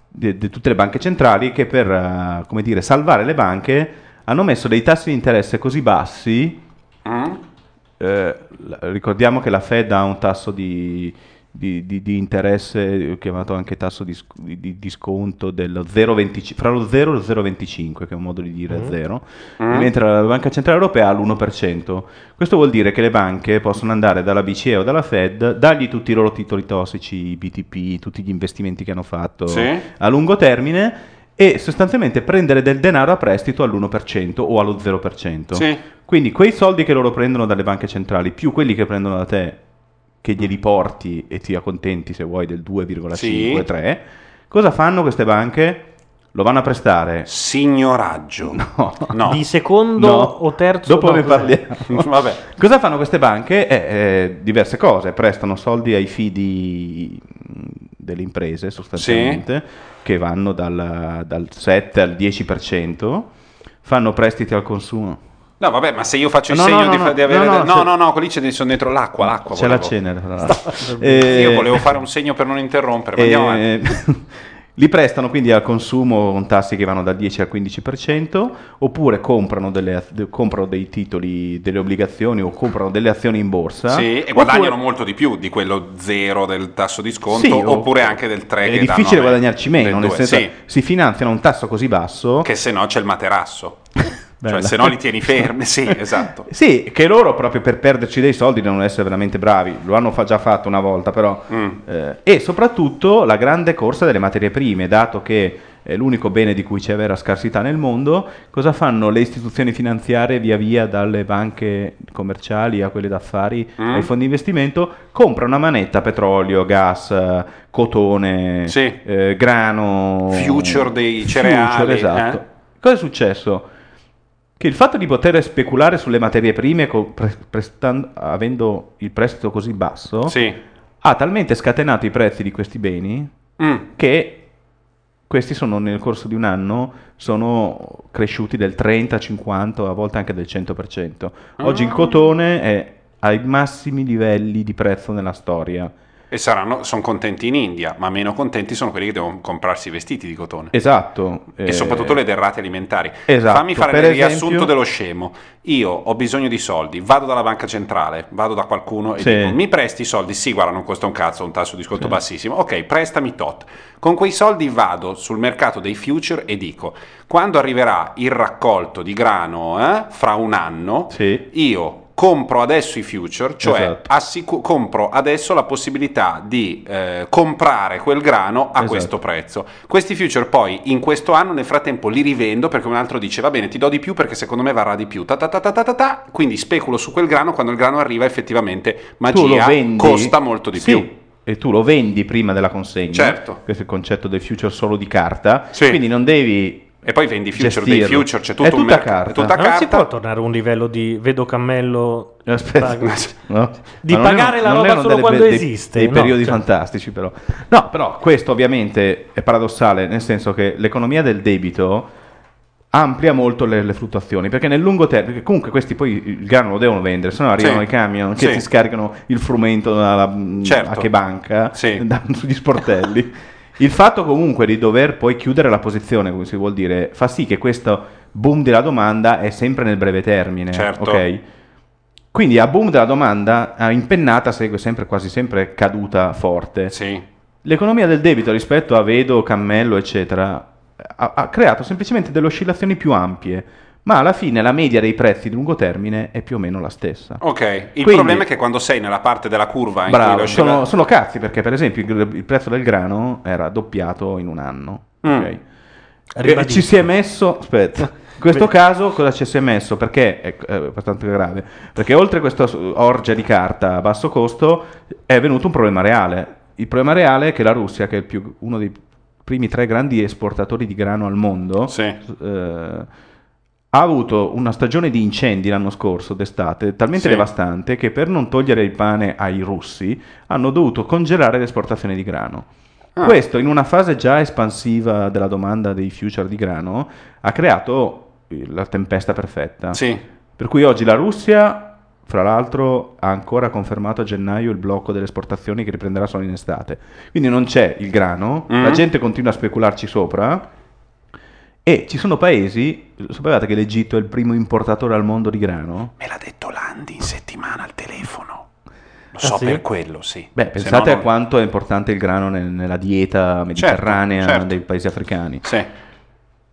di, di tutte le banche centrali che per come dire, salvare le banche hanno messo dei tassi di interesse così bassi Mm? eh, ricordiamo che la Fed ha un tasso di, di- di- di interesse, chiamato anche tasso di, di- sconto, dello 0,25 fra lo 0 e lo 0,25, che è un modo di dire Mm. zero, Mm. mentre la Banca Centrale Europea ha l'1%. Questo vuol dire che le banche possono andare dalla BCE o dalla Fed, dargli tutti i loro titoli tossici, i BTP, tutti gli investimenti che hanno fatto Sì. a lungo termine e sostanzialmente prendere del denaro a prestito all'1% o allo 0%. Sì. Quindi quei soldi che loro prendono dalle banche centrali più quelli che prendono da te che glieli porti e ti accontenti se vuoi del 2,5-3, cosa fanno queste banche? Lo vanno a prestare. Signoraggio. No. No. Di secondo No. o terzo? Dopo ne parliamo. Vabbè. Cosa fanno queste banche? Eh, eh, diverse cose. Prestano soldi ai fidi delle imprese sostanzialmente, che vanno dal, dal 7 al 10%. Fanno prestiti al consumo. No, vabbè, ma se io faccio il No, segno no, di, no, di avere. no, no, No, no, quelli c'è sono dentro l'acqua. l'acqua C'è la volevo. cenere, tra l'altro. Eh, Io volevo fare un segno per non interrompere, Eh, li prestano quindi al consumo con tassi che vanno dal 10 al 15%, oppure comprano, delle comprano dei titoli, delle obbligazioni o comprano delle azioni in borsa. Sì, e guadagnano molto di più di quello zero del tasso di sconto, Sì, o- oppure anche del 3 È che difficile guadagnarci meno, nel due, senso sì. si finanziano a un tasso così basso. Che se no c'è il materasso. cioè, Bella. se no li tieni fermi. Sì, esatto. Sì, che loro proprio per perderci dei soldi devono essere veramente bravi, lo hanno fa- già fatto una volta però. Mm. Eh, e soprattutto la grande corsa delle materie prime, dato che è l'unico bene di cui c'è vera scarsità nel mondo, cosa fanno le istituzioni finanziarie via via dalle banche commerciali a quelle d'affari Mm. ai fondi di investimento? Comprano a manetta petrolio, gas, eh, cotone, eh, grano, Future dei future, cereali, esatto. eh? Cosa è successo? Che il fatto di poter speculare sulle materie prime co- pre- prestan- avendo il prestito così basso ha talmente scatenato i prezzi di questi beni Mm. che questi sono nel corso di un anno sono cresciuti del 30, 50, a volte anche del 100%. Oggi il Ah. cotone è ai massimi livelli di prezzo nella storia. E saranno, sono contenti in India, ma meno contenti sono quelli che devono comprarsi i vestiti di cotone. Esatto. E eh, soprattutto le derrate alimentari. Esatto, Fammi fare per il esempio- riassunto dello scemo. Io ho bisogno di soldi, vado dalla banca centrale, vado da qualcuno e Sì. dico mi presti i soldi? Sì, guarda, non costa un cazzo, ho un tasso di sconto bassissimo. Ok, prestami tot. Con quei soldi vado sul mercato dei future e dico quando arriverà il raccolto di grano eh, fra un anno, io compro adesso i future, cioè Esatto. assicu- compro adesso la possibilità di eh, comprare quel grano a Esatto. questo prezzo. Questi future poi in questo anno nel frattempo li rivendo perché un altro dice va bene ti do di più perché secondo me varrà di più, ta ta ta ta ta ta ta. quindi speculo su quel grano quando il grano arriva effettivamente magia costa molto di sì, più. E tu lo vendi prima della consegna. Certo. Questo è il concetto del future solo di carta. Sì. Quindi non devi. E poi vendi i future gestirlo. dei future, c'è È tutto un tutta mercato- carta. è tutta Non si carta. può tornare a un livello di vedo cammello Aspetta, pago- no? di Ma non pagare erano- la non roba solo delle- quando dei- esiste. Dei no? periodi Cioè, fantastici, però. No, però questo ovviamente è paradossale, nel senso che l'economia del debito amplia molto le, le fluttuazioni perché nel lungo termine comunque questi poi il grano lo devono vendere se no arrivano Sì. i camion che Sì. ti scaricano il frumento dalla, Certo. a che banca da- sugli sportelli il fatto comunque di dover poi chiudere la posizione come si vuol dire fa sì che questo boom della domanda è sempre nel breve termine Certo. ok quindi a boom della domanda, a impennata segue sempre, quasi sempre caduta forte. L'economia del debito rispetto a Vedo, Cammello, eccetera, ha, ha creato semplicemente delle oscillazioni più ampie, ma alla fine la media dei prezzi di lungo termine è più o meno la stessa. Ok, il Quindi- problema è che quando sei nella parte della curva in cui Bravo, lo sono, oscilla- sono cazzi perché per esempio il, il prezzo del grano era doppiato in un anno. Mm. ok? E Ribadisco. ci si è messo, aspetta, in questo caso cosa ci si è messo? Perché è, è abbastanza grave? Perché oltre a questa orgia di carta a basso costo è venuto un problema reale. Il problema reale è che la Russia, che è il più- uno dei primi tre grandi esportatori di grano al mondo, eh, ha avuto una stagione di incendi l'anno scorso d'estate talmente Sì. devastante che per non togliere il pane ai russi hanno dovuto congelare le esportazioni di grano. Ah. Questo in una fase già espansiva della domanda dei future di grano ha creato eh, la tempesta perfetta. Per cui oggi la Russia, fra l'altro, ha ancora confermato a gennaio il blocco delle esportazioni che riprenderà solo in estate. Quindi non c'è il grano, Mm. la gente continua a specularci sopra E ci sono paesi, sapevate che l'Egitto è il primo importatore al mondo di grano? Me l'ha detto Landi in settimana al telefono. Lo Ah, so sì? per quello, sì. Beh, pensate no a non- quanto è importante il grano nel- nella dieta mediterranea certo. dei paesi africani.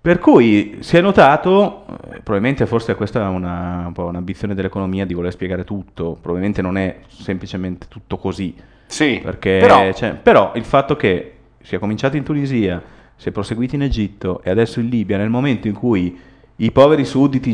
Per cui si è notato, eh, probabilmente forse questa è una, un po' un'ambizione dell'economia di voler spiegare tutto, probabilmente non è semplicemente tutto così. Sì, perché, però- cioè, però il fatto che sia cominciato in Tunisia, si è proseguito in Egitto e adesso in Libia, nel momento in cui i poveri sudditi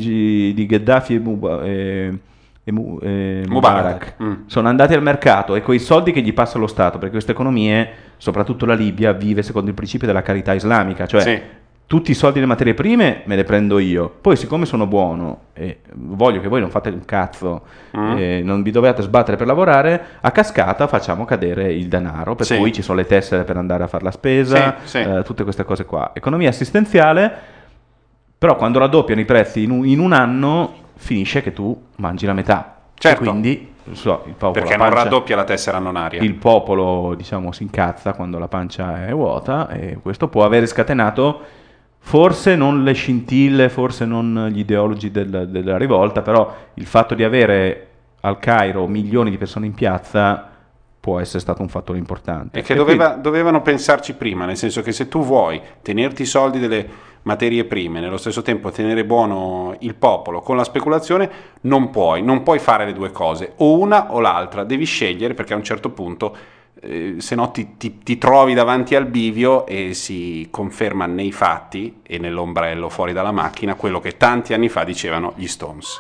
di Gheddafi e, Muba- e- e e Mubarak. Mubarak Mm. sono andati al mercato e coi soldi che gli passa lo Stato, perché queste economie, soprattutto la Libia, vive secondo il principio della carità islamica, cioè Sì. Tutti i soldi delle materie prime me le prendo io, poi siccome sono buono e voglio che voi non fate un cazzo, Mm. e non vi dovete sbattere per lavorare, a cascata facciamo cadere il denaro, per Sì. cui ci sono le tessere per andare a fare la spesa, Sì, sì. eh, tutte queste cose qua. Economia assistenziale, però quando raddoppiano i prezzi in un, in un anno finisce che tu mangi la metà. Certo. E quindi so, popolo, Perché non pancia- raddoppia la tessera non aria. il popolo diciamo si incazza quando la pancia è vuota e questo può avere scatenato forse non le scintille, forse non gli ideologi del- della rivolta, però il fatto di avere al Cairo milioni di persone in piazza può essere stato un fattore importante. E che doveva- dovevano pensarci prima, nel senso che se tu vuoi tenerti i soldi delle materie prime, nello stesso tempo tenere buono il popolo con la speculazione, non puoi, non puoi fare le due cose, o una o l'altra, devi scegliere perché a un certo punto, eh, se no ti, ti- ti trovi davanti al bivio e si conferma nei fatti e nell'ombrello fuori dalla macchina quello che tanti anni fa dicevano gli Stones.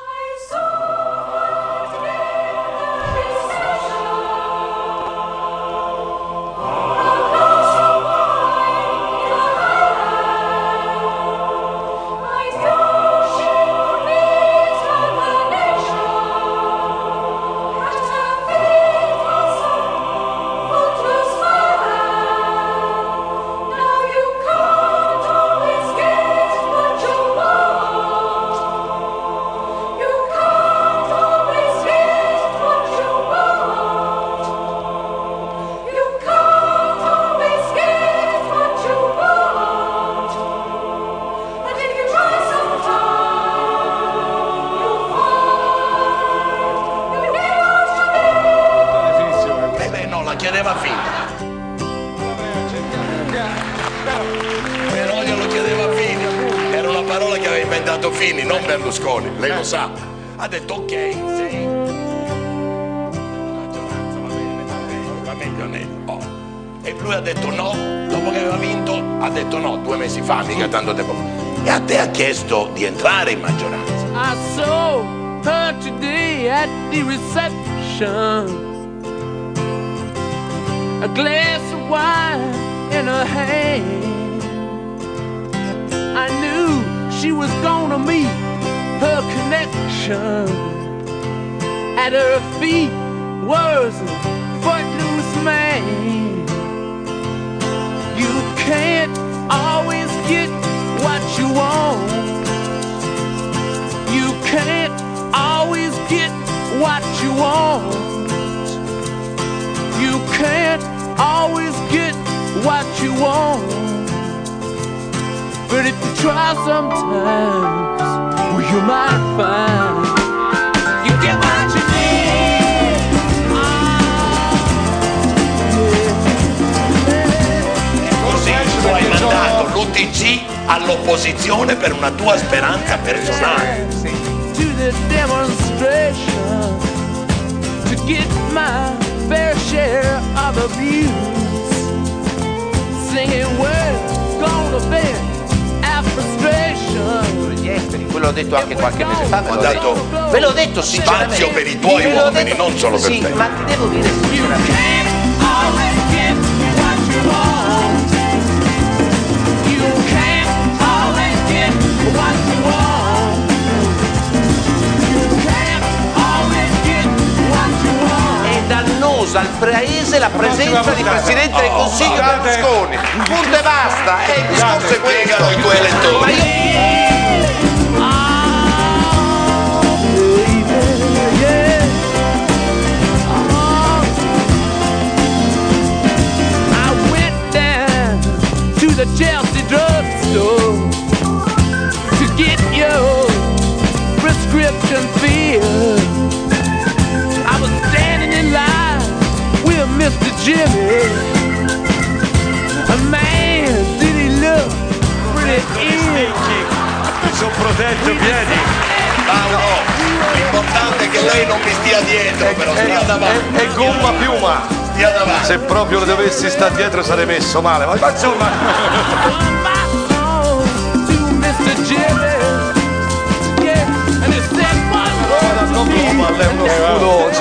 Berlusconi.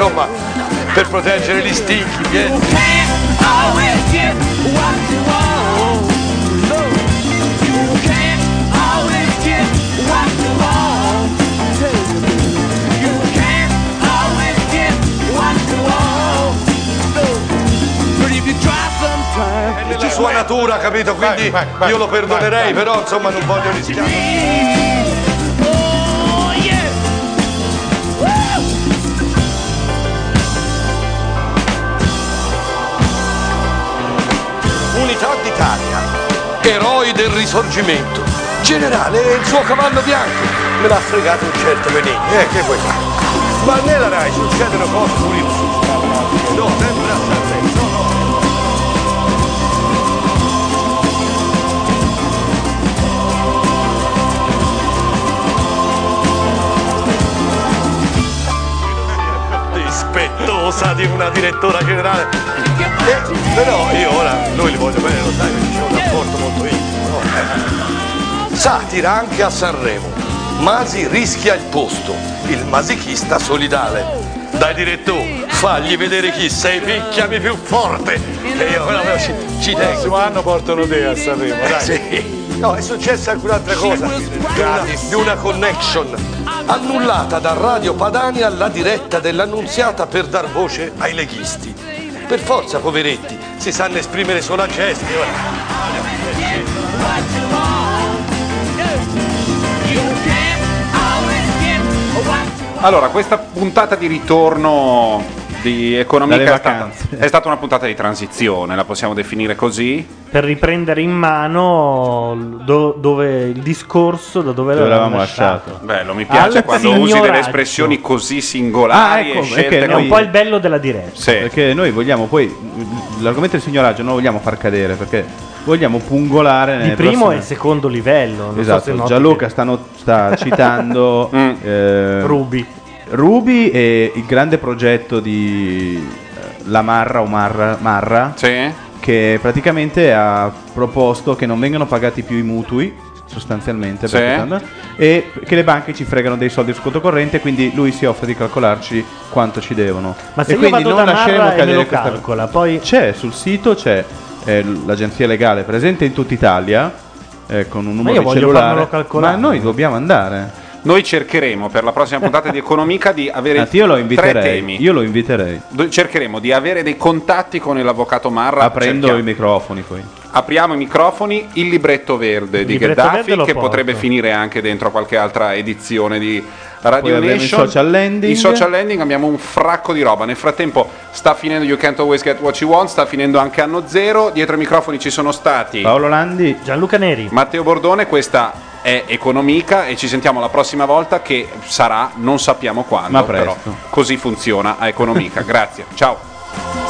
No, but if you try sometime, È nella sua natura, capito? Quindi io lo perdonerei, però insomma non voglio rischiare. Unità d'Italia, eroi del risorgimento. Generale è il suo cavallo bianco. Me l'ha fregato un certo Benigni, eh, che vuoi fare? Ma nella Rai succedono cose curiose. No, dispettosa di una direttora generale. Eh, però io ora, noi li voglio bene, lo sai, c'è un rapporto molto intimo. no? Eh. Satira anche a Sanremo. Masi rischia il posto, il masichista solidale. Dai direttore, fagli vedere chi sei, picchiami più forte. Che io proprio ci, ci tengo. prossimo anno portano te a Sanremo, Eh, dai. sì. No, è successa anche un'altra cosa, di una, di una connection. Annullata da Radio Padania la diretta dell'annunziata per dar voce ai leghisti. Per forza, poveretti, si sanno esprimere solo a gesti. Allora, questa puntata di ritorno di economia Dalle è stata, è stata una puntata di transizione, la possiamo definire così. Per riprendere in mano do- dove il discorso da dove, Dove l'avevamo l'avevamo lasciato. Bello, mi piace Al quando usi delle signoraggio. espressioni così singolari Ah, ecco, e È un po' il bello della diretta. Perché noi vogliamo poi l'argomento del signoraggio non lo vogliamo far cadere perché vogliamo pungolare Di nelle primo prossime- e secondo livello. Non so se Esatto, noti Gianluca sta, not- sta citando eh, Ruby. Ruby e il grande progetto di eh, La Marra o Marra, Marra che praticamente ha proposto che non vengano pagati più i mutui sostanzialmente Sì. perché- e che le banche ci fregano dei soldi sul conto corrente quindi lui si offre di calcolarci quanto ci devono. Ma se e io quindi vado non da lasceremo cadere questa- calcola, poi c'è sul sito c'è eh, l'agenzia legale presente in tutta Italia eh, con un io numero di voglio cellulare. ma noi dobbiamo andare Noi cercheremo per la prossima puntata di Economica di avere Anzi, io lo tre temi. io lo inviterei Do- Cercheremo di avere dei contatti con l'avvocato Marra. aprendo cerchiamo- i microfoni poi Apriamo i microfoni, il libretto verde di libretto Gheddafi, verde che porto. potrebbe finire anche dentro qualche altra edizione di Radio Poi avremo i Nation. social landing. I social landing abbiamo un fracco di roba. Nel frattempo sta finendo You Can't Always Get What You Want, sta finendo anche Anno Zero. Dietro i microfoni ci sono stati Paolo Landi, Gianluca Neri, Matteo Bordone. Questa è Economica e ci sentiamo la prossima volta che sarà non sappiamo quando. Ma presto. però così funziona a Economica. Grazie, ciao.